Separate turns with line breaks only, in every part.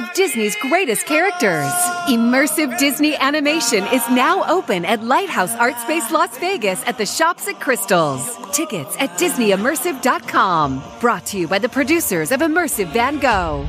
of Disney's greatest characters. Immersive Disney animation is now open at Lighthouse Art Space Las Vegas at the Shops at Crystals. Tickets at DisneyImmersive.com. Brought to you by the producers of Immersive Van Gogh.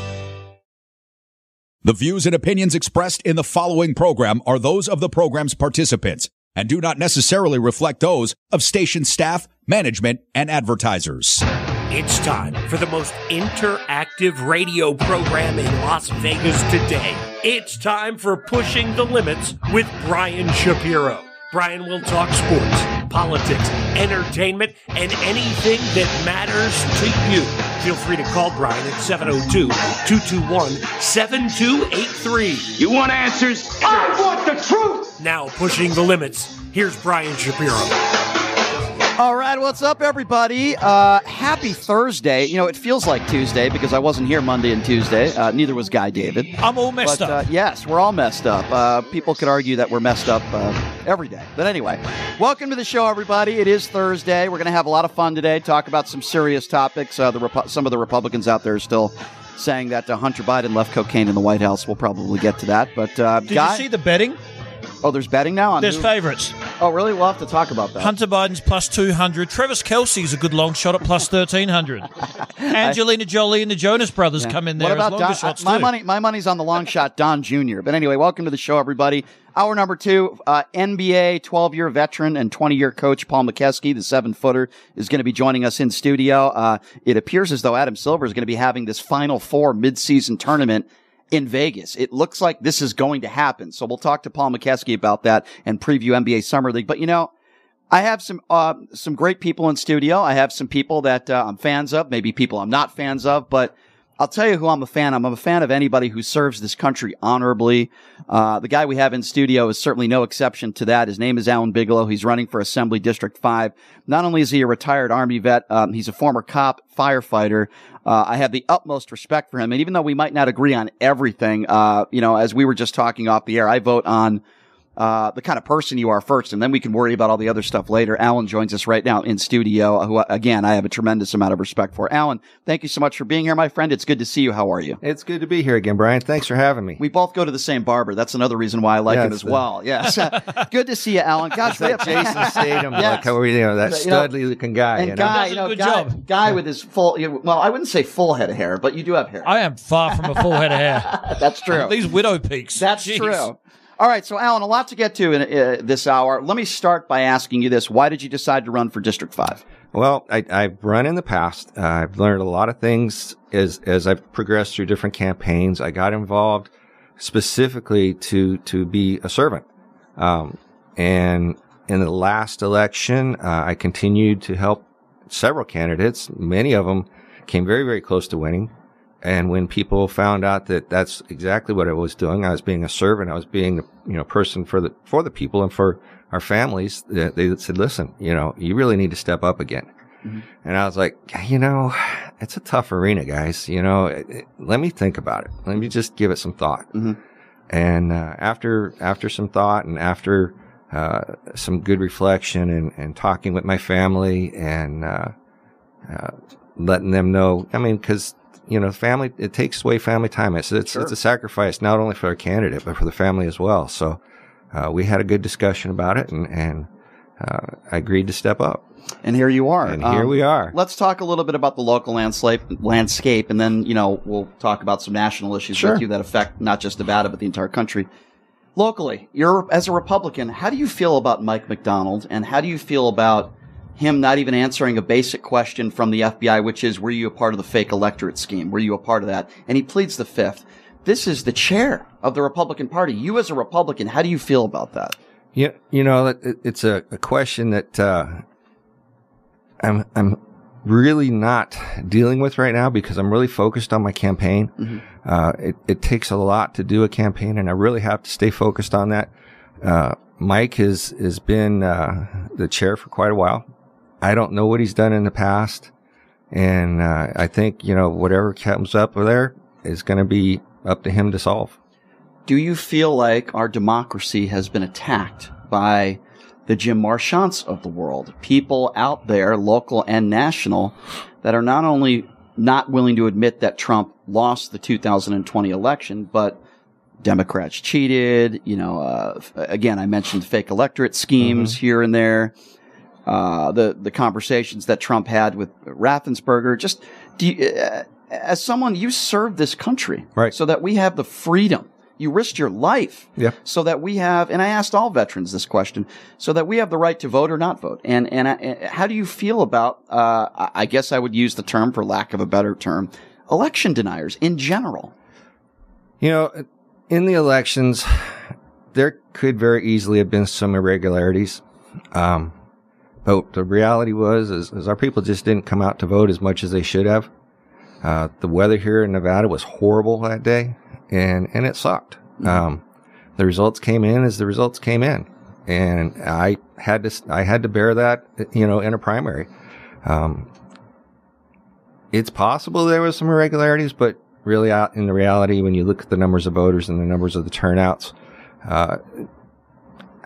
The views and opinions expressed in the following program are those of the program's participants and do not necessarily reflect those of station staff, management, and advertisers.
It's time for the most interactive radio program in Las Vegas today. It's time for Pushing the Limits with Brian Shapiro. Brian will talk sports, politics, entertainment, and anything that matters to you. Feel free to call Brian at 702 221 7283.
You want answers? I want the truth!
Now, pushing the limits, here's Brian Shapiro.
All right, what's up, everybody? Uh, happy Thursday. You know, it feels like Tuesday because I wasn't here Monday and Tuesday. Uh, neither was Guy David.
I'm all messed
But,
up.
Uh, yes, we're all messed up. Uh, people could argue that we're messed up uh, every day. But anyway, welcome to the show, everybody. It is Thursday. We're going to have a lot of fun today, talk about some serious topics. Uh, the Repu- some of the Republicans out there are still saying that uh, Hunter Biden left cocaine in the White House. We'll probably get to that. But, uh,
Did
Guy,
you see the betting?
Oh, there's betting now on
There's
who-
favourites.
Oh, really? We'll have to talk about that.
Hunter Biden's plus 200. Travis Kelce's a good long shot at plus 1300. Angelina Jolie and the Jonas Brothers come in there
What about
as longer
Don,
shots
my
too.
money? My money's on the long shot, Don Jr. But anyway, welcome to the show, everybody. Hour number two, uh, NBA 12 year veteran and 20 year coach Paul Mokeski, the seven footer, is going to be joining us in studio. Uh, it appears as though Adam Silver is going to be having this Final Four midseason tournament in Vegas. It looks like this is going to happen. So we'll talk to Paul Mokeski about that and preview NBA Summer League. But you know, I have some uh, some great people in studio. I have some people that uh, I'm fans of, maybe people I'm not fans of, but I'll tell you who I'm a fan. of. I'm a fan of anybody who serves this country honorably. Uh, the guy we have in studio is certainly no exception to that. His name is Alan Bigelow. He's running for Assembly District 5. Not only is he a retired Army vet, um, he's a former cop, firefighter. Uh, I have the utmost respect for him. And even though we might not agree on everything, uh, you know, as we were just talking off the air, I vote on uh, the kind of person you are first, and then we can worry about all the other stuff later. Alan joins us right now in studio, who, again, I have a tremendous amount of respect for. Alan, thank you so much for being here, my friend. It's good to see you. How are you?
It's good to be here again, Brian. Thanks for having me.
We both go to the same barber. That's another reason why I like
Yeah,
him as
the-
well. Yes. good to see you, Alan. Gosh, we
That
have
Jason Statham,
Yes.
like how we, you know, that
You know,
studly looking guy.
And
you know?
guy,
Does
you
a
know,
good
guy,
job.
guy with his full, well, I wouldn't say full head of hair, but you do have hair.
I am far from a full head of hair.
That's true.
These widow peaks.
That's
Jeez.
true. All right, so Alan, a lot to get to in uh, this hour. Let me start by asking you this: Why did you decide to run for District Five?
Well, I, I've run in the past. Uh, I've learned a lot of things as as I've progressed through different campaigns. I got involved specifically to to be a servant, um, and in the last election, uh, I continued to help several candidates. Many of them came very very close to winning. And when people found out that that's exactly what I was doing, I was being a servant. I was being the you know person for the for the people and for our families. They, they said, "Listen, you know, you really need to step up again." And I was like, you know, it's a tough arena, guys. You know, it- it- let me think about it. Let me just give it some thought. And uh, after after some thought and after uh, some good reflection and, and talking with my family and uh, uh, letting them know, I mean, because you know, family it takes away family time. It's it's, it's a sacrifice not only for our candidate but for the family as well. So uh, we had a good discussion about it, and and uh, I agreed to step up.
And here you are.
And here we are.
Let's talk a little bit about the local landscape, landscape, and then you know we'll talk about some national issues
Sure.
with you that affect not just Nevada but the entire country. Locally, you're as a Republican. How do you feel about Mike McDonald, and how do you feel about him not even answering a basic question from the FBI, which is, were you a part of the fake electorate scheme? Were you a part of that? And he pleads the fifth. This is the chair of the Republican Party. You, as a Republican, how do you feel about that?
Yeah, you know, it's a, a question that uh, I'm I'm really not dealing with right now because I'm really focused on my campaign.
Mm-hmm.
Uh, it, it takes a lot to do a campaign and I really have to stay focused on that. Uh, Mike has, has been, uh, the chair for quite a while. I don't know what he's done in the past. And, uh, I think, you know, whatever comes up there is going to be up to him to solve.
Do you feel like our democracy has been attacked by the Jim Marchants of the world? People out there, local and national, that are not only not willing to admit that Trump lost the 2020 election, but Democrats cheated. You know, uh, again, I mentioned fake electorate schemes
Mm-hmm.
here and there. Uh, the the conversations that Trump had with Raffensperger. Just do you, uh, as someone you served this country,
Right.
So that we have the freedom. You risked your life,
Yeah.
so that we have. And I asked all veterans this question, so that we have the right to vote or not vote. And and, how do you feel about? Uh, I- I guess I would use the term, for lack of a better term, election deniers in general.
You know, in the elections, there could very easily have been some irregularities. Um, but the reality was, is, is our people just didn't come out to vote as much as they should have. Uh, the weather here in Nevada was horrible that day and, and it sucked. Um, the results came in as the results came in. And I had to, I had to bear that, you know, in a primary. Um, it's possible there was some irregularities, but really out in the reality, when you look at the numbers of voters and the numbers of the turnouts, uh,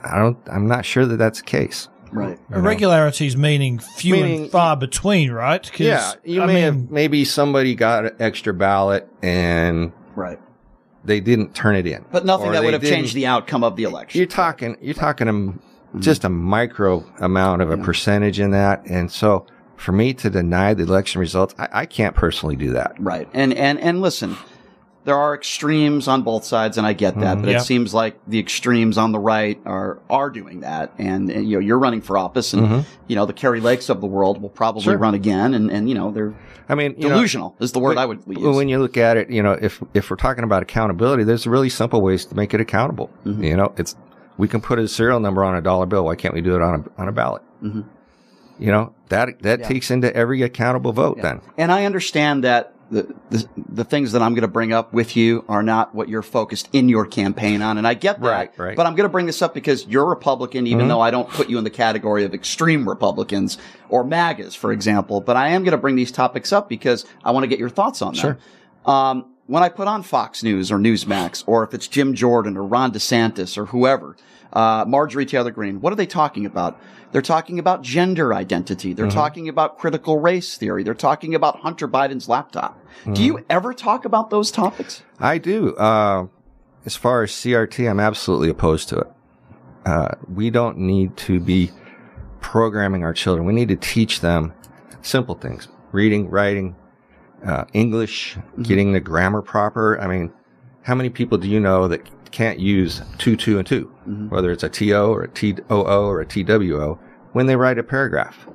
I don't, I'm not sure that that's the case.
Right.
Irregularities meaning few
Meaning-
and far between, right? 'Cause,
Yeah, you
I
may
mean,
have, maybe somebody got an extra ballot and
Right.
they didn't turn it in.
But nothing that would have changed the outcome of the election.
You're talking, you're talking a, mm-hmm. just a micro amount of a percentage in that. And so for me to deny the election results, I, I can't personally do that.
Right. And and and listen, there are extremes on both sides, and I get that, but
Yeah.
it seems like the extremes on the right are are doing that. And, and, you know, you're running for office, and you know the Kari Lakes of the world will probably
Sure.
run again, and and you know they're
I mean, you know,
delusional is the word
when-
I would use.
Well, when you look at it, you know, if if we're talking about accountability, there's really simple ways to make it accountable.
Mm-hmm.
You know, it's we can put a serial number on a dollar bill. Why can't we do it on a on a ballot?
Mm-hmm.
You know that that takes into every accountable vote. Then
And I understand that the, the the things that I'm going to bring up with you are not what you're focused in your campaign on, and I get that.
Right, right.
But I'm going to bring this up because you're Republican, even though I don't put you in the category of extreme Republicans or MAGAs, for example. But I am going to bring these topics up because I want to get your thoughts on them. Um, when I put on Fox News or Newsmax, or if it's Jim Jordan or Ron DeSantis or whoever, uh, Marjorie Taylor Greene, what are they talking about? They're talking about gender identity. They're talking about critical race theory. They're talking about Hunter Biden's laptop. Do you ever talk about those topics?
I do. Uh, as far as CRT, I'm absolutely opposed to it. Uh, we don't need to be programming our children. We need to teach them simple things: reading, writing, uh, English, getting the grammar proper. I mean, how many people do you know that can't use two, two, and 2 whether it's a TO or a TOO or a TWO, when they write a paragraph?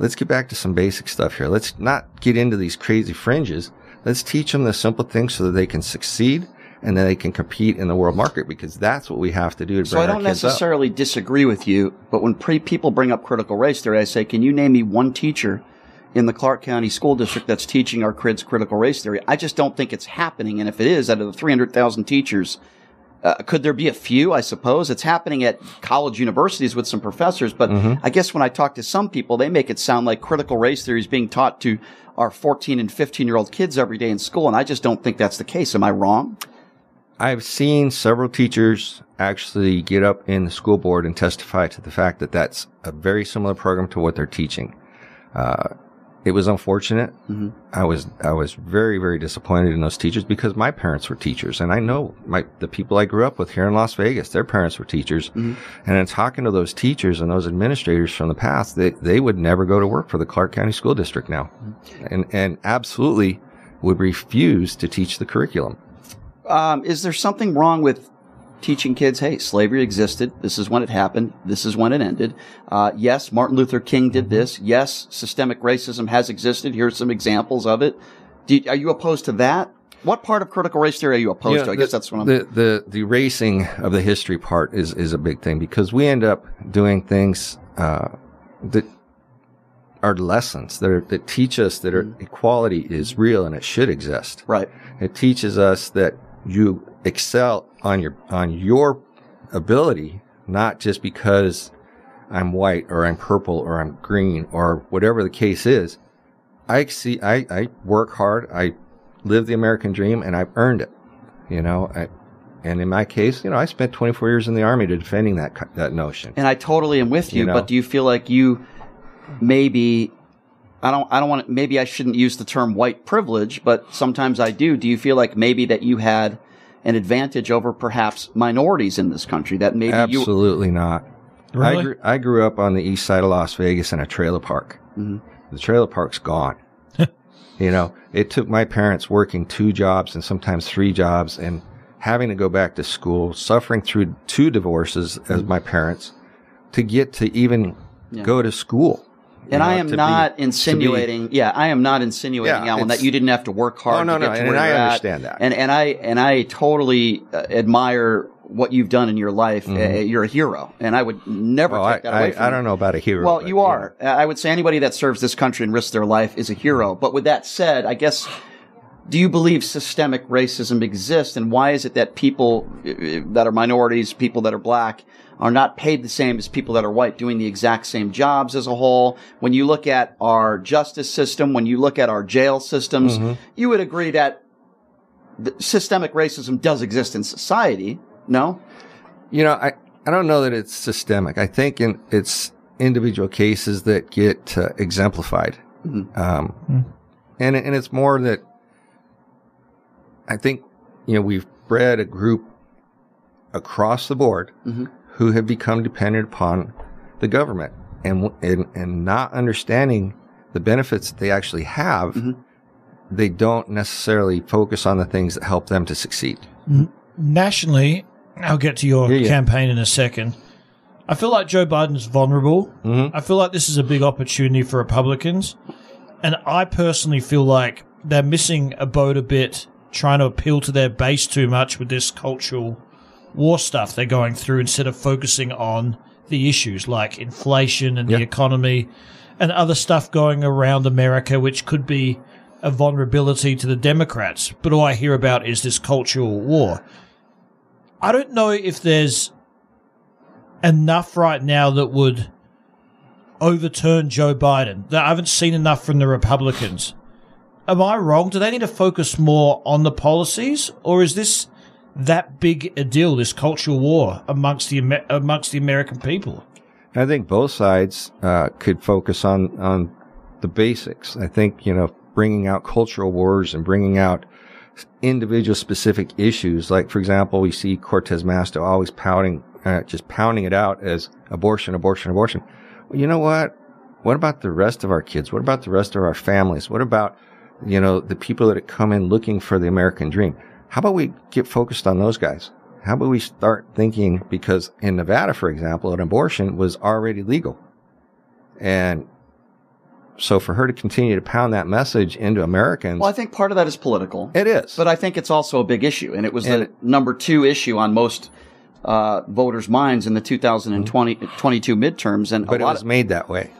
Let's get back to some basic stuff here. Let's not get into these crazy fringes. Let's teach them the simple things so that they can succeed and then they can compete in the world market because that's what we have to do to
So I don't
kids up.
necessarily disagree with you, but when pre- people bring up critical race theory, I say, can you name me one teacher in the Clark County School District that's teaching our kids critical race theory? I just don't think it's happening. And if it is, out of the 300,000 teachers, uh, could there be a few? I suppose it's happening at college universities with some professors, but I guess when I talk to some people, they make it sound like critical race theory is being taught to our 14 and 15 year old kids every day in school. And I just don't think that's the case. Am I wrong?
I've seen several teachers actually get up in the school board and testify to the fact that that's a very similar program to what they're teaching. Uh, it was unfortunate. Mm-hmm. I was I was very very disappointed in those teachers because my parents were teachers, and I know my the people I grew up with here in Las Vegas, their parents were teachers, mm-hmm. and in talking to those teachers and those administrators from the past, they they would never go to work for the Clark County School District now, mm-hmm. and and absolutely would refuse to teach the curriculum.
um, is there something wrong with teaching kids, hey, slavery existed. This is when it happened. This is when it ended. Uh, yes, Martin Luther King did this. Yes, systemic racism has existed. Here's some examples of it. Do you, are you opposed to that? What part of critical race theory are you opposed
Yeah,
to? I
the-
guess that's what I'm.
the, the the racing of the history part is is a big thing because we end up doing things uh, that are lessons that are, that teach us that are, equality is real and it should exist.
Right.
It teaches us that you excel on your on your ability, not just because I'm white or I'm purple or I'm green or whatever the case is. I see. I, I work hard. I live the American dream, and I've earned it. You know. I, and in my case, you know, I spent 24 years in the army to defending that that notion.
And I totally am with you,
You know?
but do you feel like you maybe I don't I don't want to, maybe I shouldn't use the term white privilege, but sometimes I do. Do you feel like maybe that you had an advantage over perhaps minorities in this country that maybe you
Absolutely not. I
Really?
grew, I grew up on the east side of Las Vegas in a trailer park.
Mm-hmm.
The trailer park's gone. you know, it took my parents working two jobs and sometimes three jobs and having to go back to school, suffering through two divorces as
Mm-hmm.
my parents to get to even go to school.
And I am
be-
not
be-
insinuating, yeah, I am not insinuating,
Yeah,
Alan, that you didn't have to work hard
No, no,
no,
and
where
I
you're at.
understand that.
And and I and I totally uh, admire what you've done in your life. Uh, you're a hero, and I would never
Mm-hmm. Oh, I,
take that away
I,
from
I
you.
don't know about a hero.
Well,
but,
you are. Uh, I would say anybody that serves this country and risks their life is a hero. But with that said, I guess, do you believe systemic racism exists? And why is it that people uh, that are minorities, people that are black, are not paid the same as people that are white, doing the exact same jobs as a whole? When you look at our justice system, when you look at our jail systems,
Mm-hmm.
you would agree that the systemic racism does exist in society. No?
You know, I, I don't know that it's systemic. I think in, it's individual cases that get uh, exemplified. Um, and, and it's more that I think, you know, we've bred a group across the board who have become dependent upon the government and, and, and not understanding the benefits that they actually have. They don't necessarily focus on the things that help them to succeed.
Nationally, I'll get to your
Yeah, yeah.
campaign in a second. I feel like Joe Biden's vulnerable.
Mm-hmm.
I feel like this is a big opportunity for Republicans. And I personally feel like they're missing a boat a bit, trying to appeal to their base too much with this cultural war stuff they're going through instead of focusing on the issues like inflation and
Yeah.
the economy and other stuff going around America, which could be a vulnerability to the Democrats. But all I hear about is this cultural war. I don't know if there's enough right now that would overturn Joe Biden. That I haven't seen enough from the Republicans. Am I wrong? Do they need to focus more on the policies, or is this that big a deal? This cultural war amongst the amongst the American people.
I think both sides uh, could focus on on the basics. I think you know bringing out cultural wars and bringing out individual specific issues. Like for example, we see Cortez Masto always pouting, uh, just pounding it out as abortion, abortion, abortion. Well, you know what? What about the rest of our kids? What about the rest of our families? What about you know the people that come in looking for the American dream? How about we get focused on those guys? How about we start thinking because in Nevada, for example, an abortion was already legal. And so for her to continue to pound that message into Americans,
Well, I think part of that is political.
it is.
But I think it's also a big issue, and it was
And
the number two issue on most uh, voters' minds in the 2020 22 midterms. And
but it was
of,
made that way.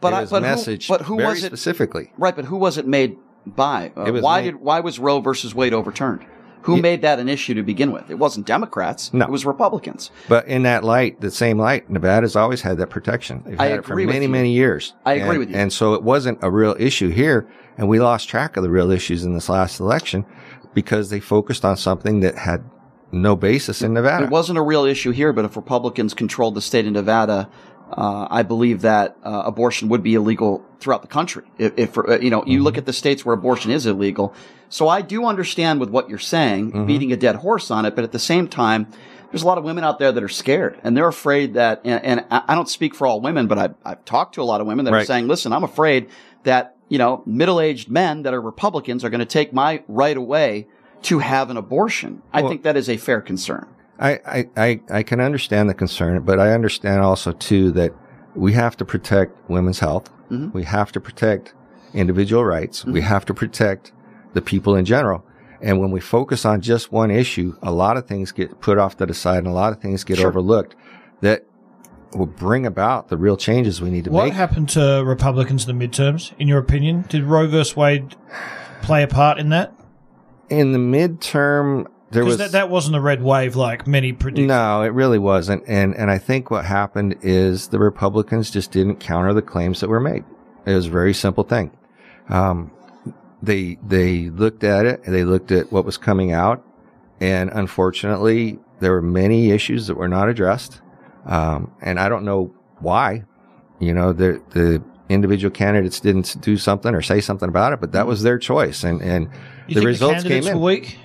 but
it
I-
was
but who- but who was it?
specifically.
Right, but who was it made by? Uh,
It was
why
made-
did why was Roe versus Wade overturned? Who
Yeah.
made that an issue to begin with? It wasn't Democrats.
No.
it was Republicans.
But in that light, the same light, Nevada's always had that protection. They've
I
had it for
agree with
many,
you.
many years.
I agree
And-
with you.
And so it wasn't a real issue here, and we lost track of the real issues in this last election because they focused on something that had no basis in Nevada.
It wasn't a real issue here, but if Republicans controlled the state of Nevada, uh, I believe that uh, abortion would be illegal throughout the country. If, if uh, you know, you
Mm-hmm.
look at the states where abortion is illegal. So I do understand with what you're saying,
Mm-hmm.
beating a dead horse on it, but at the same time, there's a lot of women out there that are scared and they're afraid that, and, and I don't speak for all women, but I've, I've talked to a lot of women that are saying, listen, I'm afraid that, you know, middle-aged men that are Republicans are going to take my right away to have an abortion. I
Well-
think that is a fair concern.
I, I, I, I can understand the concern, but I understand also too that we have to protect women's health.
Mm-hmm.
We have to protect individual rights. We have to protect the people in general. And when we focus on just one issue, a lot of things get put off to the side and a lot of things get
Sure.
overlooked that will bring about the real changes we need to
What
make.
What happened to Republicans in the midterms, in your opinion? Did Roe v. Wade play a part in that?
In the midterm, there
Because
was
that, that wasn't a red wave like many predicted.
No, it really wasn't. And and I think what happened is the Republicans just didn't counter the claims that were made. It was a very simple thing. Um, they they looked at it. They looked at what was coming out, and unfortunately, there were many issues that were not addressed. Um, and I don't know why. You know, the the individual candidates didn't do something or say something about it, but that was their choice. And and
You
the results
the
came in.
weak?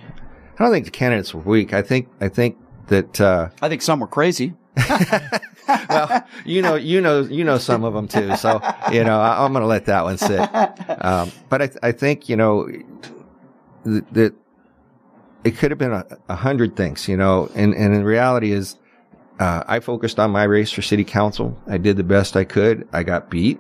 I don't think the candidates were weak. I think I think that. Uh,
I think some were crazy.
well, you know, you know, you know some of them too. So, you know, I, I'm going to let that one sit. Um, but I, I think, you know, th- that it could have been a, a hundred things, you know, and, and in reality is, uh, I focused on my race for city council. I did the best I could. I got beat.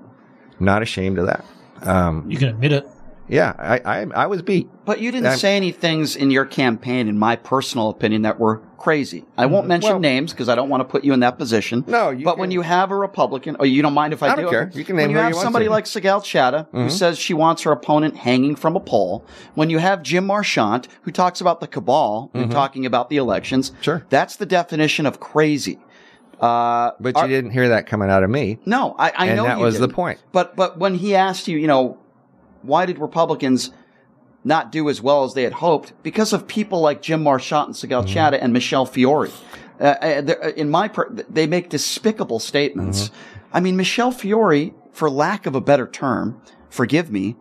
Not ashamed of that. Um,
You can admit it.
Yeah, I, I, I was beat.
But you didn't
I'm-
say any things in your campaign, in my personal opinion, that were crazy. I won't mention
Mm-hmm. Well-
names because I don't want to put you in that position.
No, you
but when you have a Republican, or you don't mind if I,
I
do?
don't care. You can
When
name
you
who
have
you
somebody.
Mm-hmm.
like Sigal Chattah who says she wants her opponent hanging from a pole, when you have Jim Marchant who talks about the cabal and talking about the elections,
Mm-hmm. Sure.
that's the definition of crazy. Uh,
But
are-
you didn't hear that coming out of me.
no, I, I
And
know
that
you
was the
didn't.
point.
But but when he asked you, you know, why did Republicans not do as well as they had hoped? Because of people like Jim Marchant and Sigal
Mm-hmm.
Chattah and Michelle Fiore. Uh, uh, uh, in my, per- they make despicable statements.
Mm-hmm.
I mean, Michelle Fiore, for lack of a better term, forgive me,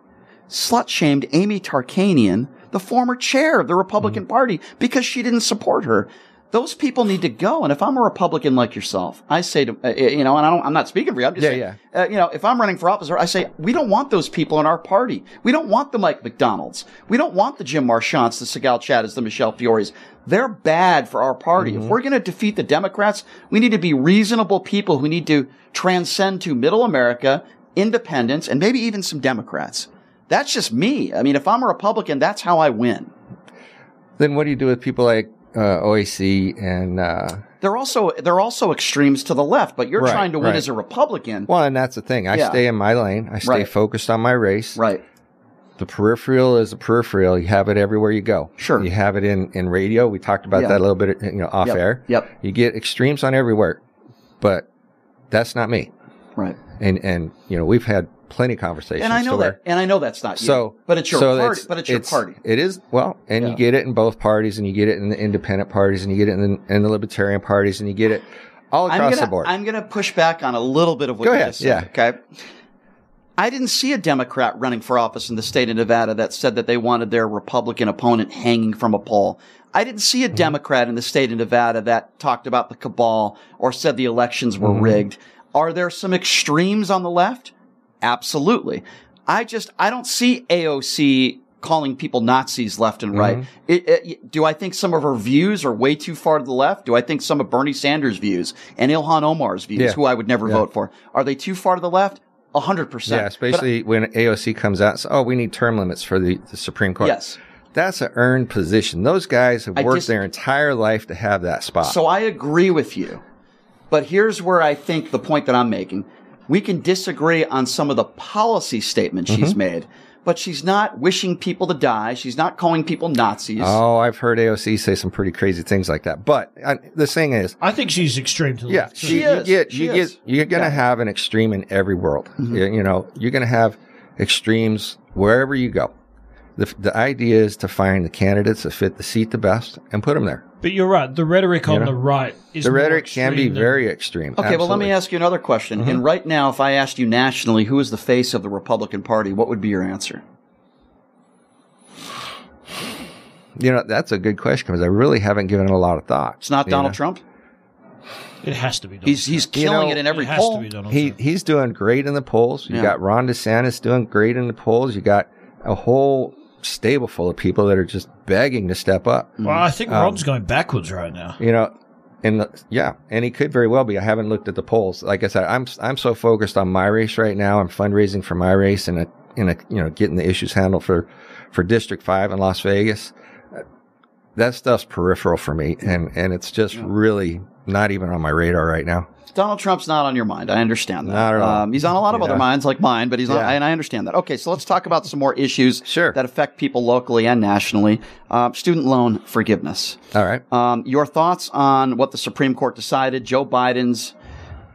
slut shamed Amy Tarkanian, the former chair of the Republican
Mm-hmm.
Party, because she didn't support her. Those people need to go. And if I'm a Republican like yourself, I say to, uh, you know, and I don't, I'm not speaking for you. I'm just
Yeah,
saying,
yeah.
uh, you know, if I'm running for office, I say, we don't want those people in our party. We don't want the Mike McDonalds. We don't want the Jim Marchants, the Sigal Chattahs, the Michelle Fiores. They're bad for our party.
Mm-hmm.
If we're going to defeat the Democrats, we need to be reasonable people who need to transcend to middle America, independents, and maybe even some Democrats. That's just me. I mean, if I'm a Republican, that's how I win.
Then what do you do with people like uh, OAC and uh,
They're also they're also extremes to the left, but you're
Right,
trying to win
right.
as a Republican.
well, and that's the thing. I
Yeah.
stay in my lane. I stay
Right.
focused on my race.
right.
The peripheral is the peripheral. You have it everywhere you go.
Sure.
You have it in, in radio. We talked about
Yeah.
that a little bit, you know, off
Yep.
air.
Yep.
You get extremes on everywhere, but that's not me.
Right.
And and you know we've had plenty of conversations.
And I know that. And I know that's not you.
So,
but it's your
so
party. But it's your party.
It is well, and
Yeah.
you get it in both parties, and you get it in the independent parties, and you get it in the, in the libertarian parties, and you get it all across
gonna,
the board.
I'm going to push back on a little bit of what
Go
you
ahead,
just said.
yeah.
Okay. I didn't see a Democrat running for office in the state of Nevada that said that they wanted their Republican opponent hanging from a pole. I didn't see a
Mm-hmm.
Democrat in the state of Nevada that talked about the cabal or said the elections were
Mm-hmm.
rigged. Are there some extremes on the left? Absolutely. I just, I don't see AOC calling people Nazis left and right.
Mm-hmm.
It, it, do I think some of her views are way too far to the left? Do I think some of Bernie Sanders' views and Ilhan Omar's views,
Yeah.
who I would never
Yeah.
vote for, are they too far to the left? A hundred percent.
yeah, especially when AOC comes out. says, oh, we need term limits for the, the Supreme Court.
Yes.
that's an earned position. Those guys have worked
dis-
their entire life to have that spot.
So I agree with you. But here's where I think the point that I'm making. We can disagree on some of the policy statements
Mm-hmm.
she's made, but she's not wishing people to die. She's not calling people Nazis.
oh, I've heard AOC say some pretty crazy things like that. But uh, the thing is,
I think she's extreme to the
Yeah,
left. too.
She
you,
is.
You get,
She
you
is.
get, you're going to
Yeah. Mm-hmm.
have an extreme in every world. You, you know, you're going to have extremes wherever you go. The, the idea is to find the candidates that fit the seat the best and put them there.
But you're right. The rhetoric on
know?
the right is
The
more
rhetoric can be
than-
very extreme.
Okay, well, let me
Mm-hmm.
ask you another question. And right now, if I asked you nationally who is the face of the Republican Party, what would be your answer?
You know, that's a good question because I really haven't given it a lot of thought.
It's not Donald
know?
Trump.
It has to be. Donald
He's he's
Trump.
killing
know,
it in every
it has
poll.
to be Donald
He
Trump.
he's doing great in the polls. You
Yeah.
got Ron DeSantis doing great in the polls. You got a whole stable full of people that are just begging to step up.
Well, mm-hmm. I think
Um,
Ron's going backwards right now.
You know, and the, yeah, and he could very well be. I haven't looked at the polls. Like I said, I'm I'm so focused on my race right now. I'm fundraising for my race and a, in a you know getting the issues handled for for District Five in Las Vegas. that stuff's peripheral for me, and and it's just really not even on my radar right now.
Donald Trump's not on your mind. I understand that.
Not at all.
Um, he's on a lot of other minds like mine, but he's not,
Yeah.
and I understand that. Okay, so let's talk about some more issues
Sure.
that affect people locally and nationally. Um, student loan forgiveness.
All right.
Um, your thoughts on what the Supreme Court decided, Joe Biden's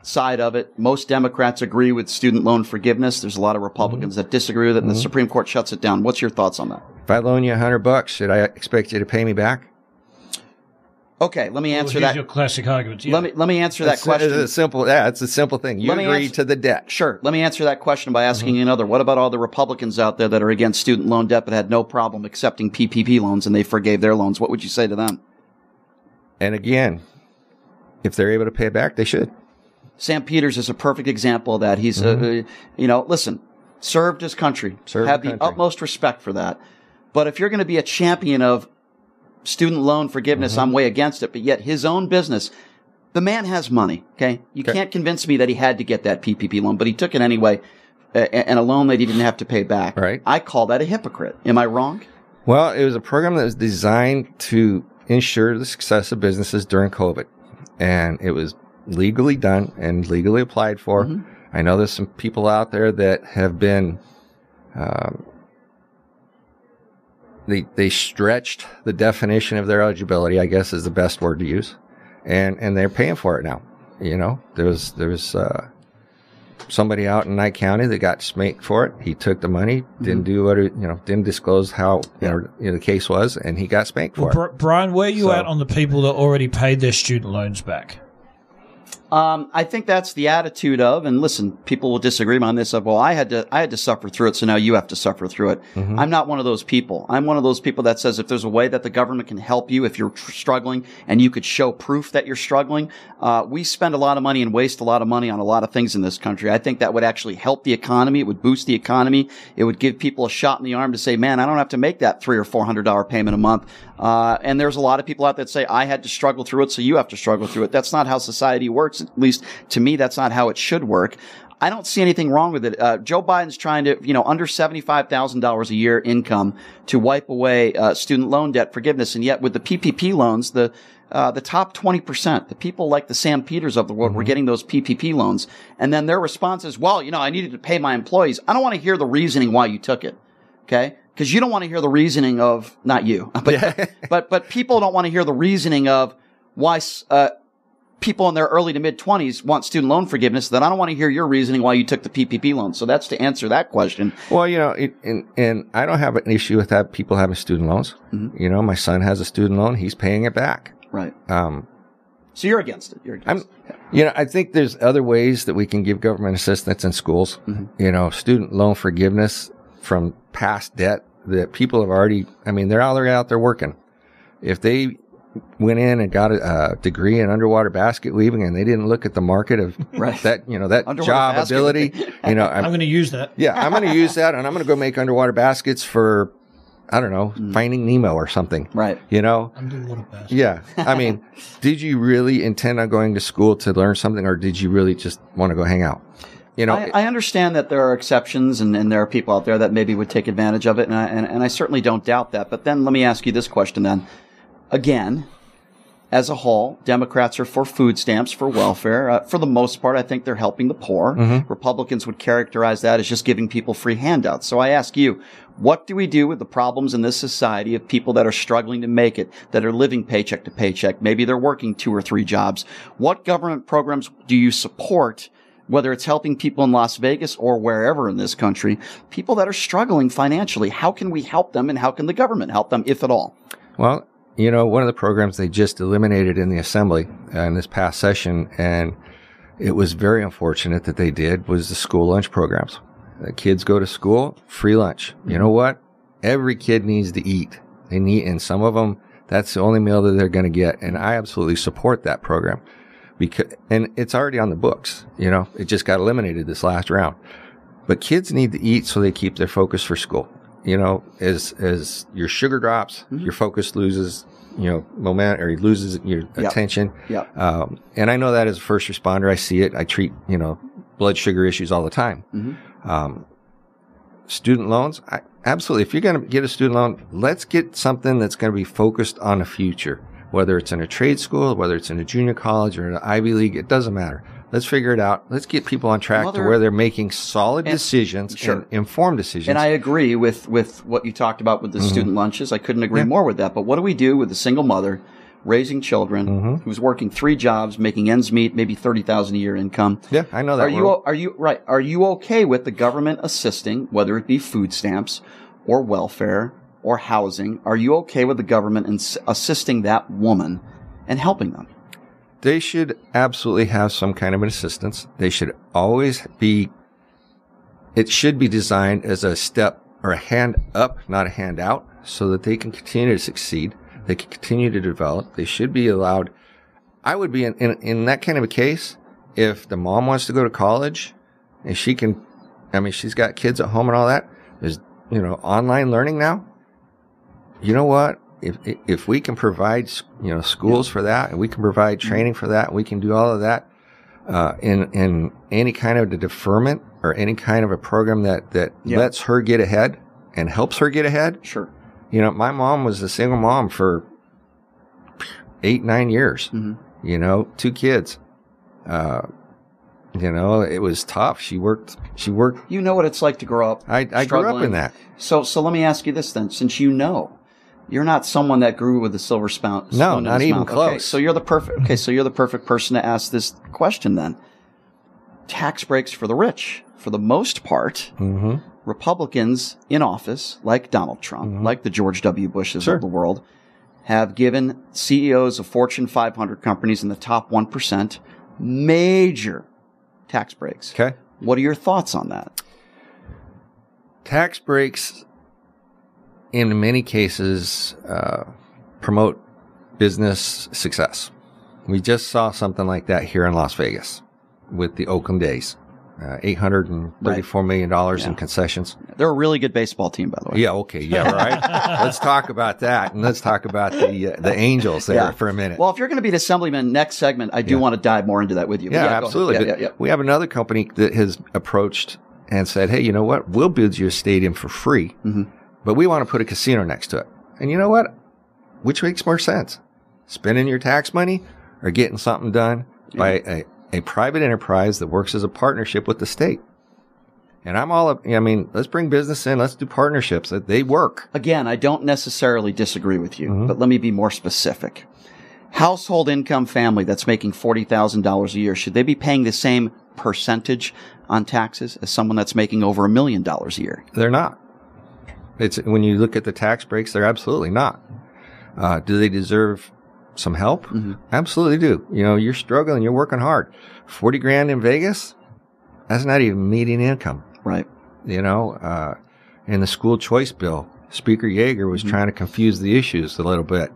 side of it. Most Democrats agree with student loan forgiveness. There's a lot of Republicans
Mm-hmm.
that disagree with it, and the Supreme Court shuts it down. What's your thoughts on that?
If I loan you a hundred bucks, should I expect you to pay me back?
Okay, let me answer
here's
that.
your classic argument. Yeah.
Let me let me answer that question.
It's a simple. Yeah, it's a simple thing. You
Let me
agree
answer-
to the debt.
Sure. Let me answer that question by asking
Mm-hmm.
another. What about all the Republicans out there that are against student loan debt but had no problem accepting PPP loans and they forgave their loans? What would you say to them?
And again, if they're able to pay it back, they should.
Sam Peters is a perfect example of that. He's, uh, uh, you know, listen, served his country,
Mm-hmm. Served
have
the
the
country.
utmost respect for that. But if you're going to be a champion of student loan forgiveness,
Mm-hmm.
I'm way against it. But yet his own business, the man has money. Okay, you
Okay.
can't convince me that he had to get that PPP loan, but he took it anyway, uh, and a loan that he didn't have to pay back.
Right.
I call that a hypocrite. Am I wrong?
Well, it was a program that was designed to ensure the success of businesses during COVID. And it was legally done and legally applied for.
Mm-hmm.
I know there's some people out there that have been, um, they, they stretched the definition of their eligibility, I guess is the best word to use. And, and they're paying for it now. You know, there was, there was, uh, somebody out in Nye County that got smacked for it. He took the money, didn't do what it, you know, didn't disclose how you know, you know, the case was, and he got spanked for
Well,
it.
Bri- Brian, where are you
So-
at on the people that already paid their student loans back?
Um, I think that's the attitude of, and listen, people will disagree on this. Of well, I had to, I had to suffer through it, so now you have to suffer through it. I'm not one of those people. I'm one of those people that says if there's a way that the government can help you if you're tr- struggling, and you could show proof that you're struggling. Uh, we spend a lot of money and waste a lot of money on a lot of things in this country. I think that would actually help the economy. It would boost the economy. It would give people a shot in the arm to say, man, I don't have to make that three or four hundred dollar payment a month. Uh, and there's a lot of people out there that say, I had to struggle through it, so you have to struggle through it. That's not how society works. At least to me, that's not how it should work. I don't see anything wrong with it. Uh, Joe Biden's trying to, you know, under seventy-five thousand dollars a year income to wipe away uh, student loan debt forgiveness, and yet with the PPP loans, the uh, the top twenty percent, the people like the Sam Peters of the world, were getting those PPP loans, and then their response is, "Well, you know, I needed to pay my employees. I don't want to hear the reasoning why you took it." Okay. Because you don't want to hear the reasoning of not you, but but but people don't want to hear the reasoning of why uh, people in their early to mid twenties want student loan forgiveness. Then I don't want to hear your reasoning why you took the PPP loan. So that's to answer that question.
Well, you know, it, and and I don't have an issue with that. People having student loans.
Mm-hmm.
You know, my son has a student loan; he's paying it back.
Right.
Um,
So you're against it. You're against
I'm,
it.
you know, I think there's other ways that we can give government assistance in schools. You know, student loan forgiveness from past debt that people have already. I mean, they're already out there working. If they went in and got a, a degree in underwater basket weaving and they didn't look at the market of
Right.
that, you know, that
Underwater
job
basket
ability, you know,
I'm
I'm,
going to use that.
yeah, I'm going to use that and I'm going to go make underwater baskets for, I don't know,
Mm.
finding Nemo or something.
Right.
You know,
Underwater basket.
yeah. I mean, did you really intend on going to school to learn something or did you really just want to go hang out? You know,
I, I understand that there are exceptions and, and there are people out there that maybe would take advantage of it, and I, and, and I certainly don't doubt that. But then let me ask you this question then. Again, as a whole, Democrats are for food stamps, for welfare. Uh, for the most part, I think they're helping the poor. Republicans would characterize that as just giving people free handouts. So I ask you, what do we do with the problems in this society of people that are struggling to make it, that are living paycheck to paycheck? Maybe they're working two or three jobs. What government programs do you support? Whether it's helping people in Las Vegas or wherever in this country, people that are struggling financially, how can we help them and how can the government help them, if at all?
Well, you know, one of the programs they just eliminated in the assembly uh, in this past session, and it was very unfortunate that they did, was the school lunch programs. The kids go to school, free lunch. You know what? Every kid needs to eat. They need, and some of them, that's the only meal that they're going to get. And I absolutely support that program because, and it's already on the books. You know, it just got eliminated this last round. But kids need to eat so they keep their focus for school. You know, as as your sugar drops, your focus loses, you know, moment or loses your attention.
Yep.
Um, and I know that as a first responder, I see it. I treat, you know, blood sugar issues all the time. Um, student loans, I, absolutely. If you're going to get a student loan, let's get something that's going to be focused on the future. Whether it's in a trade school, whether it's in a junior college or an Ivy League, it doesn't matter. Let's figure it out. Let's get people on track
Mother-
to where they're making solid
And-
decisions
Sure.
and informed decisions.
And I agree with, with what you talked about with the
Mm-hmm.
student lunches. I couldn't agree more with that. But what do we do with a single mother raising children
Mm-hmm.
who's working three jobs, making ends meet, maybe thirty thousand a year income?
yeah, I know that.
Are you are you right? Are you okay with the government assisting, whether it be food stamps or welfare or housing? Are you okay with the government ins- assisting that woman and helping them?
they should absolutely have some kind of an assistance. They should always be, it should be designed as a step or a hand up, not a hand out, so that they can continue to succeed. They can continue to develop. They should be allowed. I would be in, in, in that kind of a case if the mom wants to go to college and she can, I mean, she's got kids at home and all that. There's, you know, online learning now. You know what? if if we can provide you know schools for that and we can provide training for that we can do all of that uh, in in any kind of a deferment or any kind of a program that that
Yeah.
lets her get ahead and helps her get ahead
Sure.
you know my mom was a single mom for eight nine years
Mhm.
you know two kids uh you know it was tough she worked she worked
You know what it's like to grow up.
i, I grew up in that
So, so let me ask you this then, since you know, you're not someone that grew with a silver spoon.
No, not even
mouth. Okay,
close.
so you're the perfect. Okay, so you're the perfect person to ask this question then. Tax breaks for the rich, for the most part.
mm-hmm.
Republicans in office, like Donald Trump, like the George W. Bushes
Sure.
of the world, have given CEOs of Fortune 500 companies in the top 1% major tax breaks.
okay
What are your thoughts on that?
tax breaks in many cases uh, promote business success we just saw something like that here in las vegas with the oakland days uh, $834 million in concessions
They're a really good baseball team, by the way.
yeah okay yeah right let's talk about that and let's talk about the uh, the angels there
Yeah.
for a minute
Well, if you're going to be an assemblyman next segment, I do
Yeah.
want to dive more into that with you.
Yeah, absolutely.
Yeah, yeah, yeah.
We have another company that has approached and said, "Hey, you know what? We'll build you a stadium for free,
Mhm.
But we want to put a casino next to it." And you know what? Which makes more sense, spending your tax money or getting something done by a, a private enterprise that works as a partnership with the state? And I'm all, I mean, let's bring business in. Let's do partnerships they work.
Again, I don't necessarily disagree with you,
Mm-hmm.
but let me be more specific. Household income family that's making $40,000 a year, should they be paying the same percentage on taxes as someone that's making over a million dollars a year?
They're not. It's when you look at the tax breaks, they're absolutely not. Uh, do they deserve some help? Absolutely do. You know, you're struggling, you're working hard. Forty grand in Vegas, that's not even median income.
Right.
You know, uh, in the school choice bill, Speaker Yeager was trying to confuse the issues a little bit.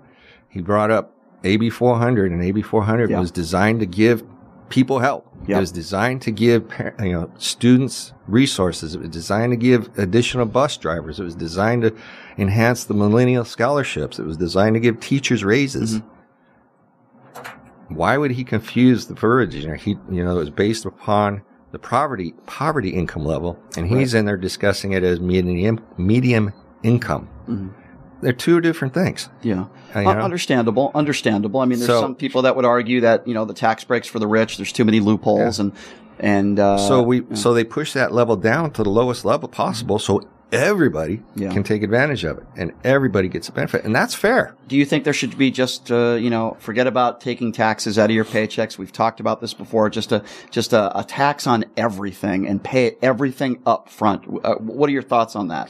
He brought up AB 400, and AB 400
Yeah.
was designed to give people help.
Yeah.
It was designed to give you know students resources. It was designed to give additional bus drivers. It was designed to enhance the Millennium scholarships. It was designed to give teachers raises. Mm-hmm. Why would he confuse the verbiage? You know, he you know it was based upon the poverty poverty income level, and he's in there discussing it as medium medium income. Mm-hmm. They're two different things.
Yeah.
You
Uh,
know?
understandable. Understandable. I mean, there's
So-
some people that would argue that, you know, the tax breaks for the rich, there's too many loopholes and, and, uh,
so we so they push that level down to the lowest level possible, so everybody
Yeah.
can take advantage of it, and everybody gets a benefit, and that's fair.
Do you think there should be just, uh, you know, forget about taking taxes out of your paychecks? We've talked about this before. Just a, just a, a tax on everything and pay everything up front. Uh, what are your thoughts on that?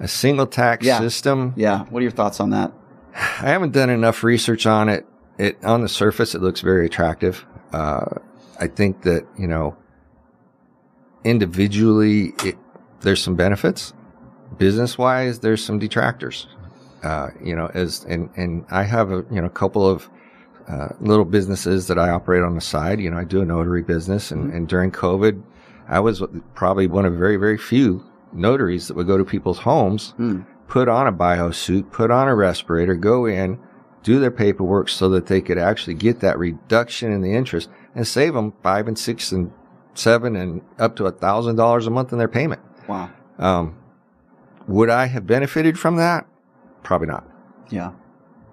A single tax
Yeah.
system.
Yeah. What are your thoughts on that?
I haven't done enough research on it. It on the surface, it looks very attractive. Uh, I think that you know, individually, it, there's some benefits. Business wise, there's some detractors. Uh, you know, as and and I have a you know couple of uh, little businesses that I operate on the side. You know, I do a notary business, and, and during COVID, I was probably one of very very few notaries that would go to people's homes put on a bio suit, put on a respirator, go in, do their paperwork so that they could actually get that reduction in the interest and save them five and six and seven and up to a thousand dollars a month in their payment.
Wow.
Um, Would I have benefited from that? Probably not.
Yeah.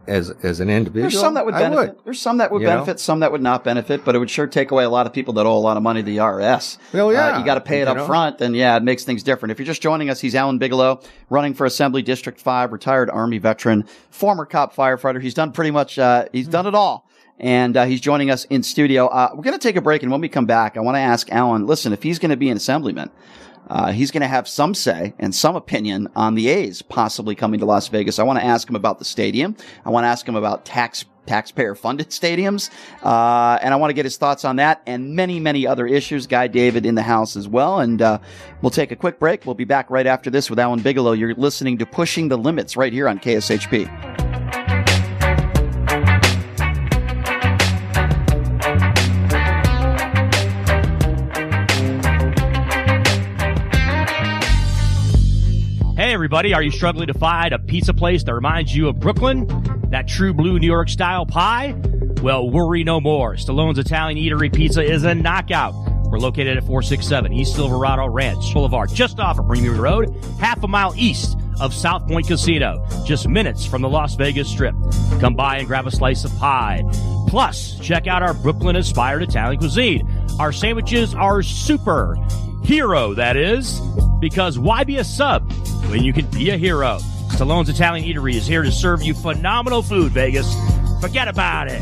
As as an individual,
There's some that would benefit. There's some that would
You know?
benefit, some that would not benefit, but it would sure take away a lot of people that owe a lot of money to the IRS.
Well, yeah,
Uh, you got to pay it up
know?
front, then yeah, it makes things different. If you're just joining us, he's Alan Bigelow, running for Assembly District 5, retired Army veteran, former cop firefighter. He's done pretty much, uh, he's done it all. And uh, he's joining us in studio. Uh, we're going to take a break, and when we come back, I want to ask Alan, listen, if he's going to be an assemblyman, uh, he's going to have some say and some opinion on the A's possibly coming to Las Vegas. I want to ask him about the stadium. I want to ask him about tax taxpayer funded stadiums, uh, and I want to get his thoughts on that and many many other issues. Guy David in the house as well, and uh, we'll take a quick break. We'll be back right after this with Alan Bigelow. You're listening to Pushing the Limits right here on KSHP.
Everybody, are you struggling to find a pizza place that reminds you of Brooklyn? That true blue New York style pie? Well, worry no more. Stallone's Italian Eatery Pizza is a knockout. We're located at 467 East Silverado Ranch Boulevard, just off of Premier Road, half a mile east of South Point Casino, just minutes from the Las Vegas Strip. Come by and grab a slice of pie. Plus, check out our Brooklyn inspired Italian cuisine. Our sandwiches are super. Hero, that is. Because why be a sub when you can be a hero? Stallone's Italian Eatery is here to serve you phenomenal food, Vegas. Forget about it.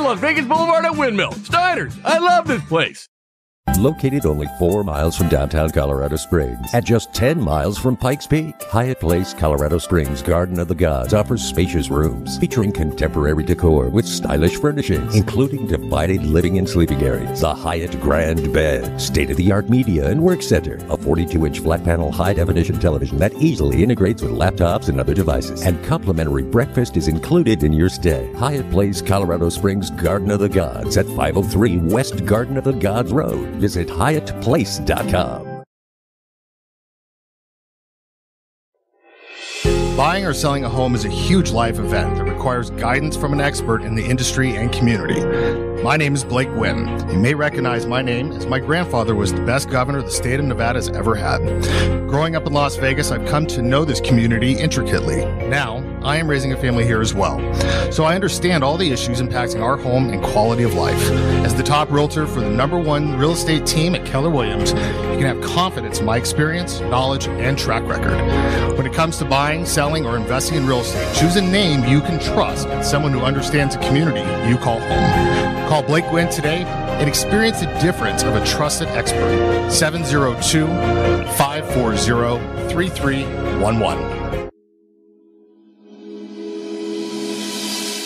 Las Vegas Boulevard at Windmill. Steiner's, I love this place.
Located only four miles from downtown Colorado Springs, at just 10 miles from Pikes Peak, Hyatt Place, Colorado Springs Garden of the Gods offers spacious rooms featuring contemporary decor with stylish furnishings, including divided living and sleeping areas, the Hyatt Grand Bed, state-of-the-art media and work center, a 42-inch flat-panel high-definition television that easily integrates with laptops and other devices, and complimentary breakfast is included in your stay. Hyatt Place, Colorado Springs Garden of the Gods at 503 West Garden of the Gods Road. Visit HyattPlace.com.
Buying or selling a home is a huge life event that requires guidance from an expert in the industry and community. My name is Blake Wynn. You may recognize my name as my grandfather was the best governor the state of Nevada has ever had. Growing up in Las Vegas, I've come to know this community intricately. Now, I am raising a family here as well. So I understand all the issues impacting our home and quality of life. As the top realtor for the number one real estate team at Keller Williams, you can have confidence in my experience, knowledge, and track record. When it comes to buying, selling, or investing in real estate, choose a name you can trust and someone who understands the community you call home. Call Blake Wynn today and experience the difference of a trusted expert. 702 540 3311.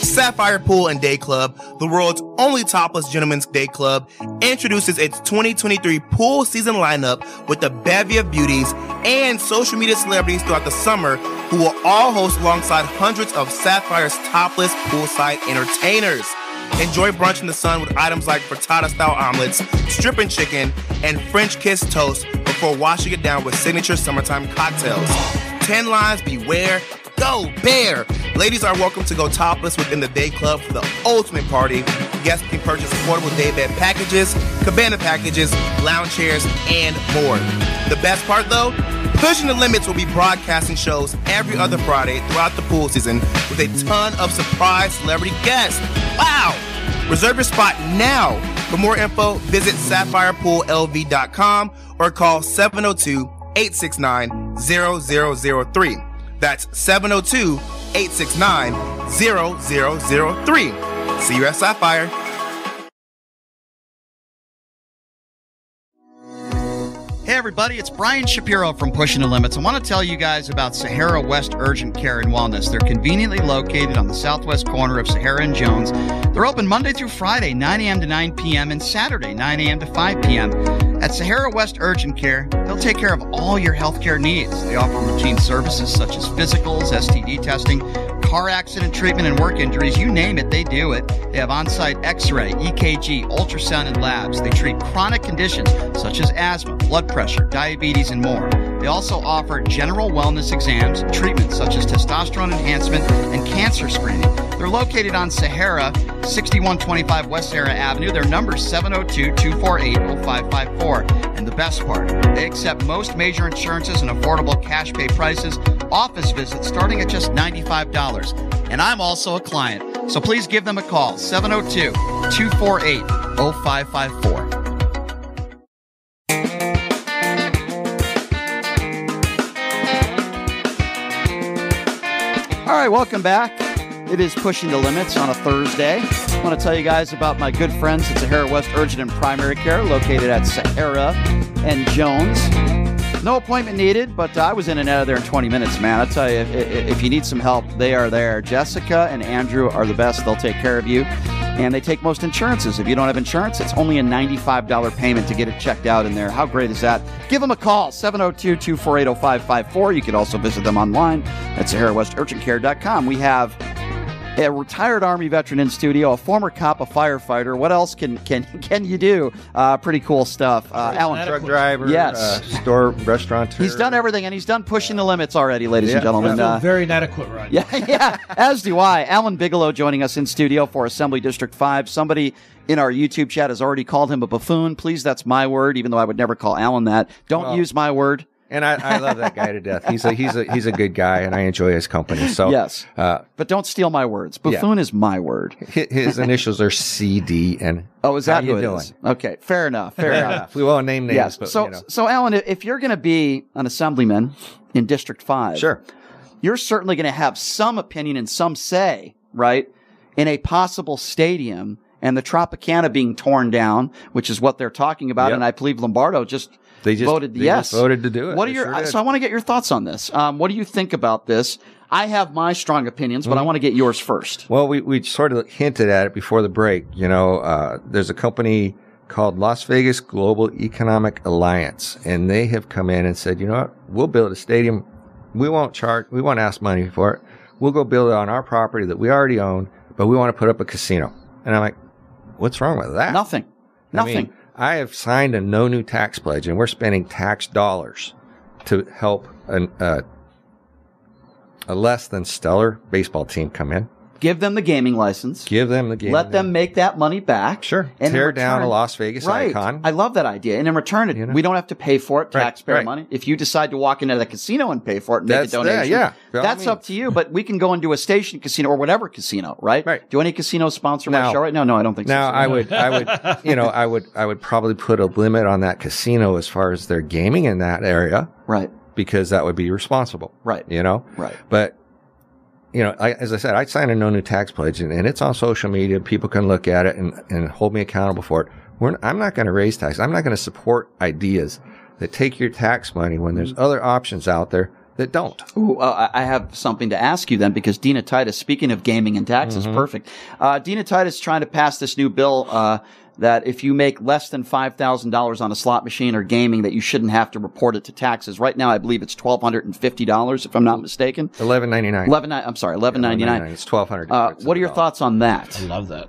Sapphire Pool and Day Club, the world's only topless gentlemen's day club, introduces its 2023 pool season lineup with a bevy of beauties and social media celebrities throughout the summer who will all host alongside hundreds of Sapphire's topless poolside entertainers. Enjoy brunch in the sun with items like frittata style omelets, stripping chicken, and French kiss toast before washing it down with signature summertime cocktails. 10 lines beware. Go Bear! Ladies are welcome to go topless within the day club for the ultimate party. Guests can purchase affordable day bed packages, cabana packages, lounge chairs, and more. The best part though, Pushing the Limits will be broadcasting shows every other Friday throughout the pool season with a ton of surprise celebrity guests. Wow! Reserve your spot now. For more info, visit sapphirepoolLV.com or call 702 869 0003. That's 702 869 0003. See you at Sapphire.
Hey everybody, it's Brian Shapiro from Pushing the Limits. I want to tell you guys about Sahara West Urgent Care and Wellness. They're conveniently located on the southwest corner of Sahara and Jones. They're open Monday through Friday, 9 a.m. to 9 p.m., and Saturday, 9 a.m. to 5 p.m. At Sahara West Urgent Care, they'll take care of all your healthcare needs. They offer routine services such as physicals, STD testing, car accident treatment, and work injuries. You name it, they do it. They have on site x ray, EKG, ultrasound, and labs. They treat chronic conditions such as asthma, blood pressure, diabetes, and more. They also offer general wellness exams, treatments such as testosterone enhancement, and cancer screening. They're located on Sahara, 6125 West Sahara Avenue. Their number is 702 248 0554. And the best part, they accept most major insurances and affordable cash pay prices, office visits starting at just $95. And I'm also a client, so please give them a call 702 248 0554. All right, welcome back. It is Pushing the Limits on a Thursday. I want to tell you guys about my good friends at Sahara West Urgent and Primary Care, located at Sahara and Jones. No appointment needed, but I was in and out of there in 20 minutes, man. I'll tell you, if, if you need some help, they are there. Jessica and Andrew are the best. They'll take care of you. And they take most insurances. If you don't have insurance, it's only a $95 payment to get it checked out in there. How great is that? Give them a call, 702 248 0554. You can also visit them online at SaharaWestUrgentCare.com. We have a retired Army veteran in studio, a former cop, a firefighter. What else can can can you do? Uh, pretty cool stuff. Uh, Alan,
truck driver,
yes,
uh, store restaurant.
he's done everything, and he's done pushing the limits already, ladies
Yeah.
and gentlemen. Uh,
very inadequate right
yeah, yeah, as do I. Alan Bigelow joining us in studio for Assembly District 5. Somebody in our YouTube chat has already called him a buffoon. Please, that's my word, even though I would never call Alan that. Don't
Well-
use my word.
And I, I love that guy to death. He's a he's a he's a good guy, and I enjoy his company. So
Yes.
uh,
But don't steal my words.
Yeah.
Buffoon is my word.
hi- his initials are CD. And
Oh, is
how
that
you
who it
doing?
is? Okay, fair enough. Fair, enough.
We won't name names,
Yes.
but
so,
you know.
so Alan, if you're going to be an assemblyman in District Five,
Sure.
you're certainly going to have some opinion and some say, right, in a possible stadium and the Tropicana being torn down, which is what they're talking about.
Yep.
And I believe Lombardo just
They just-
voted
they
yes,
just voted to do it.
What are
They
your?
sure
so I want to get your thoughts on this. Um, what do you think about this? I have my strong opinions, but I
Mhm.
want to get yours first.
Well, we, we sort of hinted at it before the break. You know, uh, there's a company called Las Vegas Global Economic Alliance, and they have come in and said, you know what, we'll build a stadium. We won't charge, we won't ask money for it. We'll go build it on our property that we already own, but we want to put up a casino. And I'm like, what's wrong with that?
Nothing.
I
Nothing.
mean, I have signed a no new tax pledge, and we're spending tax dollars to help an, uh, a less than stellar baseball team come in.
Give them the gaming license.
Give them the game.
Let them make that money back.
Sure.
And
Tear down a Las Vegas
right.
icon.
I love that idea. And in return, it, we don't have to pay for it,
Right,
taxpayer
right.
money. If you decide to walk into the casino and pay for it and make a donation,
yeah, all
that's up to you. But we can go into a station casino or whatever casino, right? Right. Do any casino sponsor my show right now? No, I don't think
now
so.
I would, I would, you know, I would, I would probably put a limit on that casino as far as their gaming in that area,
right?
Because that would be responsible,
right?
You know,
right?
But you know, I, as I said, I signed a no new tax pledge, and, and it's on social media. People can look at it and, and hold me accountable for it. We're, I'm not going to raise taxes. I'm not going to support ideas that take your tax money when there's mm-hmm. other options out there that don't.
Ooh, uh, I I have something to ask you then, because Dina Titus, speaking of gaming and taxes,
Mhm.
perfect. Uh, Dina Titus is trying to pass this new bill uh, that if you make less than five thousand dollars on a slot machine or gaming, that you shouldn't have to report it to taxes. Right now, I believe it's twelve hundred and fifty dollars, if I'm not mistaken.
Eleven ninety nine.
Eleven. I'm sorry, eleven ninety nine.
It's twelve hundred.
Uh, what are your thoughts on that?
I love that.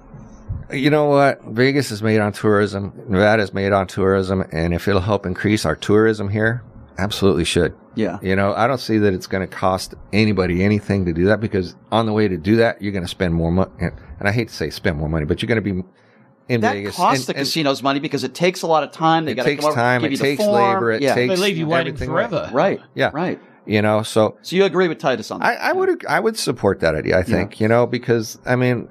You know what? Vegas is made on tourism. Nevada is made on tourism. And if it'll help increase our tourism here, absolutely should.
Yeah.
You know, I don't see that it's going to cost anybody anything to do that because on the way to do that, you're going to spend more money. And I hate to say spend more money, but you're going to be in
That
Vegas.
costs
and-
the
and
casinos money because it takes a lot of time. They
It
got to
takes
come over,
time,
give
it
you the
takes
form.
labor, it
yeah.
takes They leave you waiting
forever.
Right.
Yeah.
Right.
You know, so
So you agree with Titus on that?
I, I would I would support that idea. I think you know because I mean,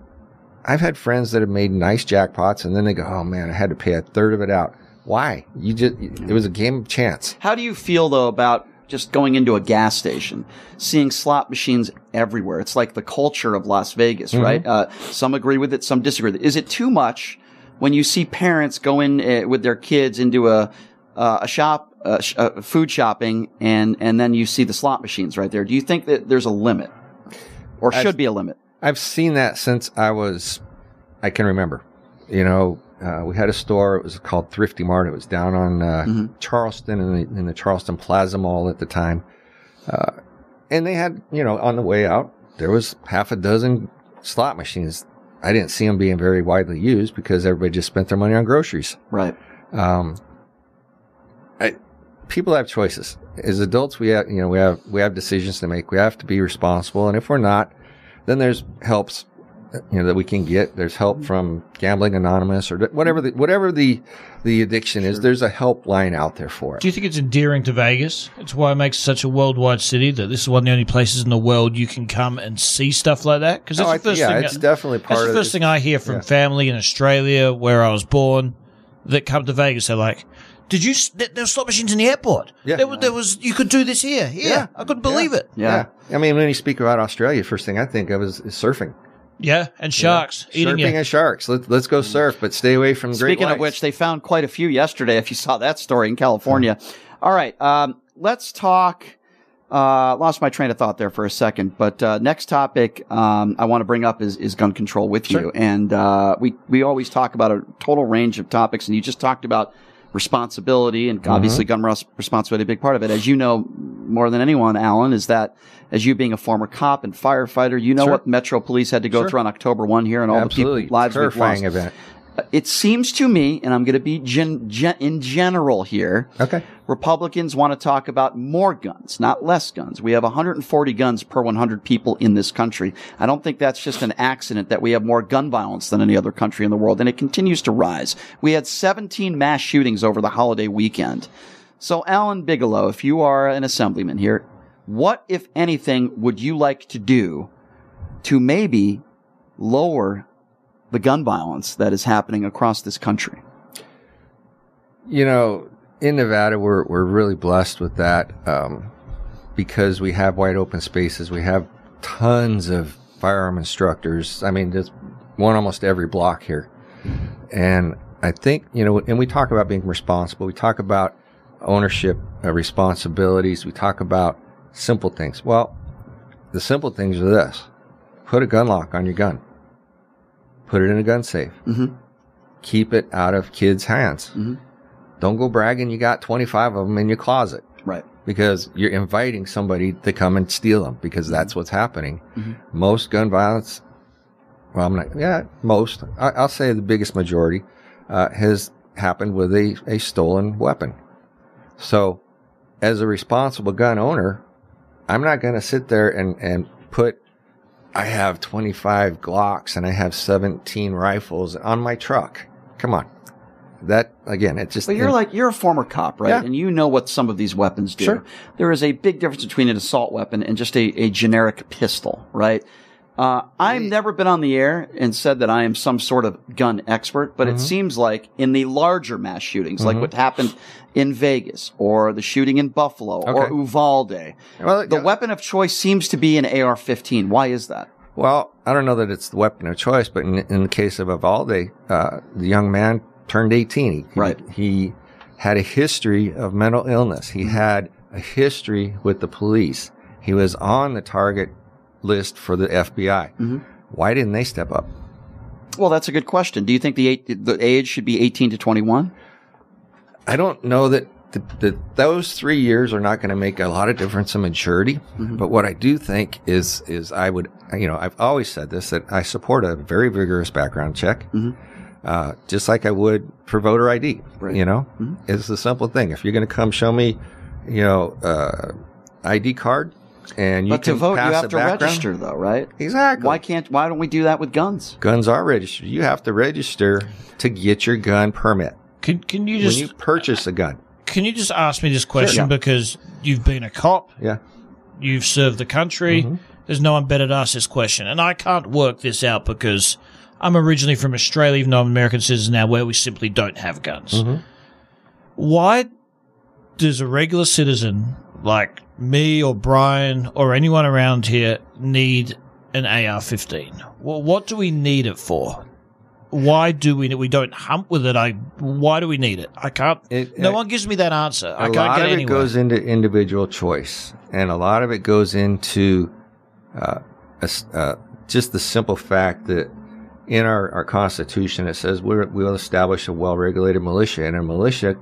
I've had friends that have made nice jackpots and then they go, oh man, I had to pay a third of it out. Why? You just it was a game of chance.
How do you feel though about just going into a gas station, seeing slot machines everywhere? It's like the culture of Las Vegas,
Mhm.
right? Uh, some agree with it, some disagree with it. Is it too much when you see parents go in uh, with their kids into a uh, a shop, uh, sh- uh, food shopping, and and then you see the slot machines right there? Do you think that there's a limit, or
I've-
should be a limit?
I've seen that since I was I can remember. You know, Uh, we had a store. It was called Thrifty Mart. It was down on uh,
Mhm.
Charleston in the, in the Charleston Plaza Mall at the time. Uh, and they had, you know, on the way out, there was half a dozen slot machines. I didn't see them being very widely used because everybody just spent their money on groceries.
Right.
Um, I, people have choices. As adults, we have, you know, we have, we have decisions to make. We have to be responsible. And if we're not, then there's helps, you know, that we can get. There's help mm-hmm. from Gambling Anonymous or whatever the, whatever the, the addiction is. There's a helpline out there for it.
Do you think it's endearing to Vegas? It's why it makes such a worldwide city that this is one of the only places in the world you can come and see stuff like that. Because that's
Oh,
the
I
first
think- yeah,
thing.
it's definitely
that's
part
the
of
first thing I hear from
Yeah.
family in Australia, where I was born, that come to Vegas. They're like, "Did you? s- There there were slot machines in the airport.
Yeah.
there, was- there was. You could do this here. Yeah, I couldn't believe it.
Yeah. I mean, when you speak about Australia, first thing I think of is, is surfing.
Yeah, and sharks eating
surfing
you.
and sharks. Let, let's go surf, but stay away from great
Speaking of which, they found quite a few yesterday. If you saw that story in California. All right, um, let's talk. Uh, lost my train of thought there for a second, but uh, next topic um, I want to bring up is, is gun control with you, and uh, we we always talk about a total range of topics, and you just talked about responsibility, and mm-hmm. obviously gun responsibility, a big part of it. As you know more than anyone, Alan, is that as you being a former cop and firefighter, you know
Sure.
what Metro Police had to go
Sure.
through on October one here, and all
Absolutely.
the people lives we've lost.
event.
It seems to me, and I'm going to be gen- gen- in general here.
Okay.
Republicans want to talk about more guns, not less guns. We have 140 guns per 100 people in this country. I don't think that's just an accident that we have more gun violence than any other country in the world, and it continues to rise. We had 17 mass shootings over the holiday weekend. So, Alan Bigelow, if you are an assemblyman here, what, if anything, would you like to do to maybe lower the gun violence that is happening across this country?
You know, in Nevada, we're we're really blessed with that um, because we have wide open spaces. We have tons of firearm instructors. I mean, there's one almost every block here, and I think you know. And we talk about being responsible. We talk about ownership uh, responsibilities. We talk about simple things. Well, the simple things are this: put a gun lock on your gun. Put it in a gun safe.
Mm-hmm.
Keep it out of kids' hands.
Mm-hmm.
Don't go bragging you got 25 of them in your closet.
Right.
Because you're inviting somebody to come and steal them because that's what's happening.
Mhm.
Most gun violence, well, I'm not, yeah, most, I, I'll say the biggest majority, uh, has happened with a, a stolen weapon. So as a responsible gun owner, I'm not going to sit there and, and put, I have 25 Glocks and I have 17 rifles on my truck. Come on. That, again, it just,
But you're like you're a former cop, right?
Yeah.
And you know what some of these weapons do.
Sure.
There is a big difference between an assault weapon and just a, a generic pistol, right? Uh, I've never been on the air and said that I am some sort of gun expert, but
Mm-hmm.
it seems like in the larger mass shootings, like
Mhm.
what happened in Vegas or the shooting in Buffalo or Uvalde,
Well,
the weapon of choice seems to be an AR-15. Why is that?
Well, I don't know that it's the weapon of choice, but in, in the case of Uvalde, uh, the young man turned 18. He,
Right.
He had a history of mental illness. He had a history with the police. He was on the target list for the FBI.
Mhm.
Why didn't they step up?
Well, that's a good question. Do you think the eight, the age should be 18 to 21?
I don't know that the, the, those three years are not going to make a lot of difference in maturity. But what I do think is, is I would, you know, I've always said this that I support a very vigorous background check, uh, just like I would for voter ID. You know, it's a simple thing. If you're going to come show me, you know, uh, ID card, and you
but to vote, you have to
background-
register, though, right?
Exactly.
Why can't? Why don't we do that with guns?
Guns are registered. You have to register to get your gun permit.
Can can you
when
just
you purchase a gun?
can you just ask me this question
yeah.
because you've been a cop,
Yeah.
you've served the country.
Mm-hmm.
There's no one better to ask this question, and I can't work this out because I'm originally from Australia, even though I'm an American citizen now, where we simply don't have guns.
Mm-hmm.
Why does a regular citizen like me or Brian or anyone around here need an AR-15? Well, what do we need it for? Why do we? We don't hump with it. I. Why do we need it? I can't. no one gives me that answer. I
a
can't
lot of it goes into individual choice, and a lot of it goes into uh, a uh, just the simple fact that in our, our Constitution, it says we're, we'll establish a well regulated militia, and a militia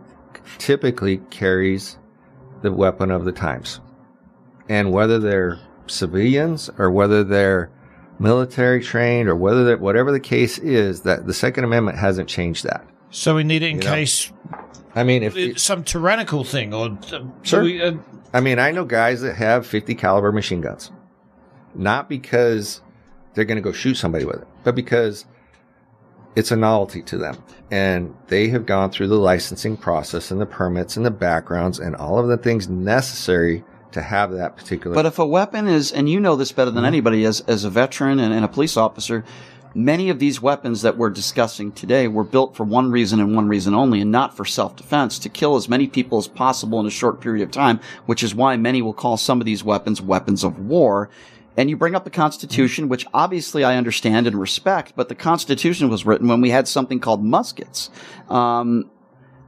typically carries the weapon of the times. And whether they're civilians or whether they're military trained or whether they're, whatever the case is, that the Second Amendment hasn't changed that.
So we need it in
You know?
case
I mean, if
some tyrannical thing or so
Sure.
we, uh,
I mean, I know guys that have 50 caliber machine guns, not because they're going to go shoot somebody with it, but because it's a novelty to them. And they have gone through the licensing process and the permits and the backgrounds and all of the things necessary to have that particular.
But if a weapon is, and you know this better than anybody as, as a veteran and, and a police officer, many of these weapons that we're discussing today were built for one reason and one reason only, and not for self-defense, to kill as many people as possible in a short period of time, which is why many will call some of these weapons weapons of war. And you bring up the Constitution, which obviously I understand and respect, but the Constitution was written when we had something called muskets. Um,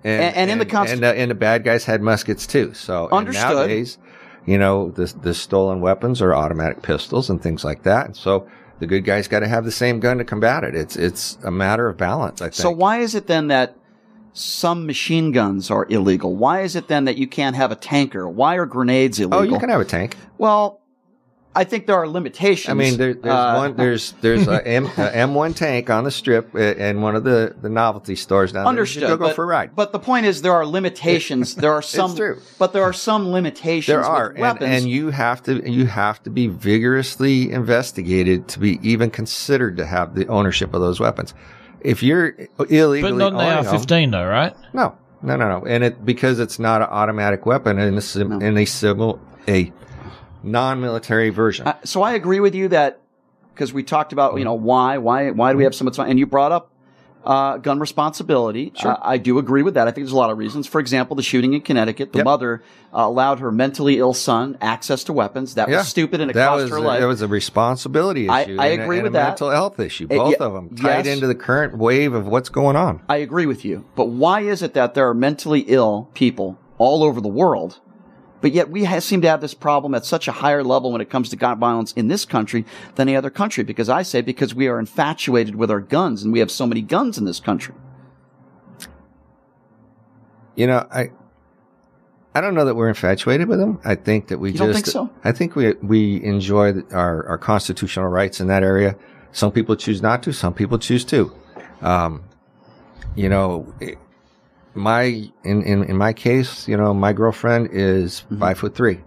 and, and, in the Constitution,
and, uh, and the bad guys had muskets too. So and
Understood.
nowadays, you know, the the stolen weapons are automatic pistols and things like that. So the good guys got to have the same gun to combat it. It's it's a matter of balance. I think.
So why is it then that some machine guns are illegal? Why is it then that you can't have a tanker? Why are grenades illegal?
oh, you can have a tank.
Well, I think there are limitations.
I mean, there, there's
Uh,
one. There's there's a M a M1 tank on the strip at, in one of the, the novelty stores down
Understood.
there. You should go, go
but,
for a ride.
But the point is, there are limitations. There are some.
it's true.
But there are some limitations.
There are, and,
weapons.
and you have to you have to be vigorously investigated to be even considered to have the ownership of those weapons. If you're illegally,
but not an
owning
AR-15 though, right?
No, no, no, no. And it because it's not an automatic weapon and a sim, in a civil a non-military version.
Uh, so I agree with you that because we talked about you know why why why do we have so much and you brought up uh, gun responsibility.
Sure.
Uh, I do agree with that. I think there's a lot of reasons. For example, the shooting in Connecticut, the mother uh, allowed her mentally ill son access to weapons. That
Yeah.
was stupid and it
that
cost
was
her
a,
life.
That was a responsibility issue.
I
and a-
agree
and
with
a
that.
mental health issue. Both
ye-
of them tied
yes.
into the current wave of what's going on.
I agree with you. But why is it that there are mentally ill people all over the world, but yet we ha- seem to have this problem at such a higher level when it comes to gun violence in this country than any other country? Because I say because we are infatuated with our guns and we have so many guns in this country.
You know, I I don't know that we're infatuated with them. I think that we
You
just
don't think so?
I think we we enjoy the- our our constitutional rights in that area. Some people choose not to. Some people choose to. Um, you know, it- my in, in in my case, you know, my girlfriend is
Mm-hmm.
five foot 3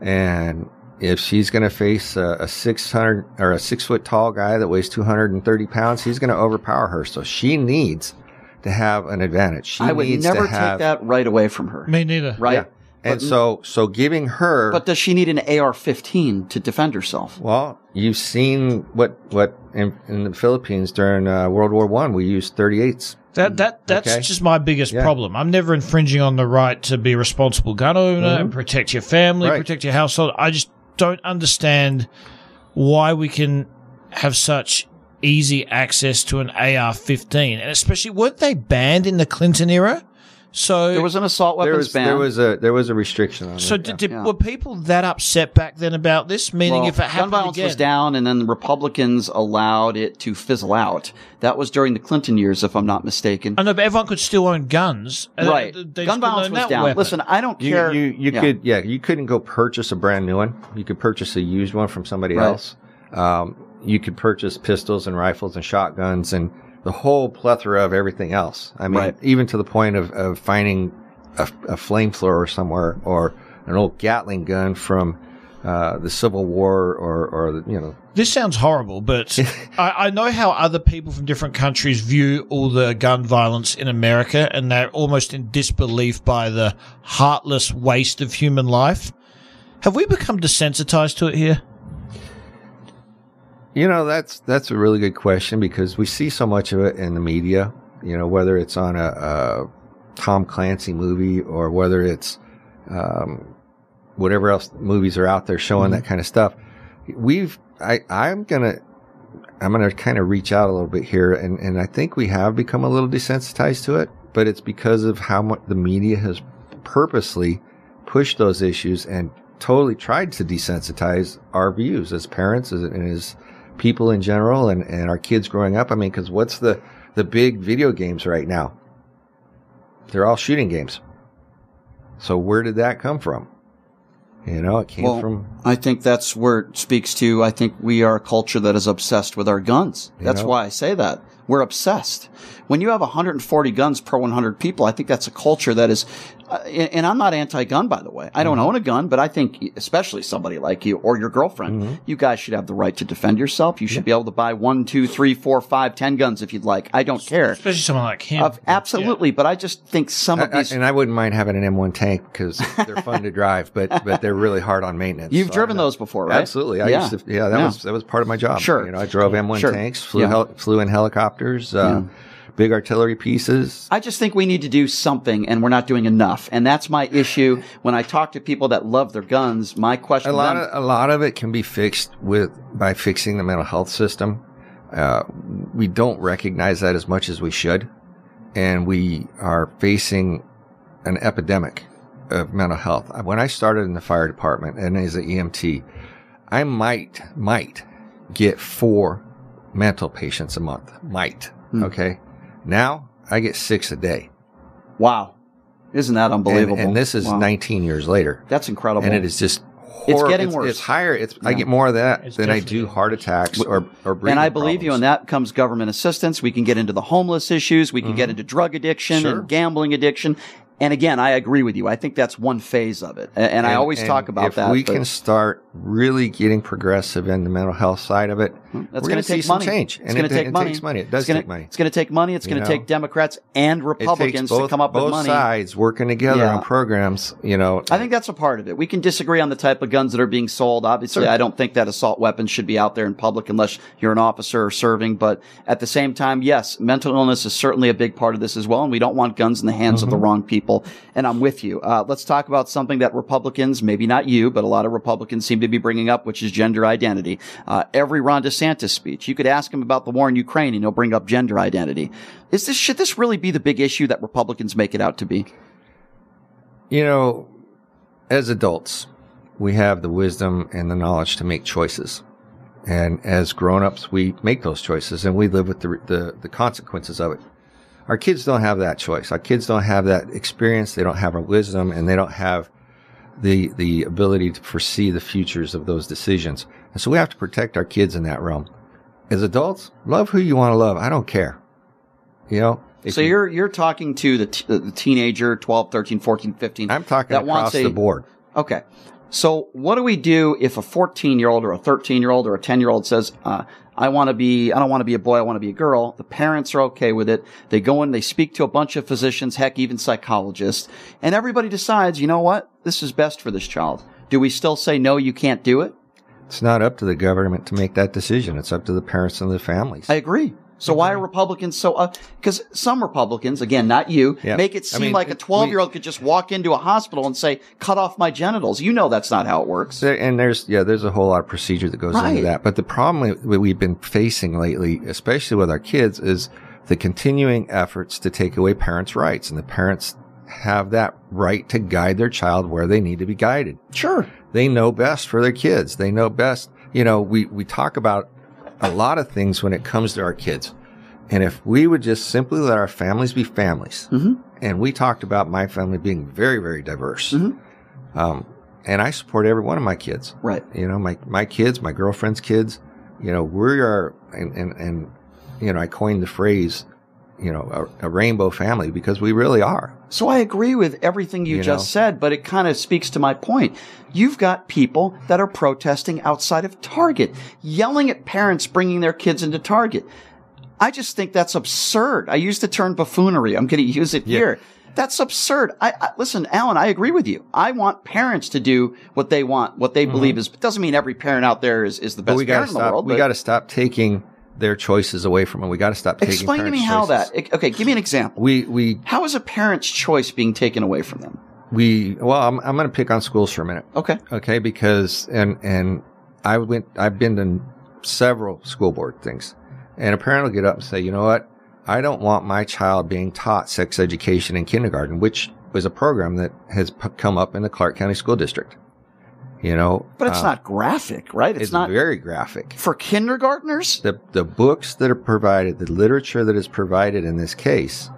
and if she's going to face a, a six hundred or a six foot tall guy that weighs two hundred and thirty pounds, he's going to overpower her. So she needs to have an advantage. She
I would
needs
never
to have
take that right away from her.
Me neither.
Right?
yeah. And so, so giving her.
But does she need an AR-15 to defend herself?
well, you've seen what what in, in the Philippines during uh, World War One, we used 38s.
That that that's
Okay.
just my biggest
Yeah.
problem. I'm never infringing on the right to be a responsible gun owner and protect your family,
Mm-hmm. Right.
protect your household. I just don't understand why we can have such easy access to an AR-15, and especially weren't they banned in the Clinton era? So
There was an assault
There
weapons
was
ban.
there was a there was a restriction on
so
it.
did,
yeah.
were people that upset back then about this? Meaning,
Well,
if it happened
gun
happened
violence
again,
was down, and then the Republicans allowed it to fizzle out. That was during the Clinton years, if I'm not mistaken.
I know, but everyone could still own guns.
Right.
they- they
Gun violence
own
was down.
weapon.
Listen, I don't
You,
care.
you, you
Yeah.
could, yeah, you couldn't go purchase a brand new one. You could purchase a used one from somebody
Right.
else. Um, you could purchase pistols and rifles and shotguns and the whole plethora of everything else. I mean,
Right.
even to the point of, of finding a, a flamethrower somewhere or an old Gatling gun from uh, the Civil War or, or the, you know,
This sounds horrible, but I, I know how other people from different countries view all the gun violence in America, and they're almost in disbelief by the heartless waste of human life. Have we become desensitized to it here?
You know, that's that's a really good question because we see so much of it in the media. You know, whether it's on a, a Tom Clancy movie or whether it's um, whatever else movies are out there showing that kind of stuff. We've I I'm gonna I'm gonna kind of reach out a little bit here, and and I think we have become a little desensitized to it, but it's because of how much the media has purposely pushed those issues and totally tried to desensitize our views as parents as- and as people in general and, and our kids growing up. I mean, cause what's the, the big video games right now? They're all shooting games. So where did that come from? You know, it came
well,
from.
I think that's where it speaks to. I think we are a culture that is obsessed with our guns. That's
know?
why I say that. We're obsessed. When you have 140 guns per 100 people, I think that's a culture that is, uh, and and I'm not anti-gun, by the way. I don't
Mm-hmm.
own a gun, but I think, especially somebody like you or your girlfriend,
Mm-hmm.
you guys should have the right to defend yourself. You should be able to buy one, two, three, four, five, ten guns if you'd like. I don't care.
Especially someone like him.
Of- absolutely, but I just think some of
I- I-
these.
and I wouldn't mind having an M1 tank because they're fun to drive, but but they're really hard on maintenance.
You've
So
driven those before, right?
Absolutely. I
Yeah.
used to. Yeah, that
Yeah.
was that was part of my job.
Sure.
You know, I drove M1
Sure.
tanks, flew
Yeah.
hel- flew in helicopters, uh, big artillery pieces.
I just think we need to do something, and we're not doing enough. And that's my issue. When I talk to people that love their guns, my question
A lot
them,
of a lot of it can be fixed with by fixing the mental health system. Uh, we don't recognize that as much as we should, and we are facing an epidemic of mental health. When I started in the fire department and as an EMT, I might might get four mental patients a month. Might
Hmm.
okay. Now I get six a day.
wow, isn't that unbelievable?
and this is
Wow.
19 years later.
That's incredible.
And it is just
It's getting
it's,
worse.
It's higher. It's I get more of that
It's
than I
definitely
do heart attacks or or breathing
and I believe you,
problems.
and that comes government assistance. We can get into the homeless issues. We can get into drug addiction
Mm-hmm. Sure.
and gambling addiction. And again, I agree with you. I think that's one phase of it. A- And, I always
and
talk about
if
that.
If
we
can start really getting progressive in the mental health side of it,
that's going to take
some
money.
change.
It's going to take money.
money. It does
gonna,
take money.
It's going to take money. It's going to take Democrats and Republicans
both,
to come up with money.
both sides working together
Yeah.
on programs. You know,
I think that's a part of it. We can disagree on the type of guns that are being sold. Obviously,
Sure.
I don't think that assault weapons should be out there in public unless you're an officer or serving. But at the same time, yes, mental illness is certainly a big part of this as well. And we don't want guns in the hands of the
Mm-hmm.
wrong people. And I'm with you. Uh, let's talk about something that Republicans, maybe not you, but a lot of Republicans seem to be bringing up, which is gender identity. Uh, every Ron DeSantis speech, you could ask him about the war in Ukraine and he'll bring up gender identity. Is this, should this really be the big issue that Republicans make it out to be?
you know, as adults, we have the wisdom and the knowledge to make choices. And as grown-ups, we make those choices and we live with the, the, the consequences of it. Our kids don't have that choice. Our kids don't have that experience. They don't have our wisdom and they don't have the, the ability to foresee the futures of those decisions. And so we have to protect our kids in that realm. As adults, love who you want to love. I don't care. You know? if
so
you-
you're you're talking to the, t- the teenager 12 13 14 15
I'm talking
that wants
across
a-
the board.
okay so what do we do if a 14 year old or a 13 year old or a 10 year old says uh, i want to be i don't want to be a boy i want to be a girl. The parents are okay with it. They go in they speak to a bunch of physicians heck even psychologists and everybody decides you know what? This is best for this child. Do we still say no you can't do it
It's not up to the government to make that decision. It's up to the parents and the families.
i agree so why are mm-hmm. Republicans so? Uh, because some Republicans, again, not you, make it
I
seem
mean,
like a twelve-year-old could just walk into a hospital and say, "Cut off my genitals." You know that's not how it works.
There- and there's yeah, there's a whole lot of procedure that goes
Right.
into that. But the problem we've been facing lately, especially with our kids, is the continuing efforts to take away parents' rights, and the parents have that right to guide their child where they need to be guided.
Sure.
They know best for their kids. They know best. You know, we we talk about a lot of things when it comes to our kids. And if we would just simply let our families be families, and we talked about my family being very, very diverse, um, and I support every one of my kids.
Right.
You know, my, my kids, my girlfriend's kids, you know, we are, and, and, and you know, I coined the phrase, you know, a, a rainbow family because we really are.
So I agree with everything you,
You
just
know.
said, but it kind of speaks to my point. You've got people that are protesting outside of Target, yelling at parents bringing their kids into Target. I just think that's absurd. I used the term buffoonery. I'm going to use it here. That's absurd. I, I listen, Alan. I agree with you. I want parents to do what they want, what they believe is. It doesn't mean every parent out there is, is the
Mm-hmm.
Best
we got to
parent in the
stop,
world.
we got to stop taking their choices away from them. We got to stop taking away.
Explain to me how
choices.
that. Okay, give me an example.
We, we,
How is a parent's choice being taken away from them?
we, well, I'm, I'm going to pick on schools for a minute.
Okay.
Okay. Because, and, and I went, I've been to several school board things and a parent will get up and say, you know what? I don't want my child being taught sex education in kindergarten, which was a program that has p- come up in the Clark County School District. You know,
But it's
Uh,
not graphic, right? It's,
It's
not
very graphic.
for kindergartners.
The the books that are provided, the literature that is provided in this case.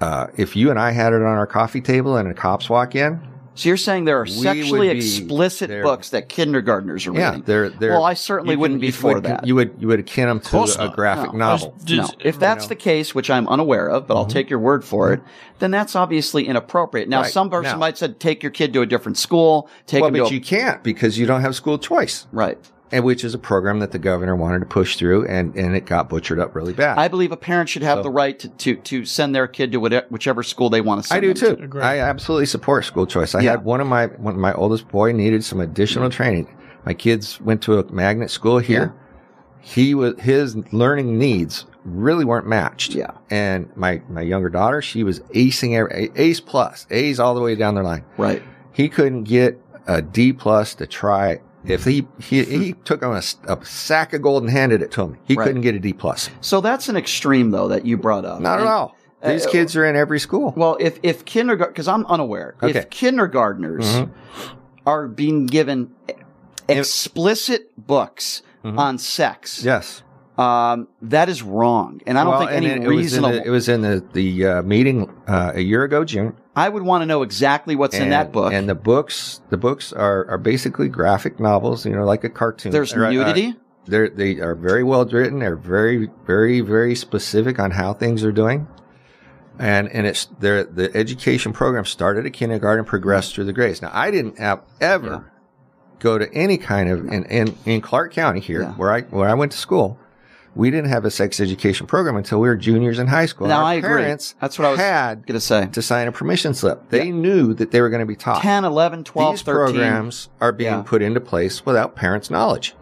Uh, if you and I had it on our coffee table and the cops walk in,
So you're saying there are sexually explicit
there-
books that kindergartners are
yeah,
reading.
they're they're.
well, I certainly
you
wouldn't
can-
be
you
for
would,
that.
You would you would akin them to a graphic
No.
novel.
No, if that's
know.
the case, which I'm unaware of, but I'll mm-hmm. take your word for it, then that's obviously inappropriate. Now,
Right.
some person
Now-
might say, take your kid to a different school, take
well,
him to
but
a,
you can't because you don't have school choice,
right.
And which is a program that the governor wanted to push through, and and it got butchered up really bad.
I believe a parent should have
So-
the right to, to, to send their kid to whate- whichever school they want to send.
I do
them
too.
to.
I absolutely support school choice. I
Yeah.
had one of my one, my oldest boy needed some additional mm-hmm. training. My kids went to a magnet school here. He was his learning needs really weren't matched.
Yeah.
And my my younger daughter, she was acing every, A's plus, A's all the way down the line.
Right.
He couldn't get a D plus to try. If he he, he took him a, a sack of gold and handed it to him, he
Right.
couldn't get a D plus.
So that's an extreme, though, that you brought up.
Not at all. These
uh,
kids are in every school.
Well, if if kindergarten, because I'm unaware,
Okay.
if kindergartners
Mhm.
are being given explicit books
Mhm.
on sex,
Yes.
um, that is wrong, and I don't
Well,
think any
and it, it was
reasonable.
the, it was in the the uh, meeting uh, a year ago, June.
I would want to know exactly what's in that book.
And the books, the books are, are basically graphic novels, you know, like a cartoon.
There's
Or, uh,
nudity?
they're, they are very well written. They're very, very, very specific on how things are doing. And, and it's their, the education program started at kindergarten, progressed through the grades. Now, I didn't have ever go to any kind of, in, in, in Clark County here, where I, where I went to school, we didn't have a sex education program until we were juniors in high school.
Now,
Our
I agree.
Parents
That's what I was
had
gonna say.
to sign a permission slip. They knew that they were going to be taught.
10, 11, 12,
These
13.
programs are being
Yeah.
put into place without parents' knowledge.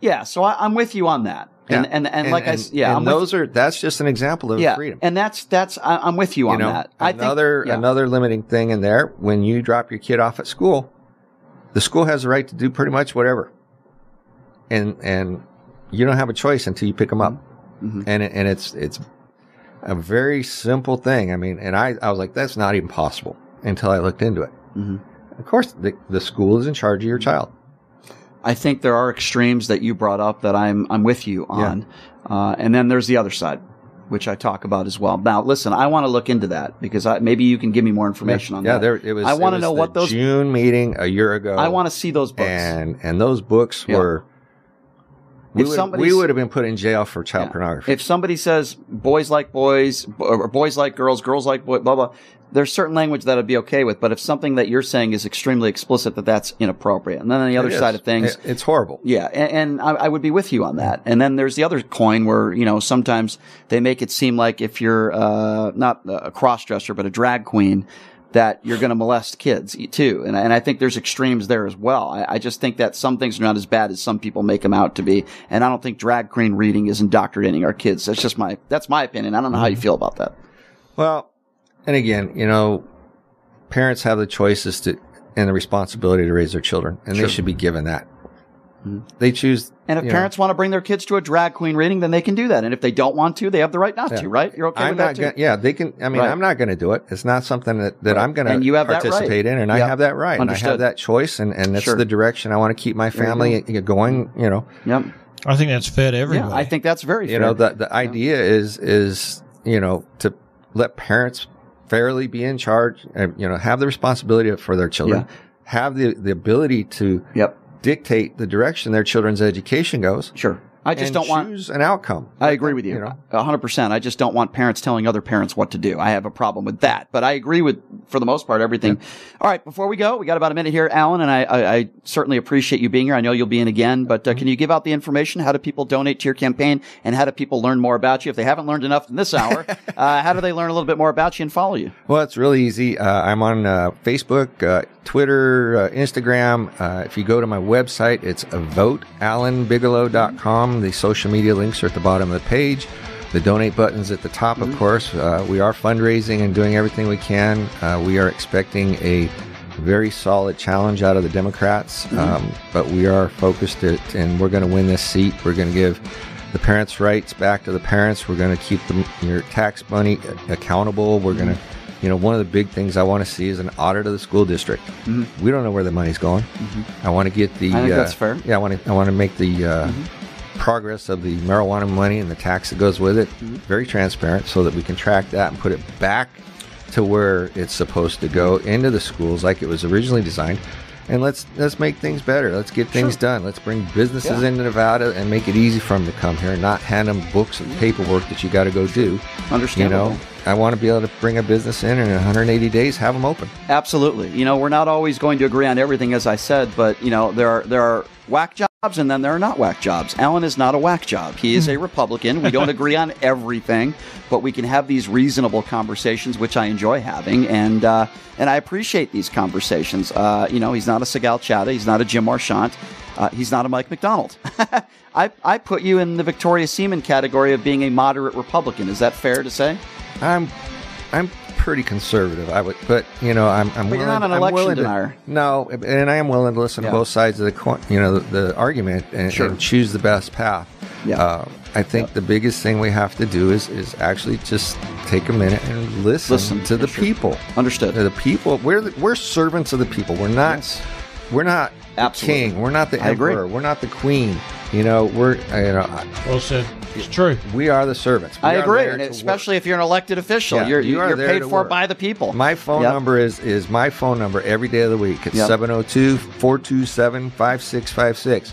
Yeah, so I, I'm with you on that. And, and, and, like I, s- yeah,
and those are that's just an example of
yeah,
freedom.
and that's that's I, I'm with you on
know,
that. I think
another
yeah.
another limiting thing in there when you drop your kid off at school, the school has the right to do pretty much whatever, and and you don't have a choice until you pick them up,
Mm-hmm.
and it, and it's it's a very simple thing. I mean, and I I was like, that's not even possible until I looked into it.
Mm-hmm.
Of course, the the school is in charge of your child.
I think there are extremes that you brought up that I'm I'm with you on, uh, and then there's the other side, which I talk about as well. Now, listen, I want to look into that because I, maybe you can give me more information on
yeah,
that.
there it was.
I want to know what those.
June meeting a year ago.
I want to see those books.
and and those books
Yeah.
were. We would, we would have been put in jail for child pornography.
If somebody says boys like boys or boys like girls, girls like boy, blah blah, there's certain language that I'd be okay with. But if something that you're saying is extremely explicit, that that's inappropriate. And then on the other side of things,
It- it's horrible.
Yeah, and, and I, I would be with you on that. And then there's the other coin where you know sometimes they make it seem like if you're uh, not a cross dresser but a drag queen. That you're going to molest kids too, and, and I think there's extremes there as well. I, I just think that some things are not as bad as some people make them out to be, and I don't think drag queen reading is indoctrinating our kids. That's just my that's my opinion. I don't know how you mm-hmm. feel about that.
Well, and again, you know, parents have the choices to and the responsibility to raise their children, and
Sure.
they should be given that. Mm-hmm. They choose.
And if
you know,
parents want to bring their kids to a drag queen reading, then they can do that. And if they don't want to, they have the right not
Yeah.
to. Right? You're okay
I'm
with
not
that too?
gonna, yeah, they can. I mean,
Right.
I'm not going to do it. It's not something that, that
Right.
I'm going
And you
to
have right.
participate in, and I have that right. And I have that choice, and, and that's
Sure.
the direction I want to keep my
There you
family going. You know,
Yep.
I think that's fair to everyone.
Yeah, I think that's very
you
fair.
know the the idea is is you know to let parents fairly be in charge and you know have the responsibility for their children
Yeah.
have the the ability to
yep.
Dictate the direction their children's education goes
Sure. I just don't want
choose an outcome
I agree with you. A hundred percent. I just don't want parents telling other parents what to do. I have a problem with that. But I agree with, for the most part, everything. All right. Before we go, we got about a minute here, Alan, and I, I, I certainly appreciate you being here. I know you'll be in again, but uh, can you give out the information? How do people donate to your campaign, and how do people learn more about you? If they haven't learned enough in this hour, uh, how do they learn a little bit more about you and follow you?
well it's really easy uh, i'm on uh, facebook uh, twitter uh, instagram uh, if you go to my website it's votealanbigelow.com the social media links are at the bottom of the page the donate buttons at the top of course uh, we are fundraising and doing everything we can uh, we are expecting a very solid challenge out of the democrats um, but we are focused at, and we're going to win this seat we're going to give the parents' rights back to the parents. We're going to keep them, your tax money accountable. We're going to You know, one of the big things I want to see is an audit of the school district. We don't know where the money's going. I want to get the.
Mm-hmm. I think
uh,
that's fair. Mm-hmm.
Yeah, I want to. I want to make the uh, progress of the marijuana money and the tax that goes with it
Mm-hmm.
very transparent, so that we can track that and put it back to where it's supposed to go into the schools like it was originally designed. And let's let's make things better. Let's get things
Sure.
done. Let's bring businesses
Yeah.
into Nevada and make it easy for them to come here, and not hand them books and paperwork that you got to go do. understand
You
know, I want to be able to bring a business in and in 180 days have them open.
Absolutely. You know, we're not always going to agree on everything, as I said, but you know, there are there are whack jobs and then there are not whack jobs. Alan is not a whack job. He is a Republican. We don't agree on everything, but we can have these reasonable conversations, which I enjoy having, and uh, and I appreciate these conversations. Uh, you know, he's not a Sigal Chattah. He's not a Jim Marchant. Uh, he's not a Mike McDonald. I, I put you in the Victoria Seaman category of being a moderate Republican. Is that fair to say?
I'm I'm pretty conservative. I would, but you know, I'm I'm
But you're
willing,
not an election
willing to-
denier.
no, and I am willing to listen
Yeah.
to both sides of the coin, you know, the, the argument and,
Sure.
and choose the best path.
Yeah.
Uh, I think the biggest thing we have to do is is actually just take a minute and listen,
Listen,
to the
sure.
people.
Understood.
To the people. We're the, we're servants of the people. We're not. We're not
Absolutely.
king. We're not the
I agree.
emperor. We're not the queen. You know, we're you know.
Well said. It's true.
We are the servants. We
I agree, and
to work.
especially if you're an elected official,
Yeah,
you're
you are
you're paid for
work.
by the people.
My phone
Yep.
number is is my phone number every day of the week. It's
Yep.
702 427 5656.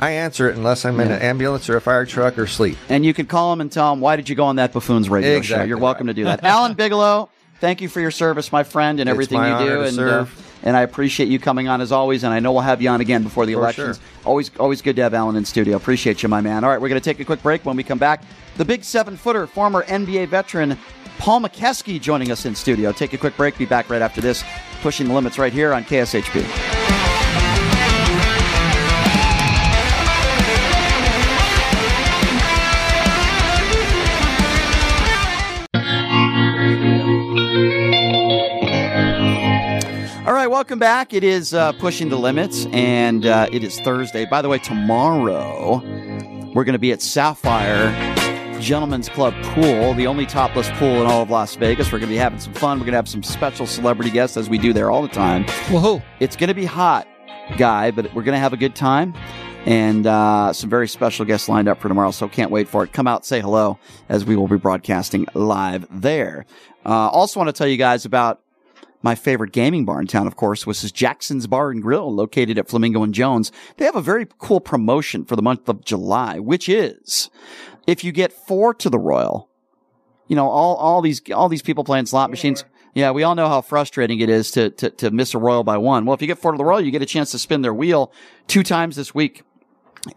I answer it unless I'm in an ambulance or a fire truck or sleep.
And you can call him and tell him why did you go on that buffoon's radio show. You're welcome to do that. Alan Bigelow, thank you for your service, my friend, and
It's
everything
my
you
honor
do.
to
and
serve.
Uh, and I appreciate you coming on as always. And I know we'll have you on again before the
For
elections.
sure.
Always, always good to have Alan in studio. Appreciate you, my man. All right, we're going to take a quick break. When we come back, the big seven footer, former NBA veteran Paul Mokeski joining us in studio. Take a quick break. Be back right after this. Pushing the limits right here on KSHP. Welcome back. It is uh, pushing the limits, and uh, it is Thursday. By the way, tomorrow we're going to be at Sapphire Gentlemen's Club Pool, the only topless pool in all of Las Vegas. We're going to be having some fun. We're going to have some special celebrity guests as we do there all the time.
Woohoo!
It's going to be hot, guy, but we're going to have a good time. And uh, some very special guests lined up for tomorrow, so can't wait for it. Come out, say hello, as we will be broadcasting live there. Uh, also, want to tell you guys about my favorite gaming bar in town, of course, was Jackson's Bar and Grill, located at Flamingo and Jones. They have a very cool promotion for the month of July, which is if you get four to the Royal, you know, all, all these, all these people playing slot machines. Yeah, we all know how frustrating it is to, to, to miss a Royal by one. Well, if you get four to the Royal, you get a chance to spin their wheel two times this week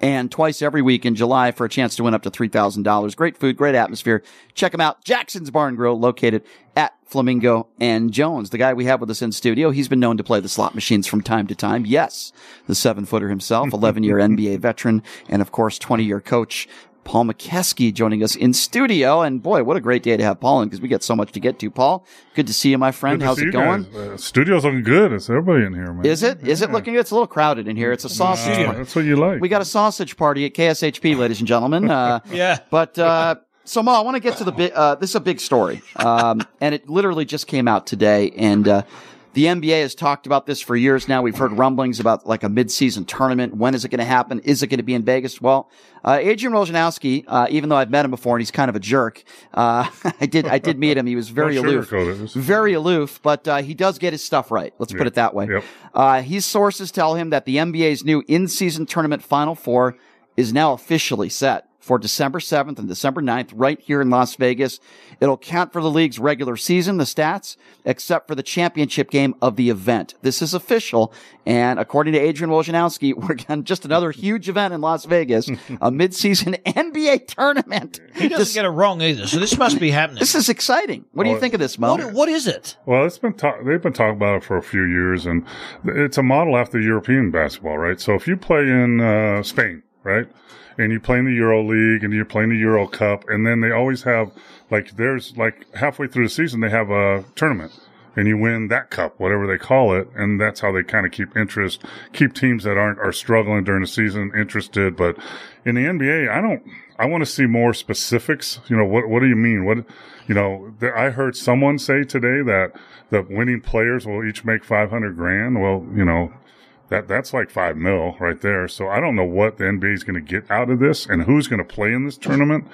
and twice every week in July for a chance to win up to $3,000. Great food, great atmosphere. Check them out. Jackson's Barn Grill located at Flamingo and Jones. The guy we have with us in studio, he's been known to play the slot machines from time to time. Yes, the seven footer himself, 11 year NBA veteran, and of course, 20 year coach. Paul Mokeski joining us in studio. And boy, what a great day to have Paul in because we got so much to get to. Paul, good to see you, my friend.
Good to
How's
see
it
you
going?
guys. Uh, studio's looking good. It's everybody in here, man.
Is it? Is it looking good? It's a little crowded in here. It's a sausage.
Uh, that's what you like.
We got a sausage party at KSHP, ladies and gentlemen. Uh,
Yeah.
But uh, so, Ma, I want to get to the big. Uh, this is a big story, um, and it literally just came out today. And uh, the NBA has talked about this for years now. We've heard rumblings about like a midseason tournament. When is it going to happen? Is it going to be in Vegas? Well, uh, Adrian Wojnarowski, uh, even though I've met him before and he's kind of a jerk, uh, I did I did meet him. He was very aloof, very aloof, but uh, he does get his stuff right. Let's put it that way.
Yep.
Uh, his sources tell him that the NBA's new in-season tournament Final Four is now officially set for December 7th and December 9th right here in Las Vegas. It'll count for the league's regular season, the stats, except for the championship game of the event. This is official. And according to Adrian Wojnarowski, we're getting just another huge event in Las Vegas, a mid-season NBA tournament.
He doesn't get it wrong either, so this must be happening.
This is exciting. What do you think of this, Mo?
What, what is it?
Well, it's been talk- they've been talking about it for a few years, and it's a model after European basketball, right? So if you play in uh, Spain, right, and you play in the Euro League and you're playing the Euro Cup, and then they always have like there's like halfway through the season they have a tournament, and you win that cup, whatever they call it, and that's how they kind of keep interest, keep teams that aren't are struggling during the season interested. But in the NBA, I don't. I want to see more specifics. You know, what what do you mean? What you know? I heard someone say today that the winning players will each make five hundred grand. Well, you know. That that's like five mil right there. So I don't know what the NBA is going to get out of this and who's going to play in this tournament.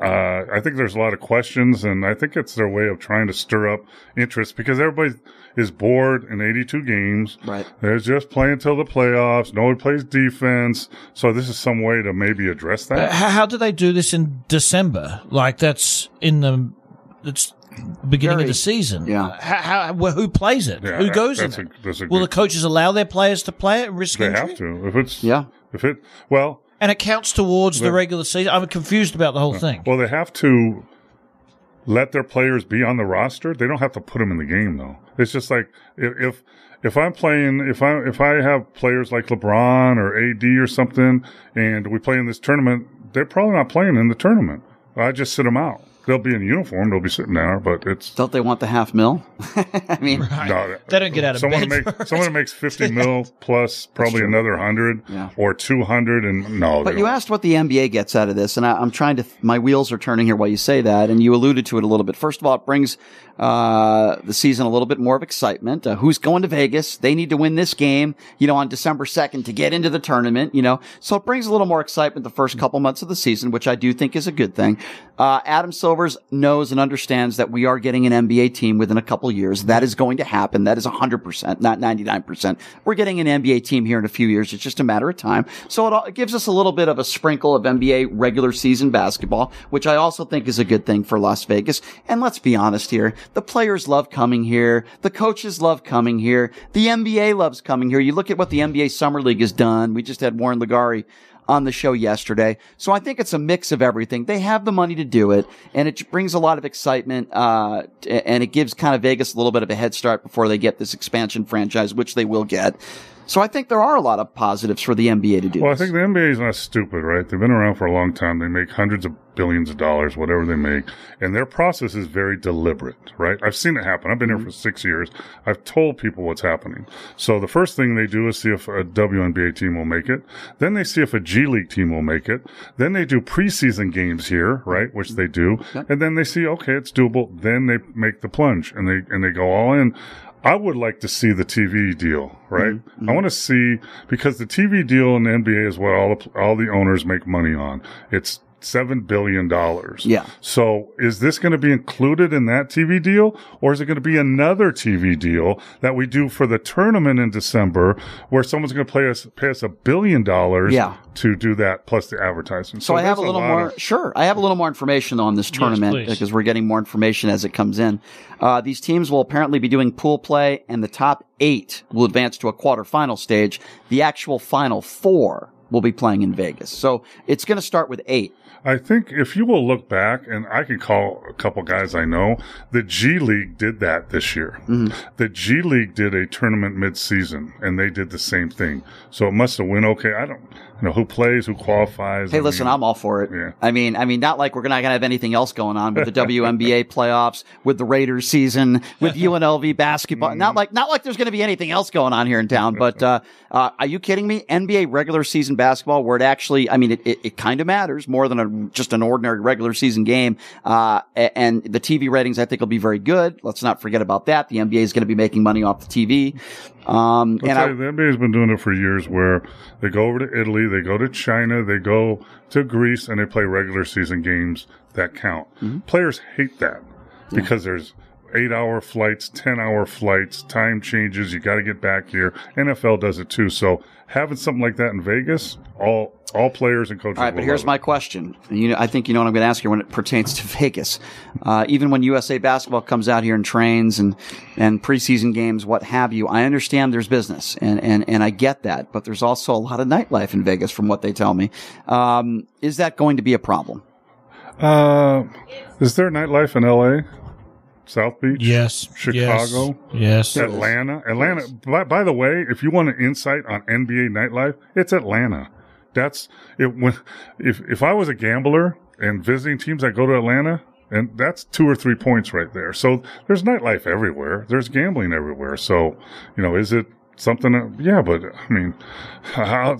Uh, I think there's a lot of questions, and I think it's their way of trying to stir up interest because everybody is bored in 82 games.
Right.
They're just playing till the playoffs. No Nobody plays defense. So this is some way to maybe address
Uh,
that.
how, how do they do this in December? Like that's in the it's beginning
Very-
of the season.
yeah.
Uh, how, how, well, who plays it?
Yeah,
who goes in
that's
it?
a- that's
Will the coaches allow their players to play it? Risk
They
injury?
have to. If it's
Yeah.
if it well,
And it counts towards the
But-
regular season. I'm confused about the whole thing.
well, they have to let their players be on the roster. They don't have to put them in the game though. It's just like if if, if I'm playing, if I if I have players like LeBron or AD or something, and we play in this tournament, they're probably not playing in the tournament. I just sit them out. They'll be in uniform. They'll be sitting there, but it's
Don't they want the half mil? I mean,
no,
They don't get out of
someone
bed
Make,
first.
someone that makes fifty mil plus probably another hundred
Yeah.
or two hundred, and no.
But you
don't.
asked what the NBA gets out of this, and I, I'm trying to. My wheels are turning here while you say that, and you alluded to it a little bit. First of all, it brings uh, the season a little bit more of excitement. Uh, who's going to Vegas? They need to win this game, you know, on December 2nd to get into the tournament, you know. So it brings a little more excitement the first couple months of the season, which I do think is a good thing. Uh, Adam Silvers knows and understands that we are getting an NBA team within a couple years. That is going to happen. That is 100%, not 99%. We're getting an NBA team here in a few years. It's just a matter of time. So it, all, it gives us a little bit of a sprinkle of NBA regular season basketball, which I also think is a good thing for Las Vegas. And let's be honest here. The players love coming here. The coaches love coming here. The NBA loves coming here. You look at what the NBA Summer League has done. We just had Warren LeGarie on the show yesterday. So I think it's a mix of everything. They have the money to do it, and it brings a lot of excitement, uh, and it gives kind of Vegas a little bit of a head start before they get this expansion franchise, which they will get. So I think there are a lot of positives for the NBA to do.
Well, I think the NBA is not stupid, right? They've been around for a long time. They make hundreds of billions of dollars, whatever they make, and their process is very deliberate, right? I've seen it happen. I've been here mm-hmm. for six years. I've told people what's happening. So the first thing they do is see if a WNBA team will make it. Then they see if a G League team will make it. Then they do preseason games here, right? Which they do. And then they see, okay, it's doable. Then they make the plunge and they, and they go all in. I would like to see the TV deal, right? Mm-hmm, I mm-hmm. want to see because the TV deal in the NBA is what all the, all the owners make money on. It's seven billion dollars.
Yeah.
So is this going to be included in that TV deal, or is it going to be another TV deal that we do for the tournament in December, where someone's going to pay us pay us a billion dollars
Yeah.
to do that plus the advertising?
So, I have a little
lot
more.
of-
sure, I have a little more information on this tournament
please.
because we're getting more information as it comes in. Uh, these teams will apparently be doing pool play, and the top eight will advance to a quarterfinal stage. The actual final four will be playing in Vegas. So it's going to start with eight.
I think if you will look back, and I can call a couple guys I know, the G League did that this year.
Mm-hmm.
The G League did a tournament mid-season, and they did the same thing. So it must have went okay. I don't know who plays, who qualifies.
Hey,
I
listen,
mean,
I'm all for it.
Yeah.
I mean, I mean, not like we're not going to have anything else going on with the WNBA playoffs, with the Raiders season, with UNLV basketball. Not like, not like there's going to be anything else going on here in town. But uh, uh, are you kidding me? NBA regular season basketball, where it actually, I mean, it, it, it kind of matters more than a, just an ordinary regular season game. Uh, and the TV ratings, I think, will be very good. Let's not forget about that. The NBA is going to be making money off the TV. Um, and I,
you, the NBA has been doing it for years where they go over to Italy, they go to China, they go to Greece, and they play regular season games that count.
Mm-hmm.
Players hate that because there's eight hour flights, 10 hour flights, time changes, you got to get back here. NFL does it too. So having something like that in Vegas, all, all players and coaches
All right, but here's my question. You know, I think you know what I'm going to ask you when it pertains to Vegas. Uh, even when USA Basketball comes out here and trains and and preseason games, what have you, I understand there's business and and and I get that, but there's also a lot of nightlife in Vegas, from what they tell me. Um, is that going to be a problem?
Uh, is there nightlife in LA? South Beach?
Yes.
Chicago?
Yes. yes.
Atlanta. Atlanta. By, by the way, if you want an insight on NBA nightlife, it's Atlanta. That's it. When if if I was a gambler and visiting teams, I go to Atlanta And that's two or three points right there. So there's nightlife everywhere. There's gambling everywhere. So, you know, is it something that, yeah, but I mean, how,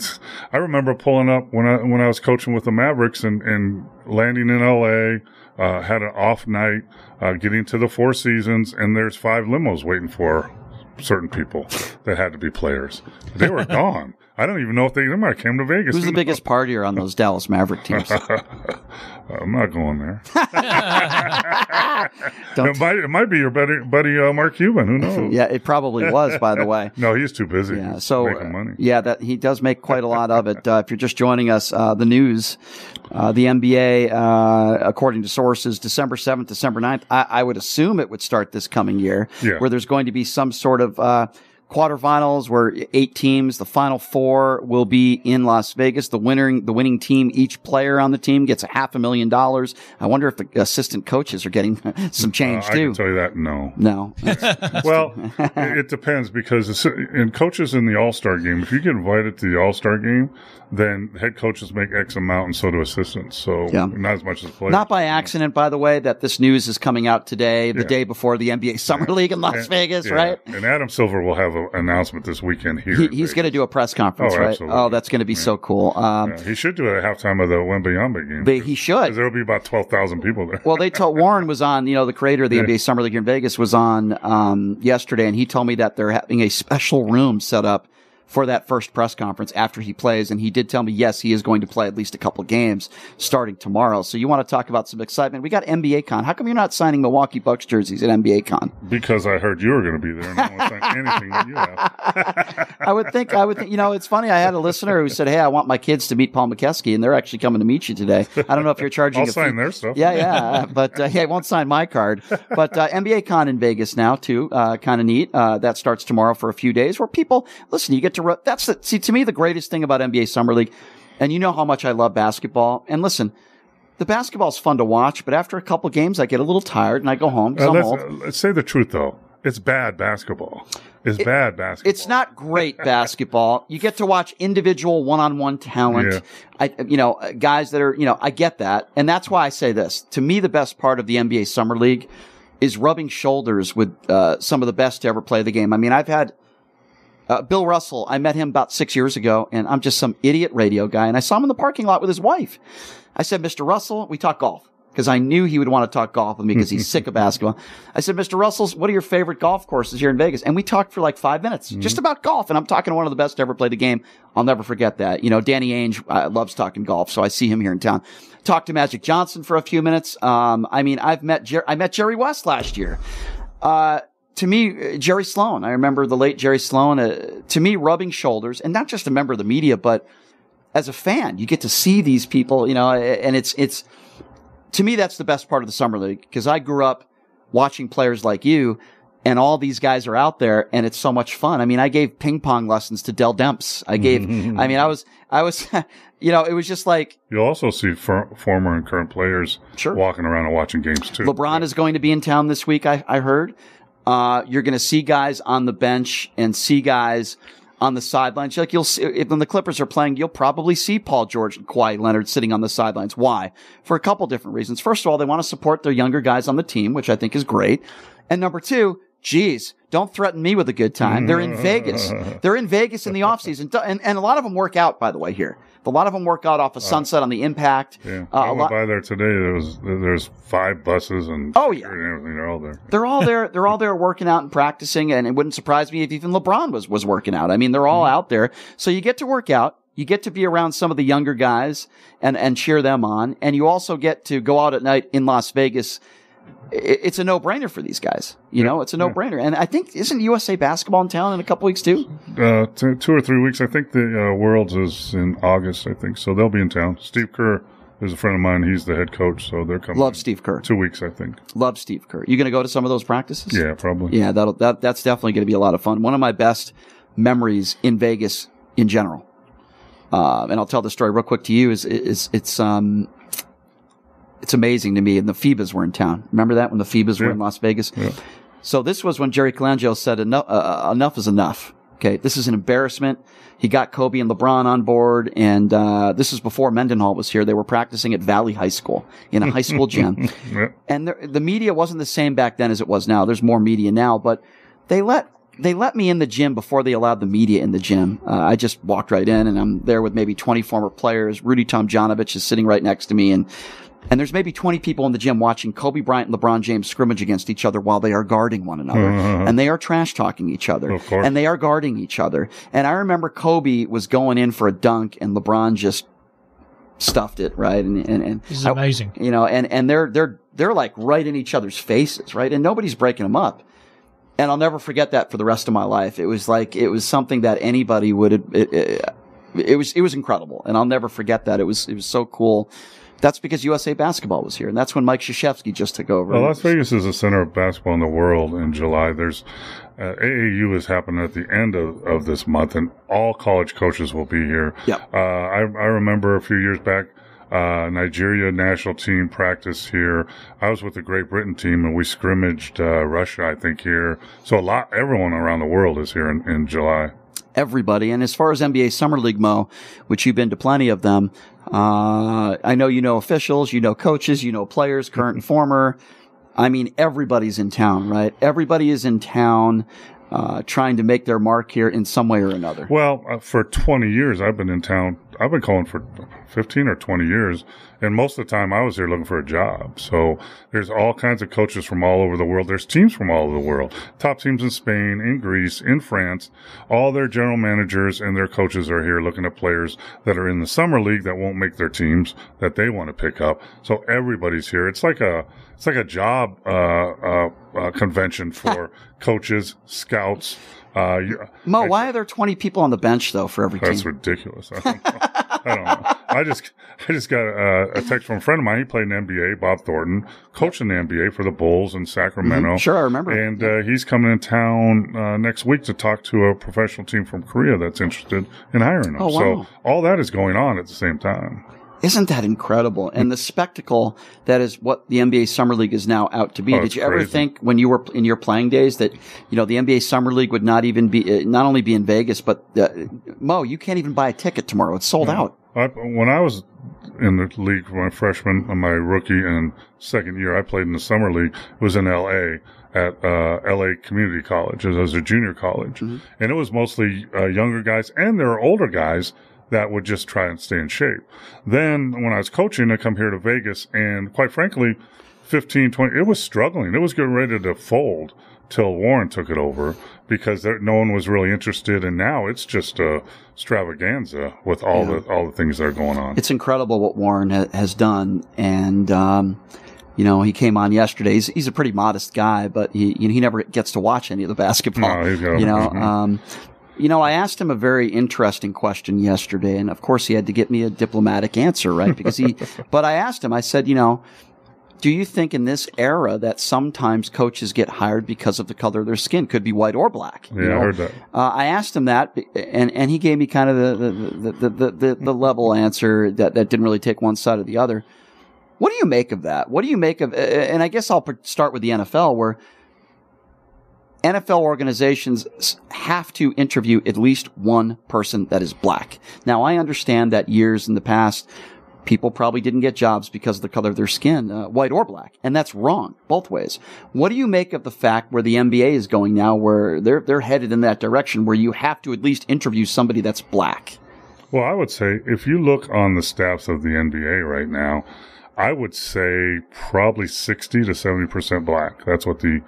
I remember pulling up when I, when I was coaching with the Mavericks and, and landing in LA, uh, had an off night, uh, getting to the Four Seasons and there's five limos waiting for certain people that had to be players. They were gone. I don't even know if they, they might have came to Vegas.
Who's the biggest partier on those Dallas Maverick teams?
I'm not going there. it, might, it might be your buddy, buddy uh, Mark Cuban. Who knows?
yeah, it probably was, by the way.
no, he's too busy.
Yeah, so
making money.
uh, yeah, that he does make quite a lot of it. Uh, if you're just joining us, uh, the news, uh, the NBA, uh, according to sources, December seventh, December 9th, I, I would assume it would start this coming year,
Yeah.
where there's going to be some sort of uh, quarterfinals where eight teams, the final four will be in Las Vegas. The winning, the winning team, each player on the team gets a half a million dollars. I wonder if the assistant coaches are getting some change
Uh, I
too.
can tell you that no.
No.
well, it depends because in coaches in the All Star game, if you get invited to the All Star game, then head coaches make X amount, and so do assistants. So
Yeah.
not as much as players.
Not by accident, by the way, that this news is coming out today, the
Yeah.
day before the NBA Summer League in Las
And-
Vegas,
yeah.
right?
And Adam Silver will have an announcement this weekend here.
He, he's going to do a press conference,
Oh,
right?
absolutely.
Oh, that's going to be so cool. Um,
Yeah, he should do it at halftime of the Wembanyama game.
They- he should.
There will be about 12,000 people there.
well, they told Warren was on, you know, the creator of the
Yeah.
NBA Summer League here in Vegas was on um, yesterday, and he told me that they're having a special room set up for that first press conference after he plays. And he did tell me, yes, he is going to play at least a couple games starting tomorrow. So you want to talk about some excitement? We got NBA Con. How come you're not signing Milwaukee Bucks jerseys at NBA Con?
Because I heard you were going to be there and I want to sign anything that you have.
I would think, I would think, you know, it's funny. I had a listener who said, Hey, I want my kids to meet Paul Mokeski, and they're actually coming to meet you today. I don't know if you're charging
I'll
a
sign
fee.
their stuff.
Yeah, yeah. But, uh, yeah, I won't sign my card. But, uh, NBA Con in Vegas now, too. Uh, kind of neat. Uh, that starts tomorrow for a few days where people, listen, you get to, that's the, see, to me, the greatest thing about NBA Summer League, and you know how much I love basketball. And listen, the basketball's fun to watch, but after a couple games, I get a little tired and I go home.
Uh,
I'm
let's,
old.
uh, let's say the truth, though. It's bad basketball. It's bad basketball.
It's not great basketball. You get to watch individual one-on-one talent.
Yeah.
I, you know, uh, guys that are, you know, I get that. And that's why I say this. To me, the best part of the NBA Summer League is rubbing shoulders with, uh, some of the best to ever play the game. I mean, I've had, uh, Bill Russell, I met him about six years ago and I'm just some idiot radio guy. And I saw him in the parking lot with his wife. I said, Mr. Russell, we talk golf because I knew he would want to talk golf with me because he's sick of basketball. I said, Mr. Russell's, what are your favorite golf courses here in Vegas? And we talked for like five minutes just about golf. And I'm talking to one of the best to ever play the game. I'll never forget that. You know, Danny Ainge uh, loves talking golf. So I see him here in town. Talked to Magic Johnson for a few minutes. Um, I mean, I've met, Jer- I met Jerry West last year. Uh, to me, uh, Jerry Sloan, I remember the late Jerry Sloan, uh, to me, rubbing shoulders and not just a member of the media, but as a fan, you get to see these people, you know, and it's, it's, to me, that's the best part of the summer league because I grew up watching players like you and all these guys are out there and it's so much fun. I mean, I gave ping pong lessons to Dell Demps. I gave, I mean, I was, I was, you know, it was just like
You'll also see for, former and current players walking around and watching games too.
LeBron is going to be in town this week. I, I heard. Uh, you're going to see guys on the bench and see guys on the sidelines. Like you'll see, if when the Clippers are playing, you'll probably see Paul George and Kawhi Leonard sitting on the sidelines. Why? For a couple different reasons. First of all, they want to support their younger guys on the team, which I think is great. And number two, geez, don't threaten me with a good time. They're in Vegas. They're in Vegas in the offseason. And, and a lot of them work out, by the way, here. A lot of them work out off of Sunset on the Impact.
Yeah,
Uh,
I went
lot-
by there today. There was there's five buses and
Oh, yeah.
and everything. They're all there.
they're all there. They're all there working out and practicing. And it wouldn't surprise me if even LeBron was, was working out. I mean, they're all out there. So you get to work out. You get to be around some of the younger guys and, and cheer them on. And you also get to go out at night in Las Vegas. It's a no brainer for these guys. You know, it's a no brainer. And I think, isn't USA basketball in town in a couple weeks too?
Uh, two, two or three weeks. I think the uh, Worlds is in August. I think so. They'll be in town. Steve Kerr is a friend of mine. He's the head coach, so they're coming.
Love Steve Kerr.
Two weeks, I think.
Love Steve Kerr. You going to go to some of those practices?
Yeah, probably.
Yeah, that'll, that, that's definitely going to be a lot of fun. One of my best memories in Vegas in general. Uh, and I'll tell the story real quick to you is, is, it's, um, it's amazing to me. And the FIBAs were in town. Remember that when the FIBAs were in Las Vegas? So this was when Jerry Colangelo said enough, uh, enough is enough. Okay, this is an embarrassment. He got Kobe and LeBron on board, and uh, this is before Mendenhall was here. They were practicing at Valley High School in a high school gym, and the, the media wasn't the same back then as it was now. There's more media now, but they let they let me in the gym before they allowed the media in the gym. Uh, I just walked right in, and I'm there with maybe 20 former players. Rudy Tomjanovich is sitting right next to me, and and there's maybe 20 people in the gym watching Kobe Bryant and LeBron James scrimmage against each other while they are guarding one another.
Uh-huh.
And they are trash talking each other.
Of course.
And they are guarding each other. And I remember Kobe was going in for a dunk and LeBron just stuffed it, right? And, and, and
This is
I-
amazing.
you know, and, and they're, they're, they're like right in each other's faces, right? And nobody's breaking them up. And I'll never forget that for the rest of my life. It was like, it was something that anybody would, it, it, it was, it was incredible. And I'll never forget that. It was, it was so cool. That's because USA basketball was here. And that's when Mike Krzyzewski just took over.
Well, Las Vegas is the center of basketball in the world in July. There's uh, AAU is happening at the end of, of this month, and all college coaches will be here.
Yep.
Uh, I, I remember a few years back, uh, Nigeria national team practiced here. I was with the Great Britain team, and we scrimmaged uh, Russia, I think, here. So a lot, everyone around the world is here in, in July.
everybody. And as far as NBA Summer League, Mo, which you've been to plenty of them, uh, I know you know officials, you know coaches, you know players, current and former. I mean, everybody's in town, right? Everybody is in town, uh, trying to make their mark here in some way or another.
Well, uh, for 20 years, I've been in town. I've been calling for 15 or 20 years. And most of the time I was here looking for a job. So there's all kinds of coaches from all over the world. There's teams from all over the world. Top teams in Spain, in Greece, in France. All their general managers and their coaches are here looking at players that are in the summer league that won't make their teams that they want to pick up. So everybody's here. It's like a, it's like a job, uh, uh, uh convention for coaches, scouts. Uh,
Mo, why are there 20 people on the bench though for every
that's
team?
That's ridiculous. I don't know. I don't know. I just, I just got a, a text from a friend of mine. He played in the NBA, Bob Thornton, coached in the NBA for the Bulls in Sacramento.
Mhm. Sure, I remember.
And uh, he's coming in town uh, next week to talk to a professional team from Korea that's interested in hiring him.
Oh, wow.
So all that is going on at the same time.
Isn't that incredible? And the spectacle that is what the NBA Summer League is now out to be.
Oh,
Did you ever think when you were in your playing days that, you know, the NBA Summer League would not even be, uh, not only be in Vegas, but, uh, Mo, you can't even buy a ticket tomorrow. It's sold out.
I, when I was in the league for my freshman, uh, my rookie and second year, I played in the summer league. It was in L.A. at uh, L.A. Community College as, as a junior college, and it was mostly uh, younger guys, and there were older guys that would just try and stay in shape. Then when I was coaching, I come here to Vegas, and quite frankly, 15, 20, it was struggling. It was getting ready to fold till Warren took it over because there, no one was really interested. And now it's just a extravaganza with all
Yeah.
the all the things that are going on.
It's incredible what Warren ha- has done. And, um, you know, he came on yesterday. He's, he's a pretty modest guy, but he, you know, he never gets to watch any of the basketball.
No,
you know,
mhm.
um, you know, I asked him a very interesting question yesterday, and of course he had to get me a diplomatic answer, right? Because he, but I asked him, I said, you know, do you think in this era that sometimes coaches get hired because of the color of their skin? Could be white or black. you
Yeah, I heard that.
Uh, I asked him that, and and he gave me kind of the the, the, the, the, the level answer that, that didn't really take one side or the other. What do you make of that? What do you make of? And I guess I'll start with the NFL, where NFL organizations have to interview at least one person that is black. Now, I understand that years in the past, people probably didn't get jobs because of the color of their skin, uh, white or black, and that's wrong both ways. What do you make of the fact where the NBA is going now, where they're they're headed in that direction, where you have to at least interview somebody that's black?
Well, I would say if you look on the staffs of the NBA right now, I would say probably 60 to 70% black. That's what the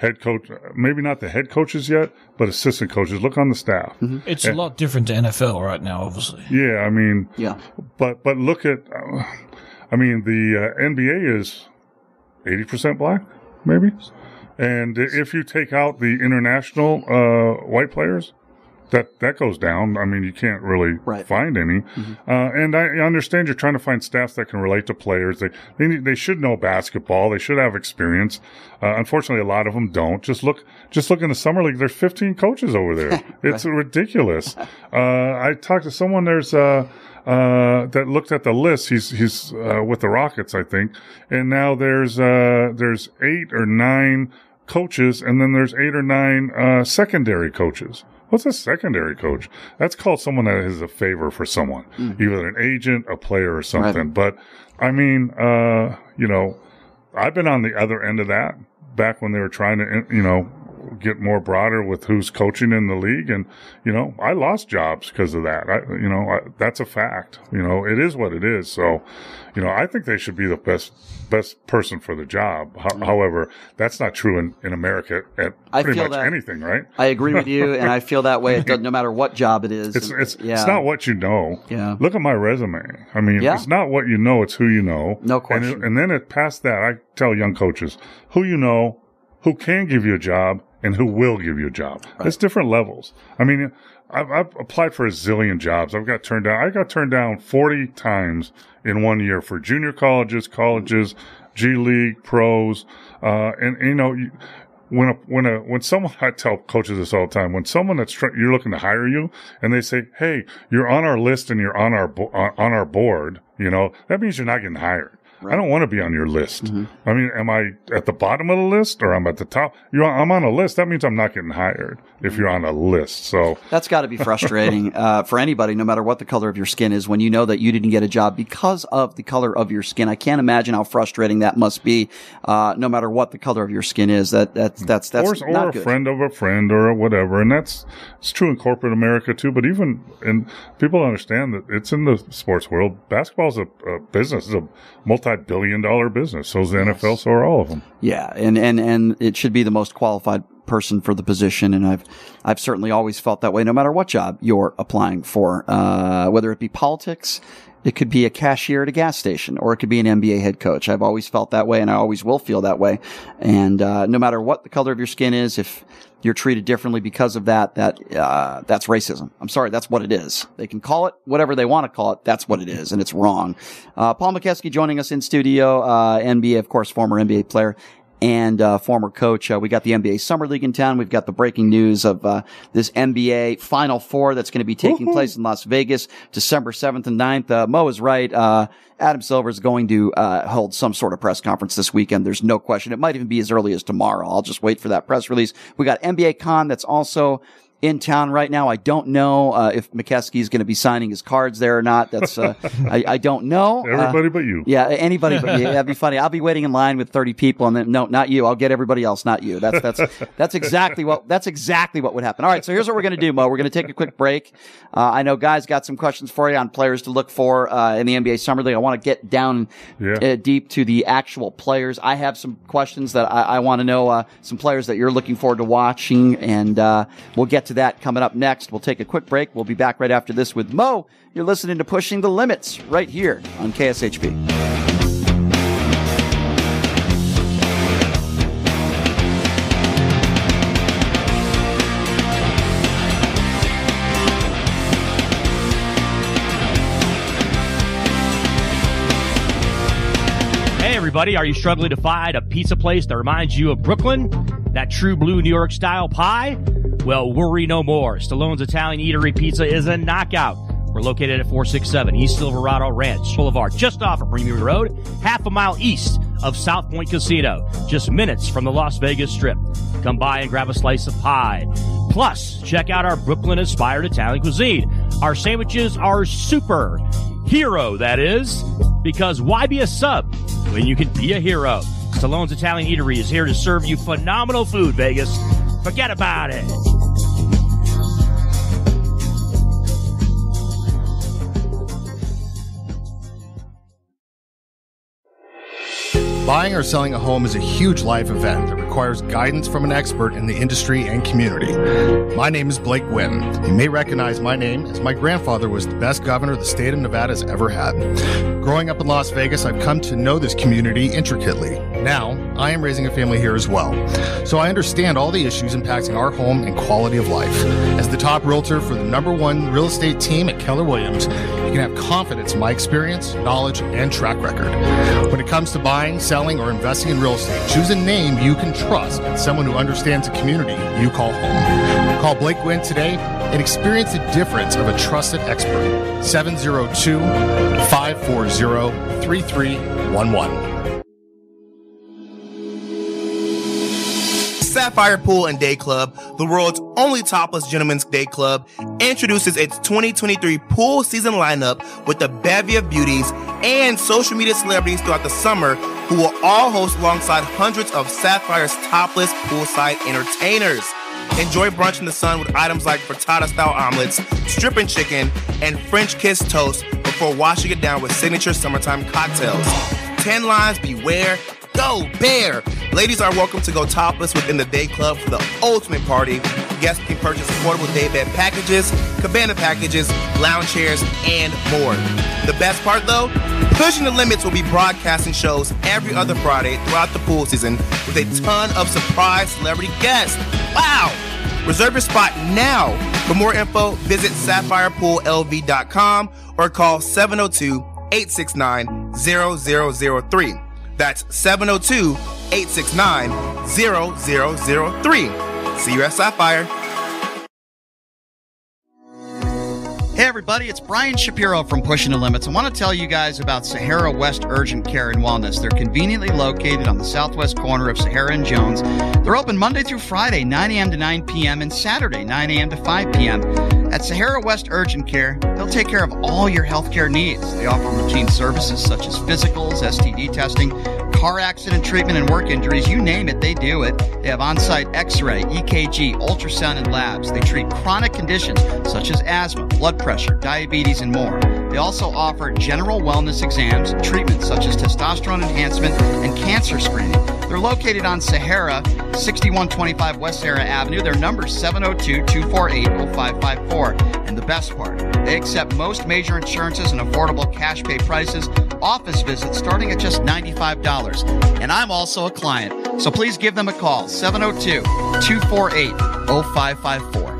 head coach, maybe not the head coaches yet, but assistant coaches look on the staff.
It's a lot different to NFL right now, obviously.
Yeah, I mean,
yeah,
but but look at, uh, I mean, the uh, NBA is eighty percent black, maybe, and if you take out the international uh, white players, that that goes down. I mean, you can't really find any. Uh, and I understand you're trying to find staffs that can relate to players. They they need, they should know basketball. They should have experience. Uh, unfortunately, a lot of them don't. Just look just look in the summer league. There's 15 coaches over there. It's ridiculous. Uh, I talked to someone. There's uh, uh, that looked at the list. He's he's uh, with the Rockets, I think. And now there's uh, there's eight or nine coaches, and then there's eight or nine uh, secondary coaches What's a secondary coach? That's called someone that is a favor for someone,
Mm.
either an agent, a player, or something. But I mean, uh, you know, I've been on the other end of that back when they were trying to, you know, get more broader with who's coaching in the league. And, you know, I lost jobs because of that. I, you know, I, that's a fact. You know, it is what it is. So, you know, I think they should be the best, best person for the job. Ho- mm-hmm. However, that's not true in, in America at
I
pretty much
that-
anything, right?
I agree with you, and I feel that way. It doesn't, no matter what job it is.
It's it's
yeah.
it's not what you know.
Yeah.
Look at my resume. I mean,
Yeah.
it's not what you know; it's who you know.
No
And, it- and then it past that, I tell young coaches who you know, who can give you a job, and who will give you a job. It's different levels. I mean, I've, I've applied for a zillion jobs. I've got turned down. I got turned down forty times in one year for junior colleges, colleges, G League, pros, uh, and you know. You, when a when a when someone I tell coaches this all the time when someone that's tr- you're looking to hire you and they say hey you're on our list and you're on our bo- on our board you know that means you're not getting hired I don't want to be on your list. I mean, am I at the bottom of the list or I'm at the top? You're on, I'm on a list. That means I'm not getting hired if you're on a list. So
That's got to be frustrating uh, for anybody, no matter what the color of your skin is, when you know that you didn't get a job because of the color of your skin. I can't imagine how frustrating that must be, uh, no matter what the color of your skin is. That that's that's that's
or, or a
good.
friend of a friend or whatever. And that's it's true in corporate America too. But even in people understand that it's in the sports world. Basketball's a, a business. It's a multi-billion dollar business. So is the NFL. So are all of them.
Yeah, and and and it should be the most qualified person for the position, and I've I've certainly always felt that way, no matter what job you're applying for, uh, whether it be politics. It could be a cashier at a gas station, or it could be an NBA head coach. I've always felt that way, and I always will feel that way. And uh, no matter what the color of your skin is, if you're treated differently because of that, that uh, that's racism. I'm sorry, that's what it is. They can call it whatever they want to call it. That's what it is, and it's wrong. Uh, Paul Mokeski joining us in studio, uh, NBA, of course, former NBA player and uh, former coach. Uh, we got the NBA Summer League in town. We've got the breaking news of uh, this NBA Final Four that's going to be taking place in Las Vegas, December 7th and 9th. Uh, Mo is right. Uh, Adam Silver is going to uh, hold some sort of press conference this weekend. There's no question. It might even be as early as tomorrow. I'll just wait for that press release. We got NBA Con that's also in town right now. I don't know uh, if Mokeski is going to be signing his cards there or not. That's uh, I, I don't know. Uh,
Everybody but you.
yeah, anybody but you. That'd be funny. I'll be waiting in line with 30 people and then no, not you. I'll get everybody else, not you. That's that's that's exactly what that's exactly what would happen. All right, so here's what we're going to do, Mo. We're going to take a quick break. Uh, I know guys got some questions for you on players to look for uh, in the NBA Summer League. I want to get down uh, deep to the actual players. I have some questions that I, I want to know uh, some players that you're looking forward to watching, and uh, we'll get to that coming up next. We'll take a quick break. We'll be back right after this with Mo. You're listening to Pushing the Limits right here on KSHP.
Everybody, are you struggling to find a pizza place that reminds you of Brooklyn? That true blue New York style pie? Well, worry no more. Stallone's Italian Eatery Pizza is a knockout. We're located at 467 East Silverado Ranch Boulevard, just off of Premier Road, half a mile east of South Point Casino, just minutes from the Las Vegas Strip. Come by and grab a slice of pie. Plus, check out our Brooklyn inspired Italian cuisine. Our sandwiches are super. Hero, that is. Because why be a sub when you can be a hero? Stallone's Italian Eatery is here to serve you phenomenal food, Vegas. Forget about it.
Buying or selling a home is a huge life event that requires guidance from an expert in the industry and community. My name is Blake Guinn. You may recognize my name as my grandfather was the best governor the state of Nevada has ever had. Growing up in Las Vegas, I've come to know this community intricately. Now, I am raising a family here as well. So I understand all the issues impacting our home and quality of life. As the top realtor for the number one real estate team at Keller Williams, you can have confidence in my experience, knowledge, and track record. When it comes to buying, selling, or investing in real estate, choose a name you can trust and someone who understands the community you call home. Call Blake Guinn today and experience the difference of a trusted expert. 702 540 3311.
Sapphire Pool and Day Club, the world's only topless gentlemen's day club, introduces its 2023 pool season lineup with a bevy of beauties and social media celebrities throughout the summer who will all host alongside hundreds of Sapphire's topless poolside entertainers. Enjoy brunch in the sun with items like frittata style omelets, stripping chicken, and French kiss toast before washing it down with signature summertime cocktails. 10 lines beware. Go bare! Ladies are welcome to go topless within the day club for the ultimate party. Guests can purchase affordable day bed packages, cabana packages, lounge chairs, and more. The best part though, Pushing the Limits will be broadcasting shows every other Friday throughout the pool season with a ton of surprise celebrity guests. Wow! Reserve your spot now. For more info, visit sapphirepoolLV.com or call 702 869 0003. That's 702 869 0003. See you at Sapphire.
Hey everybody, it's Brian Shapiro from Pushing the Limits. I want to tell you guys about Sahara West Urgent Care and Wellness. They're conveniently located on the southwest corner of Sahara and Jones. They're open Monday through Friday, 9 a.m. to 9 p.m., and Saturday, 9 a.m. to 5 p.m. At Sahara West Urgent Care, they'll take care of all your healthcare needs. They offer routine services such as physicals, STD testing, car accident treatment, and work injuries. You name it, they do it. They have on site x ray, EKG, ultrasound, and labs. They treat chronic conditions such as asthma, blood pressure, diabetes, and more. They also offer general wellness exams, treatments such as testosterone enhancement, and cancer screening. They're located on Sahara, 6125 West Sahara Avenue. Their number is 702 248 0554. And the best part, they accept most major insurances and affordable cash pay prices, office visits starting at just $95. And I'm also a client, so please give them a call 702 248 0554.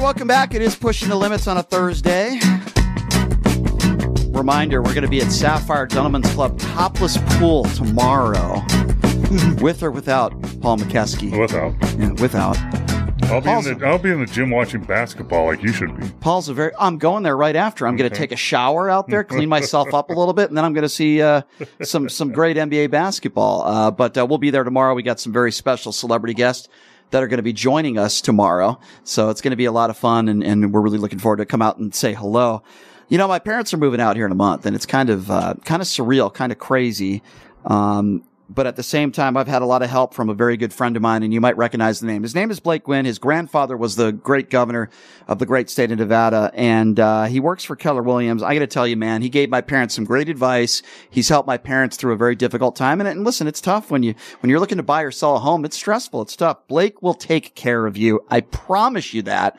right, welcome back. It is Pushing the Limits on a Thursday. Reminder we're going to be at Sapphire Gentlemen's Club Topless Pool tomorrow. with or without Paul Mokeski?
Without.
Yeah, without.
I'll be,
Paul's-
in the, I'll be in the gym watching basketball like you should be.
Paul's a very. I'm going there right after. I'm going to take a shower out there, clean myself up a little bit, and then I'm going to see uh, some some great NBA basketball. Uh, but uh, we'll be there tomorrow. We got some very special celebrity guests that are going to be joining us tomorrow, so it's going to be a lot of fun, and, and we're really looking forward to come out and say hello. You know, my parents are moving out here in a month, and it's kind of uh, kind of surreal, kind of crazy. Um, but at the same time, I've had a lot of help from a very good friend of mine, and you might recognize the name. His name is Blake Guinn. His grandfather was the great governor of the great state of Nevada, and uh, he works for Keller Williams. I got to tell you, man, he gave my parents some great advice. He's helped my parents through a very difficult time, and, and listen, it's tough when you when you're looking to buy or sell a home. It's stressful. It's tough. Blake will take care of you. I promise you that.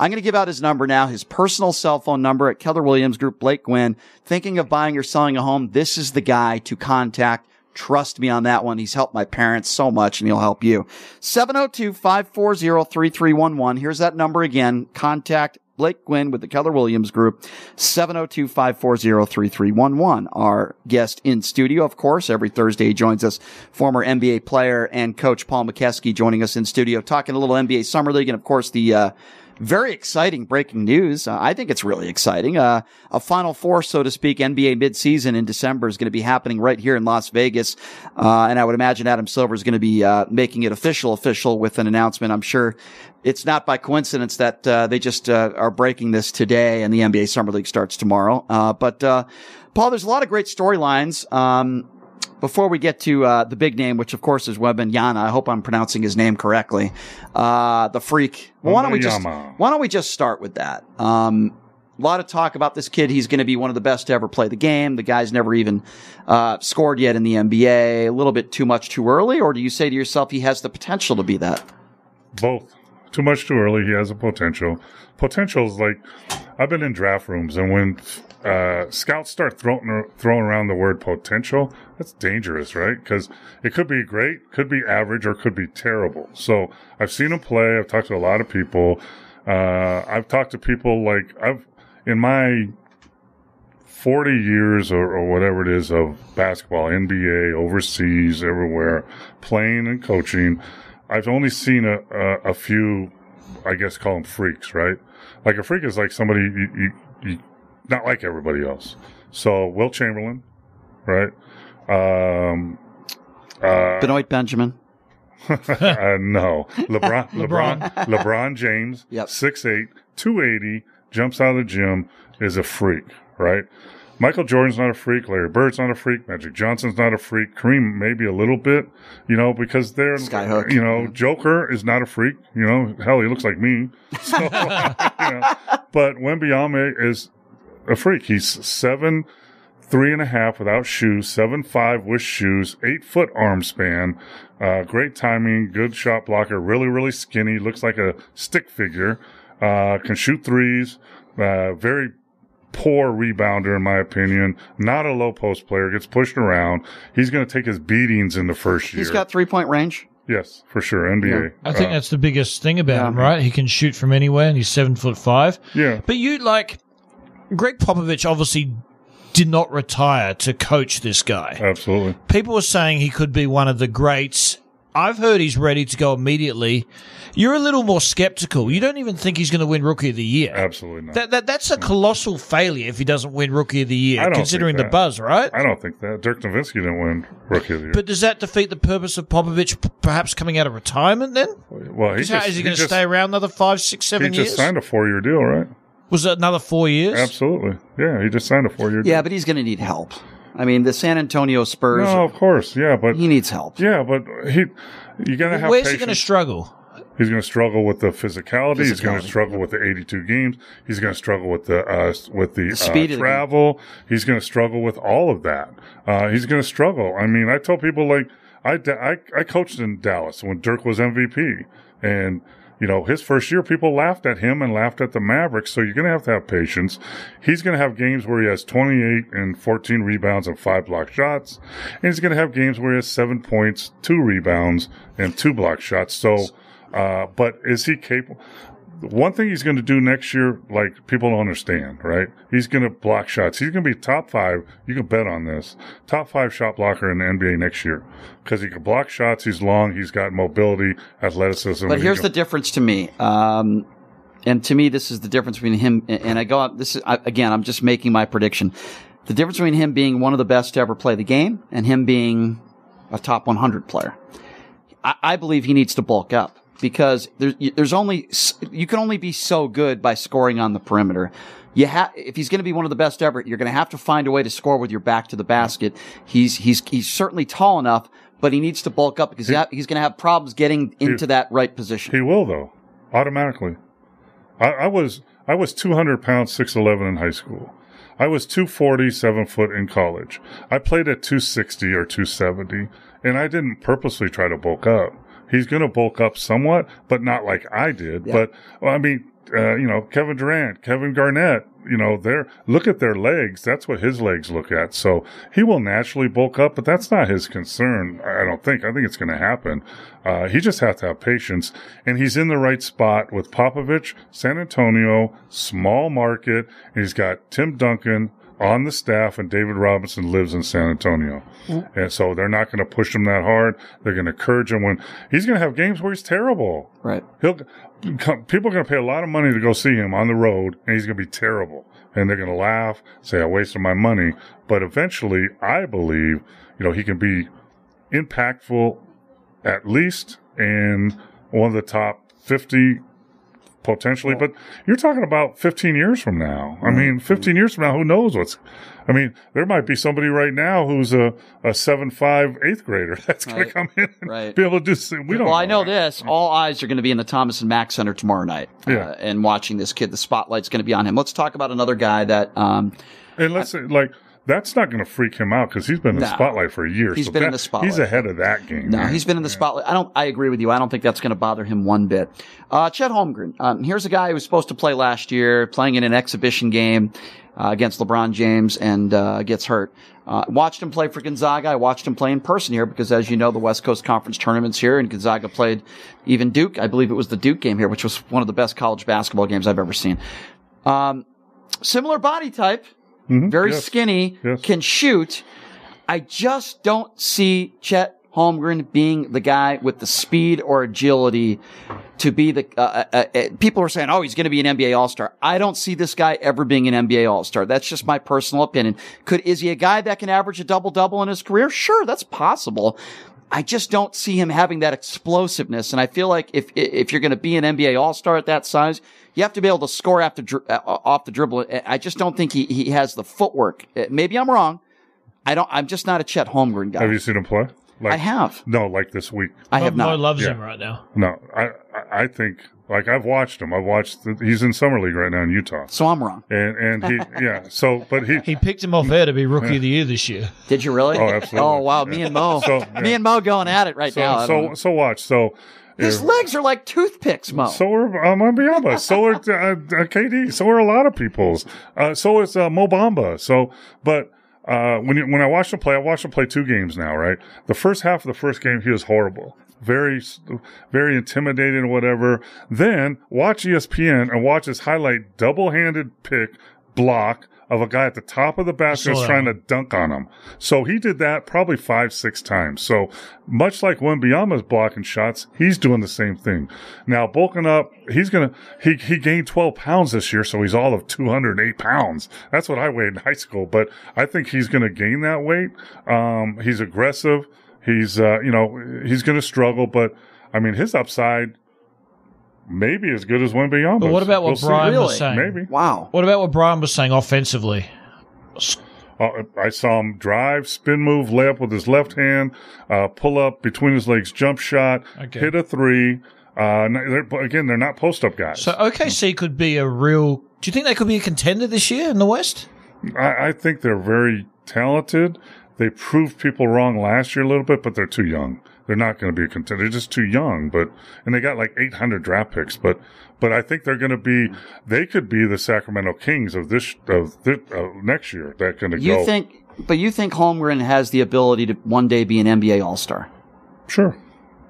I'm going to give out his number now, his personal cell phone number at Keller Williams Group, Blake Guinn. Thinking of buying or selling a home, this is the guy to contact. Trust me on that one. He's helped my parents so much and he'll help you. 702-540-3311. Here's that number again. Contact Blake Guinn with the Keller Williams Group, 702-540-3311. Our guest in studio, of course, every Thursday joins us, former NBA player and coach Paul Mokeski joining us in studio, talking a little NBA Summer League and of course the, uh, very exciting breaking news. Uh, I think it's really exciting. Uh, a Final Four, so to speak, NBA midseason in December is going to be happening right here in Las Vegas. Uh, and I would imagine Adam Silver is going to be uh, making it official, official with an announcement. I'm sure it's not by coincidence that uh, they just uh, are breaking this today and the NBA Summer League starts tomorrow. Uh, but uh, Paul, there's a lot of great storylines. Um, before we get to uh, the big name, which of course is Wembanyama, I hope I'm pronouncing his name correctly. Uh, the freak. Well, why don't we just why don't we just start with that? Um, a lot of talk about this kid. He's going to be one of the best to ever play the game. The guy's never even uh, scored yet in the NBA. A little bit too much too early, or do you say to yourself he has the potential to be that?
Both. too much too early. He has a potential. Potential is like I've been in draft rooms, and when uh, scouts start throwing throwing around the word potential, that's dangerous, right? Because it could be great, could be average, or could be terrible. So I've seen him play. I've talked to a lot of people. Uh, I've talked to people like I've in my 40 years or, or, whatever it is of basketball, NBA, overseas, everywhere, playing and coaching, I've only seen a, a, a few, I guess, call them freaks, right? Like a freak is like somebody you, you, you not like everybody else. So Wilt Chamberlain, right? Um,
uh, Benoit Benjamin.
uh, no, LeBron, LeBron, LeBron James,
yep.
6'8", 280, jumps out of the gym, is a freak, right? Michael Jordan's not a freak. Larry Bird's not a freak. Magic Johnson's not a freak. Kareem maybe a little bit, you know, because they're,
Skyhook.
you know, Joker is not a freak. You know, hell, he looks like me. So, you know, but Wembanyama is a freak. He's seven, three and a half without shoes, seven five with shoes, eight foot arm span, uh, great timing, good shot blocker, really really skinny, looks like a stick figure, uh, can shoot threes, uh, very poor rebounder in my opinion. Not a low post player, gets pushed around. He's going to take his beatings in the first year.
He's got three point range.
Yes, for sure. NBA.
I think that's the biggest thing about him, right? He can shoot from anywhere, and he's seven foot five.
Yeah.
But you like Gregg Popovich obviously did not retire to coach this guy.
Absolutely.
People were saying he could be one of the greats. I've heard he's ready to go immediately. You're a little more skeptical. You don't even think he's going to win Rookie of the Year.
Absolutely not.
That, that that's a colossal failure if he doesn't win Rookie of the Year, considering the buzz, right?
I don't think that. Dirk Nowitzki didn't win Rookie of the Year.
But does that defeat the purpose of Popovich p- perhaps coming out of retirement then?
well, he
'Cause how-
just,
is he going to stay around another five, six, seven
he
years?
just signed a four year deal, right?
Was it another four years?
Absolutely. Yeah, he just signed a four year.
Yeah, but he's going to need help. I mean, the San Antonio Spurs.
No, of course, yeah, but
he needs help.
Yeah, but he, you got to have.
Where's he going to struggle?
He's going to struggle with the physicality. He's going to struggle with the 82 games. He's going to struggle with the uh, with the,
The speed
uh,
of the
travel. He's going to struggle with all of that. Uh, he's going to struggle. I mean, I tell people like I, I I coached in Dallas when Dirk was MVP, and you know his first year, people laughed at him and laughed at the Mavericks. So you're going to have to have patience. He's going to have games where he has 28 and 14 rebounds and five block shots, and he's going to have games where he has seven points, two rebounds, and two block shots. So. Uh, but is he capable? One thing he's going to do next year, like people don't understand, right? He's going to block shots. He's going to be top five. You can bet on this. Top five shot blocker in the NBA next year because he can block shots. He's long. He's got mobility, athleticism.
But
He
here's
can-
the difference to me. Um, and to me, this is the difference between him and I go out. This is I, again, I'm just making my prediction. The difference between him being one of the best to ever play the game and him being a top 100 player. I, I believe he needs to bulk up because there's there's only you can only be so good by scoring on the perimeter. You have if he's going to be one of the best ever, you're going to have to find a way to score with your back to the basket. He's he's he's certainly tall enough, but he needs to bulk up because he, ha- he's going to have problems getting into that right position.
He will though, automatically. I, I was I was 200 pounds, 6'11 in high school. I was 240, seven foot in college. I played at 260 or 270, and I didn't purposely try to bulk up. He's going to bulk up somewhat, but not like I did.
Yeah.
But well, I mean, uh, you know, Kevin Durant, Kevin Garnett, you know, they're look at their legs. That's what his legs look at. So he will naturally bulk up, but that's not his concern. I don't think. I think it's going to happen. Uh, he just has to have patience, and he's in the right spot with Popovich, San Antonio, small market. And he's got Tim Duncan on the staff, and David Robinson lives in San Antonio. Mm. And so they're not going to push him that hard. They're going to encourage him when he's going to have games where he's terrible.
Right.
He'll come, people are going to pay a lot of money to go see him on the road, and he's going to be terrible. And they're going to laugh, say I wasted my money. But eventually, I believe you know he can be impactful, at least in one of the top fifty potentially. But you're talking about 15 years from now. I mean, 15 years from now, who knows what's. I mean, there might be somebody right now who's a, a seven five eighth grader that's going
Right.
to come in and
Right.
be able to do. We don't.
well, I know this. All eyes are going to be in the Thomas and Mack Center tomorrow night, uh,
Yeah.
and watching this kid. The spotlight's going to be on him. Let's talk about another guy that. Um,
And let's say, like, that's not going to freak him out because he's been in the
No.
spotlight for years.
He's
So
been in the spotlight.
He's ahead of that game.
No,
man.
he's been in the spotlight. I don't. I agree with you. I don't think that's going to bother him one bit. Uh, Chet Holmgren. Um, here's a guy who was supposed to play last year, playing in an exhibition game uh, against LeBron James, and uh, gets hurt. Uh, watched him play for Gonzaga. I watched him play in person here because, as you know, the West Coast Conference tournaments here, and Gonzaga played even Duke. I believe it was the Duke game here, which was one of the best college basketball games I've ever seen. Um, similar body type, very
yes.
skinny, can shoot. I just don't see Chet Holmgren being the guy with the speed or agility to be the. Uh, uh, uh, people are saying, "Oh, he's going to be an NBA All Star." I don't see this guy ever being an NBA All Star. That's just my personal opinion. Could is he a guy that can average a double double in his career? Sure, that's possible. I just don't see him having that explosiveness. And I feel like if if you're going to be an NBA All Star at that size, you have to be able to score after uh, off the dribble. I just don't think he he has the footwork. Uh, Maybe I'm wrong. I don't. I'm just not a Chet Holmgren guy.
Have you seen him play? Like,
I have.
No, like this week.
I have
Mo
not.
loves
Yeah.
him right now.
No, I I- I think like I've watched him. I've watched. The, he's in summer league right now in Utah.
So I'm wrong.
And and he yeah. So but he
He picked him off air to be rookie of the year this year.
Did you really?
Oh, absolutely.
Oh wow, me and Mo,
So, yeah.
me and Mo going at it right
so
now.
So so watch so.
His
if-
legs are like toothpicks, Mo.
So are um, Biamba. So are uh, uh, KD. So are a lot of people's. Uh, so is uh, Mo Bamba. So, but uh, when you, when I watched him play, I watched him play two games now. Right, the first half of the first game, he was horrible, very very intimidating, whatever. Then watch ESPN and watch his highlight double handed pick block. Of a guy at the top of the basket trying to dunk on him. So he did that probably five, six times. So much like when Biama's blocking shots, he's doing the same thing. Now bulking up, he's gonna he he gained twelve pounds this year, so he's all of two hundred and eight pounds. That's what I weighed in high school, but I think he's gonna gain that weight. Um, he's aggressive. He's uh, you know he's gonna struggle, but I mean his upside maybe as good as Wembanyama.
But what about what Brian was saying?
Maybe.
Wow.
What about what Brian was saying offensively?
Uh, I saw him drive, spin move, layup with his left hand, uh, pull up between his legs, jump shot,
Okay.
hit a three. Uh, they're, again, they're not post up guys.
So OKC could be a real. Do you think they could be a contender this year in the West?
I, I think they're very talented. They proved people wrong last year a little bit, but they're too young. They're not going to be a contender. They're just too young. But and they got like 800 draft picks. But but I think they're going to be. They could be the Sacramento Kings of this of this, uh, next year. Going to
You
go.
think, but you think Holmgren has the ability to one day be an NBA All Star?
Sure.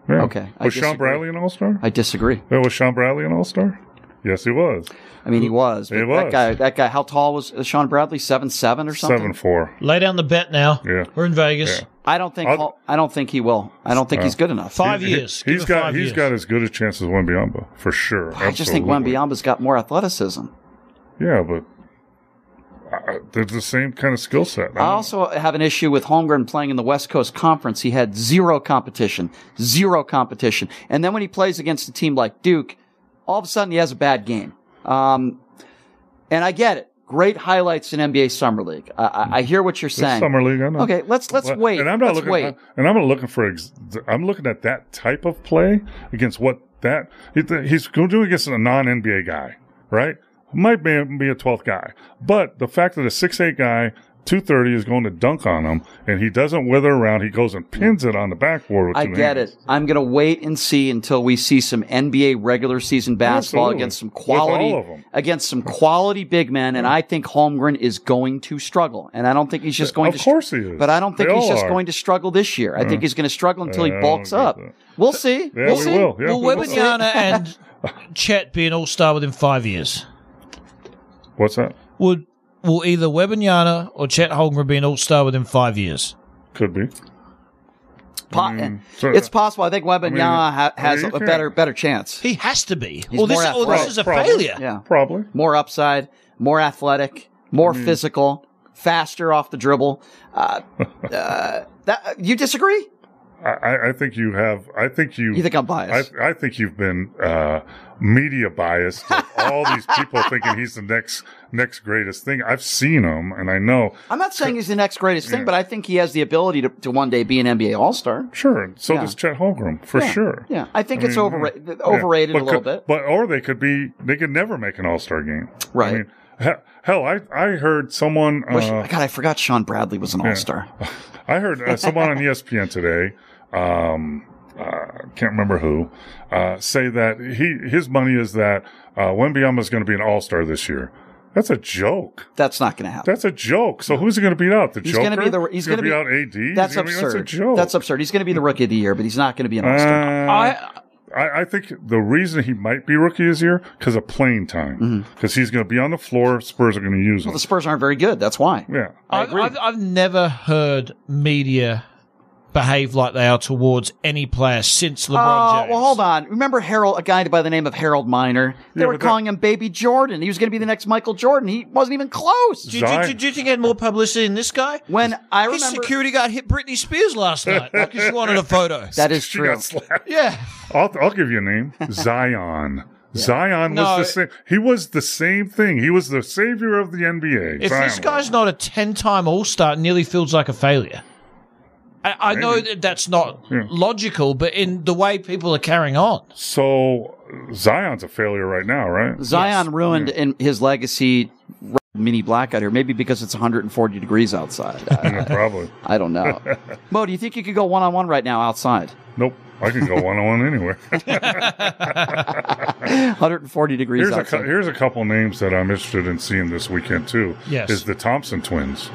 Yeah.
Okay, I
Was Sean. Bradley an All Star?
I disagree.
Yeah, was Shawn Bradley an All Star? Yes, he was.
I mean, he was.
He was.
That guy. That guy. How tall was uh, Shawn Bradley? Seven seven or something.
Seven four.
Lay down the bet now.
Yeah.
We're in Vegas.
Yeah.
I don't think.
I'll-
I don't think he will. I don't think
Uh,
he's good enough.
Five
He-
years.
He,
Give
has got
five
he's
years.
got as good a chance as Wembanyama for sure.
I just think
Absolutely.
Wembanyama's got more athleticism.
Yeah, but uh, they're the same kind of skill set.
I also have an issue with Holmgren playing in the West Coast Conference. He had zero competition, zero competition. And then when he plays against a team like Duke, all of a sudden he has a bad game. Um, and I get it. Great highlights in NBA Summer League. I, I, I hear what you're
It's
saying.
summer league. I know.
Okay, let's let's
Well,
wait.
And I'm not
let's
looking.
wait.
And I'm not looking for. Ex- I'm looking at that type of play against what that he's going to do against a non NBA guy, right? Might be, be a 12th guy, but the fact that a six eight guy. 230 is going to dunk on him, and he doesn't wither around. He goes and pins it on the backboard with
I
two
get
hands.
it. I'm going to wait and see until we see some NBA regular season basketball
Absolutely.
against some quality
all of 'em.
against some quality big men, and I think Holmgren is going to struggle. And I don't think he's just going
Of
to.
course he is.
But I don't think
They
he's just
are.
going to struggle this year. I think he's going to struggle until he
I
bulks up.
that.
We'll see.
Yeah,
we'll
we
see.
will. Yeah,
Will
we will see.
And Chet be an All Star within five years?
What's that?
Would will either Wembanyama or Chet Holmgren be an All Star within five years?
Could be.
Po-
I mean, so-
it's possible. I think Wembanyama
mean,
ha-
I
has
mean,
a, a
can't-
better better chance.
He has to be.
He's
Or this,
more
or this is a
Probably.
failure.
Yeah,
Probably.
more upside, more athletic, more physical, faster off the dribble. Uh, uh, that you disagree?
I- I, I think you have. I think you.
You think I'm biased?
I, I think you've been uh, media biased. All these people thinking he's the next next greatest thing. I've seen him, and I know.
I'm not saying he's the next greatest thing,
Yeah.
but I think he has the ability to, to one day be an NBA All Star.
Sure, so
Yeah.
does Chet Holmgren for
Yeah,
sure.
yeah. I think it's
mean,
overra-
yeah.
overrated
But
a little
could-
bit.
But or they could be. They could never make an All Star game.
Right.
I mean, Hell, I I heard someone.
Wish-
Uh,
God, I forgot Shawn Bradley was an All Star.
I heard uh, someone on ESPN today, um, uh, can't remember who, uh, say that he his money is that uh, Wembanyama is going to be an All Star this year. That's a joke.
That's not going to happen.
That's a joke. So who's he going to beat out? The
He's
Joker.
going to be the. He's going to
be,
be
out. AD.
That's
He's gonna be-
absurd.
That's a joke.
That's absurd. He's going to be the rookie of the year, but he's not going to be an All Star.
Uh, I, I think the reason he might be rookie this year because of playing time. Because he's going to be on the floor. Spurs are going to use him.
well, the Spurs aren't very good. That's why.
Yeah.
I've, I've, I've never heard media behave like they are towards any player since LeBron
Oh,
James.
well, hold on. Remember Harold, a guy by the name of Harold Miner? They
Yeah,
were
but that-
calling him Baby Jordan. He was going to be the next Michael Jordan. He wasn't even close.
Do, you- do, you- do you think had more publicity than this guy?
When I
His
remember,
security guard hit Britney Spears last night because she wanted a photo.
That is
She
true.
got slapped.
Yeah.
I'll, I'll give you a name. Zion. Zion
No.
was the same. He was the same thing. He was the savior of the NBA.
If
Zion
this guy's not a 10 time All Star, it nearly feels like a failure. I, I know that that's not
Yeah.
logical, but in the way people are carrying on.
So Zion's a failure right now, right?
Zion ruined in his legacy mini blackout here, maybe because it's 140 degrees outside. I,
probably.
I don't know. Mo, do you think you could go one on one right now outside?
Nope. I can go one on one anywhere.
140 degrees
Here's a,
outside.
cou- here's a couple names that I'm interested in seeing this weekend too.
Yes.
Is the Thompson twins,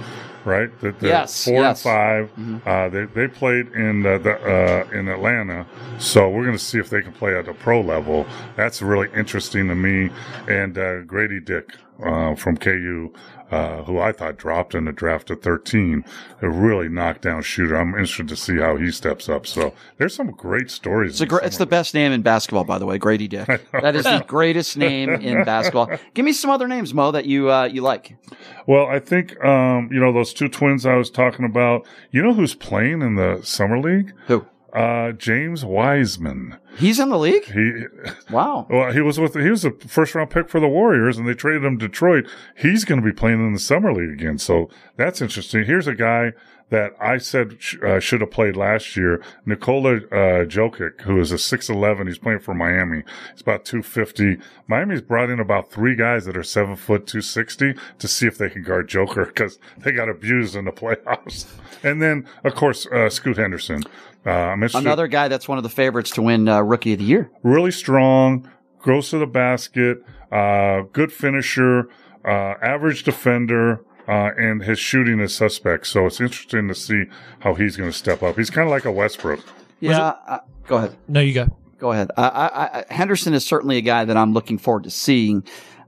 right? The, the
Yes,
Four
yes.
and 5 Uh, they they played in the, the uh, in Atlanta, so we're going to see if they can play at the pro level. That's really interesting to me. And uh, Grady Dick uh, from KU. Uh, who I thought dropped in the draft at 13, a really knockdown shooter. I'm interested to see how he steps up. So there's some great stories.
It's, gr- it's the best name in basketball, by the way, Grady Dick. That is the greatest name in basketball. Give me some other names, Mo, that you uh, you like.
Well, I think um, you know those two twins I was talking about. You know who's playing in the summer league?
Who?
Uh, James Wiseman.
He's in the league.
He
wow.
Well, he was with he was a first round pick for the Warriors, and they traded him to Detroit. He's going to be playing in the summer league again, so that's interesting. Here's a guy that I said sh- uh, should have played last year, Nikola uh, Jović, who is a six eleven. He's playing for Miami. He's about two fifty. Miami's brought in about three guys that are seven foot two sixty to see if they can guard Joker because they got abused in the playoffs. And then, of course, uh, Scoot Henderson. Uh, I'm
Another guy that's one of the favorites to win uh, Rookie of the Year.
really strong, goes to the basket, uh, good finisher, uh, average defender, uh, and his shooting is suspect. So it's interesting to see how he's going to step up. He's kind of like a Westbrook.
Yeah. Uh, go ahead.
No, you go.
Go ahead. I, I, I, Henderson is certainly a guy that I'm looking forward to seeing.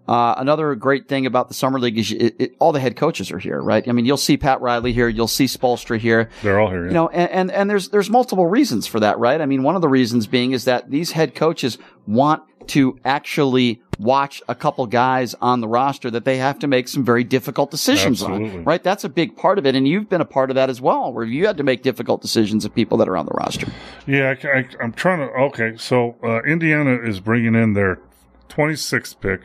Uh, another great thing about the summer league is it, it, all the head coaches are here, right? I mean, you'll see Pat Riley here, you'll see Spoelstra here.
They're all here.
You know, and, and, and there's, there's multiple reasons for that, right? I mean, one of the reasons being is that these head coaches want to actually watch a couple guys on the roster that they have to make some very difficult decisions
Absolutely.
on, right? That's a big part of it. And you've been a part of that as well, where you had to make difficult decisions of people that are on the roster.
Yeah, I, am trying to. Okay, so uh, Indiana is bringing in their 26th pick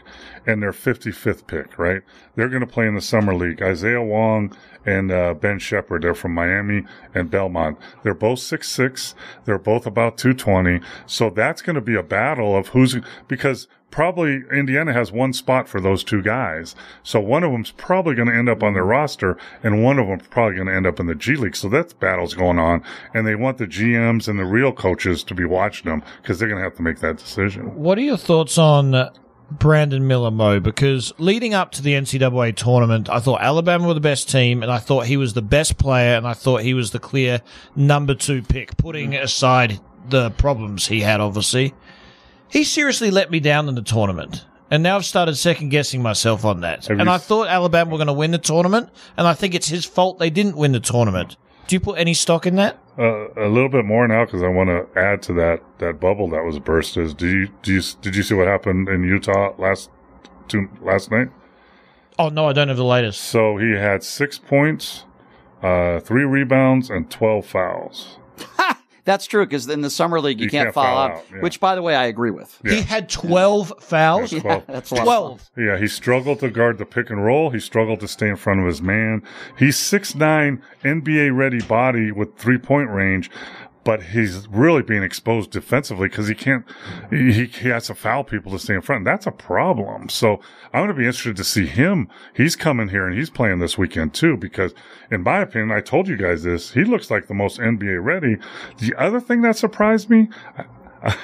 and their 55th pick, right? They're going to play in the summer league. Isaiah Wong and uh, Ben Sheppard, they're from Miami and Belmont. They're both six six. They're both about 220. So that's going to be a battle of who's because probably Indiana has one spot for those two guys. So one of them's probably going to end up on their roster and one of them's probably going to end up in the G League. So that's battle's going on and they want the GMs and the real coaches to be watching them because they're going to have to make that decision.
What are your thoughts on uh, Brandon Miller, Mo? Because leading up to the NCAA tournament, I thought Alabama were the best team, and I thought he was the best player, and I thought he was the clear number two pick, putting aside the problems he had, obviously. He seriously let me down in the tournament. And now I've started second guessing myself on that.
Have
and I thought Alabama were going to win the tournament, and I think it's his fault they didn't win the tournament. Do you put any stock in that?
Uh, a little bit more now because I want to add to that that bubble that was burst. Is do you do you did you see what happened in Utah last two, last night?
Oh no, I don't have the latest.
So he had six points, uh, three rebounds, and twelve fouls.
That's true because in the summer league you,
You
can't,
can't
foul,
foul
out,
out, yeah.
which by the way I agree with.
He had 12 fouls?
Yeah, 12.
that's a lot of
Twelve.
Yeah, he struggled to guard the pick and roll. He struggled to stay in front of his man. He's six nine, NBA ready body with three point range, but he's really being exposed defensively because he can't, he, he has to foul people to stay in front. That's a problem. So I'm going to be interested to see him. He's coming here and he's playing this weekend too, because in my opinion, I told you guys this, he looks like the most NBA ready. The other thing that surprised me, I,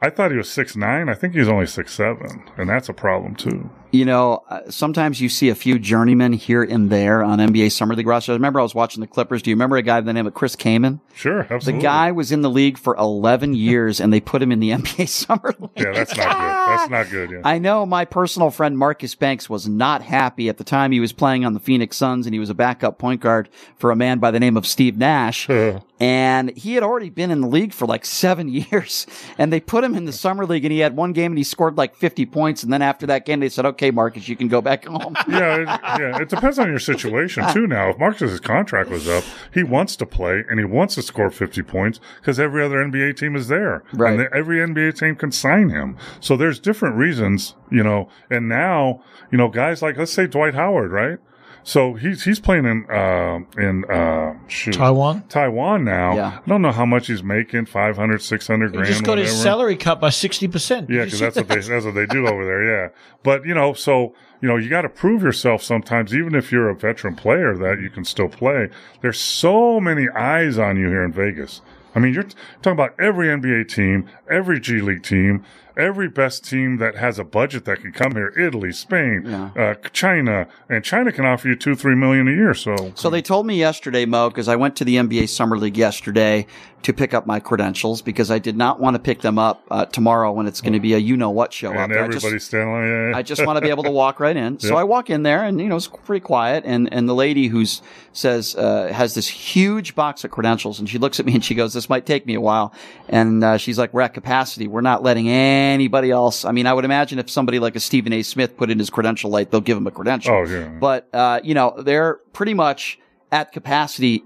I thought he was six nine. I think he's only six seven, and that's a problem too.
You know, uh, sometimes you see a few journeymen here and there on NBA Summer League rosters. I remember I was watching the Clippers. Do you remember a guy by the name of Chris Kaman?
Sure, absolutely.
The guy was in the league for 11 years and they put him in the NBA Summer League.
Yeah, that's not good. That's not good. Yeah.
I know my personal friend Marcus Banks was not happy at the time he was playing on the Phoenix Suns and he was a backup point guard for a man by the name of Steve Nash. and he had already been in the league for like seven years and they put him in the Summer League and he had one game and he scored like 50 points. And then after that game, they said, okay, Marcus, you can go back home.
yeah, it, yeah. It depends on your situation too. Now, if Marcus's contract was up, he wants to play and he wants to score 50 points because every other NBA team is there.
Right.
And the- every NBA team can sign him. So there's different reasons, you know, and now, you know, guys like, let's say Dwight Howard, right? So he's, he's playing in, uh, in, uh, shoot,
Taiwan?
Taiwan now.
Yeah.
I don't know how much he's making, 500, 600 grand.
He
grand.
just got his
whatever.
salary cut by 60%.
Yeah, because that's what they that's what they do over there. Yeah, but you know, so you know, you got to prove yourself sometimes, even if you're a veteran player, that you can still play. There's so many eyes on you here in Vegas. I mean, you're t- talking about every NBA team, every G League team, every best team that has a budget that can come here. Italy, Spain, uh, China, and China can offer you two, three million a year. So
So they told me yesterday, Mo, because I went to the NBA Summer League yesterday to pick up my credentials because I did not want to pick them up uh, tomorrow when it's going to be a you know what show
and
there. I just-
standing. Yeah, yeah.
I just want to be able to walk right in. So
Yeah.
I walk in there and, you know, it's pretty quiet. And, and the lady who's says, uh, has this huge box of credentials and she looks at me and she goes, this might take me a while. And, uh, she's like, we're at capacity. We're not letting anybody else. I mean, I would imagine if somebody like a Stephen A. Smith put in his credential light, they'll give him a credential.
Oh, yeah.
But, uh, you know, they're pretty much at capacity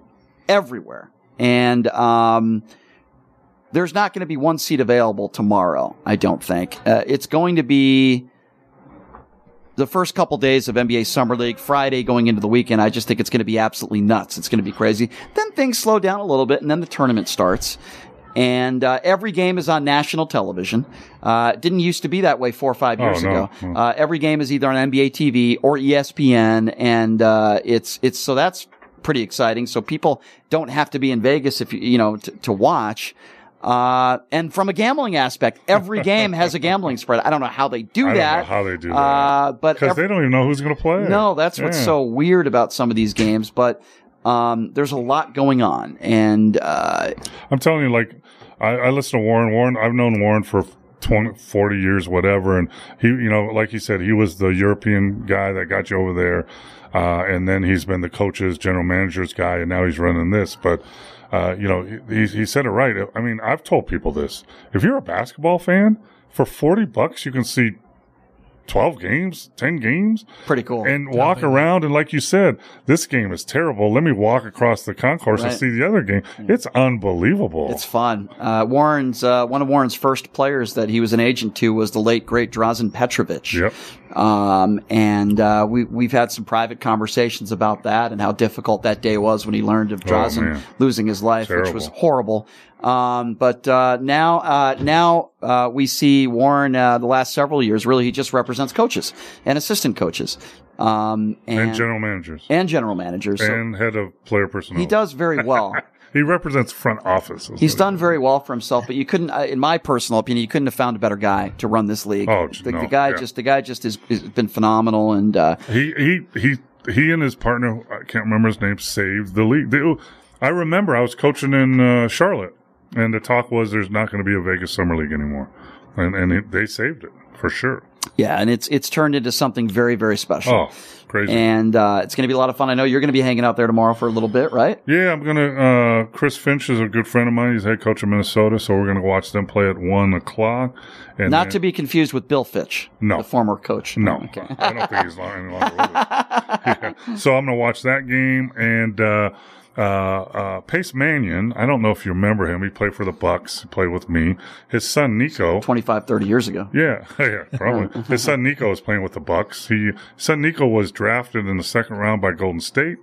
everywhere. And, um, there's not going to be one seat available tomorrow, I don't think. Uh, it's going to be the first couple days of NBA Summer League, Friday going into the weekend. I just think it's going to be absolutely nuts. It's going to be crazy. Then things slow down a little bit, and then the tournament starts. And uh, every game is on national television. Uh, it didn't used to be that way four or five years
no,
ago.
no.
Uh, every game is either on NBA TV or ESPN, and uh, it's it's so that's pretty exciting. So people don't have to be in Vegas if you you know to, to watch. Uh, and from a gambling aspect, every game has a gambling spread. I don't know how they do
I don't
that.
know how they do that.
Uh, but
because
every-
they don't even know who's going to play.
no, that's what's so weird about some of these games. But um, there's a lot going on, and uh,
I'm telling you, like, I, I listen to Warren. Warren, I've known Warren for 20, 40 years, whatever. And he, you know, like he said, he was the European guy that got you over there. Uh, and then he's been the coach's general manager's guy, and now he's running this. But, uh, you know, he, he said it right. I mean, I've told people this. If you're a basketball fan, for 40 bucks, you can see 12 games, 10 games.
Pretty cool.
And walk around. And like you said, this game is terrible. Let me walk across the concourse and see the other game. It's unbelievable.
it's fun. Uh, Warren's uh, one of Warren's first players that he was an agent to was the late great Drazen Petrovic.
Yep.
Um, and uh, we we've had some private conversations about that and how difficult that day was when he learned of
Oh,
Drazen
man.
losing his life, which was horrible. Um, but uh, now uh, now uh, we see Warren uh, the last several years. Really, he just represents coaches and assistant coaches. Um, and,
and general managers
and general managers. So
and head of player personnel.
he does very well.
he represents front office.
He's done very well for himself, but you couldn't, uh, in my personal opinion, you couldn't have found a better guy to run this league.
Oh,
the,
no,
the guy
yeah.
just, the guy just has, has been phenomenal, and uh,
he he he he and his partner I can't remember his name saved the league. They, I remember I was coaching in uh, Charlotte, and the talk was there's not going to be a Vegas summer league anymore, and and it, they saved it for sure.
yeah, and it's it's turned into something very very special.
Oh, crazy!
And uh, it's going to be a lot of fun. I know you're going to be hanging out there tomorrow for a little bit, right?
Yeah, I'm gonna. Uh, Chris Finch is a good friend of mine. He's head coach of Minnesota, so we're gonna watch them play at one o'clock. And
Not
then-
to be confused with Bill Fitch,
No.
the former coach.
No,
Okay.
I don't think he's long, any longer. Yeah. So I'm going to watch that game, and uh, uh, uh, Pace Mannion, I don't know if you remember him. He played for the Bucks. He played with me. His son Nico,
25, 30 years ago.
yeah, yeah, probably. His son Nico was playing with the Bucks. He son Nico was drafted in the second round by Golden State,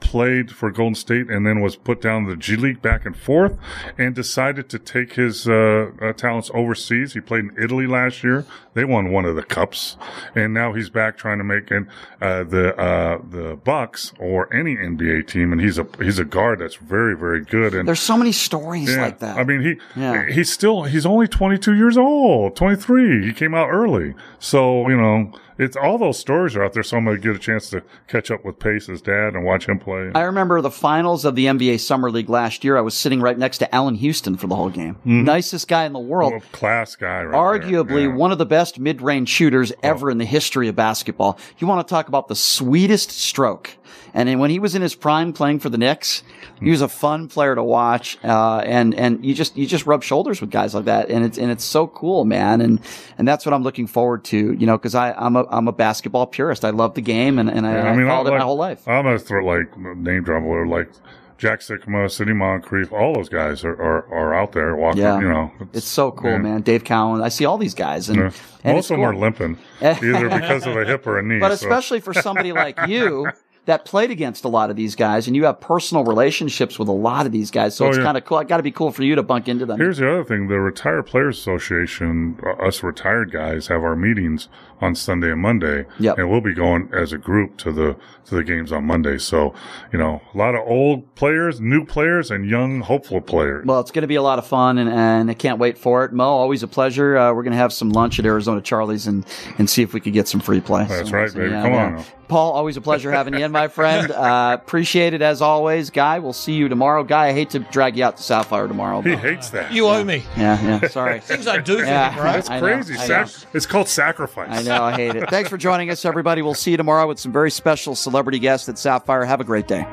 played for Golden State, and then was put down the G League back and forth, and decided to take his uh, uh, talents overseas. He played in Italy last year. They won one of the cups, and now he's back trying to make in uh, the uh, the Bucks or any NBA team. And he's a he's a guard that's very very good. And
There's so many stories
yeah.
like that.
I mean, he
Yeah.
he's still he's only 22 years old, 23. He came out early, so you know it's all those stories are out there. So I'm to get a chance to catch up with Pace's dad and watch him play.
I remember the finals of the NBA Summer League last year. I was sitting right next to Allan Houston for the whole game.
Mhm.
Nicest guy in the world.
Oh, class guy, right
Arguably one of the best mid-range shooters ever in the history of basketball. You want to talk about the sweetest stroke. And then when he was in his prime playing for the Knicks, he was a fun player to watch. Uh, and, and you just, you just rub shoulders with guys like that. And it's, and it's so cool, man. And, and that's what I'm looking forward to, you know, cause I, I'm a, I'm a basketball purist. I love the game and, and I,
Yeah,
I, followed
I'll,
it my whole life.
I'm going to throw like name drop or like Jack Sikma, Sidney Moncrief, all those guys are, are, are out there walking.
Yeah.
You know,
It's so cool,
yeah.
man. Dave Cowan. I see all these guys and,
Yeah.
and
most of them
cool.
are limping either because of a hip or a knee.
But
so-
especially for somebody like you that played against a lot of these guys and you have personal relationships with a lot of these guys. So
Oh,
it's
yeah.
kind of cool. It got to be cool for you to bunk into them.
Here's the other thing: the Retired Players Association, uh, us retired guys, have our meetings on Sunday and Monday,
Yep.
and we'll be going as a group to the to the games on Monday. So, you know, a lot of old players, new players, and young hopeful players.
well, it's going to be a lot of fun and, and I can't wait for it. Mo, always a pleasure. Uh, we're going to have some lunch at Arizona Charlie's and, and see if we could get some free play.
That's
So-
right,
so,
baby.
yeah,
Come
yeah.
on. now.
Paul, always a pleasure having you in, my friend. Uh, appreciate it as always. Guy, we'll see you tomorrow. Guy, I hate to drag you out to Sapphire tomorrow.
He hates that.
You owe me.
Yeah, yeah. Sorry.
Things I do for
Yeah,
you, bro.
That's crazy. Sac- it's called sacrifice.
Know, I hate it. Thanks for joining us, everybody. We'll see you tomorrow with some very special celebrity guests at Sapphire. Have a great day.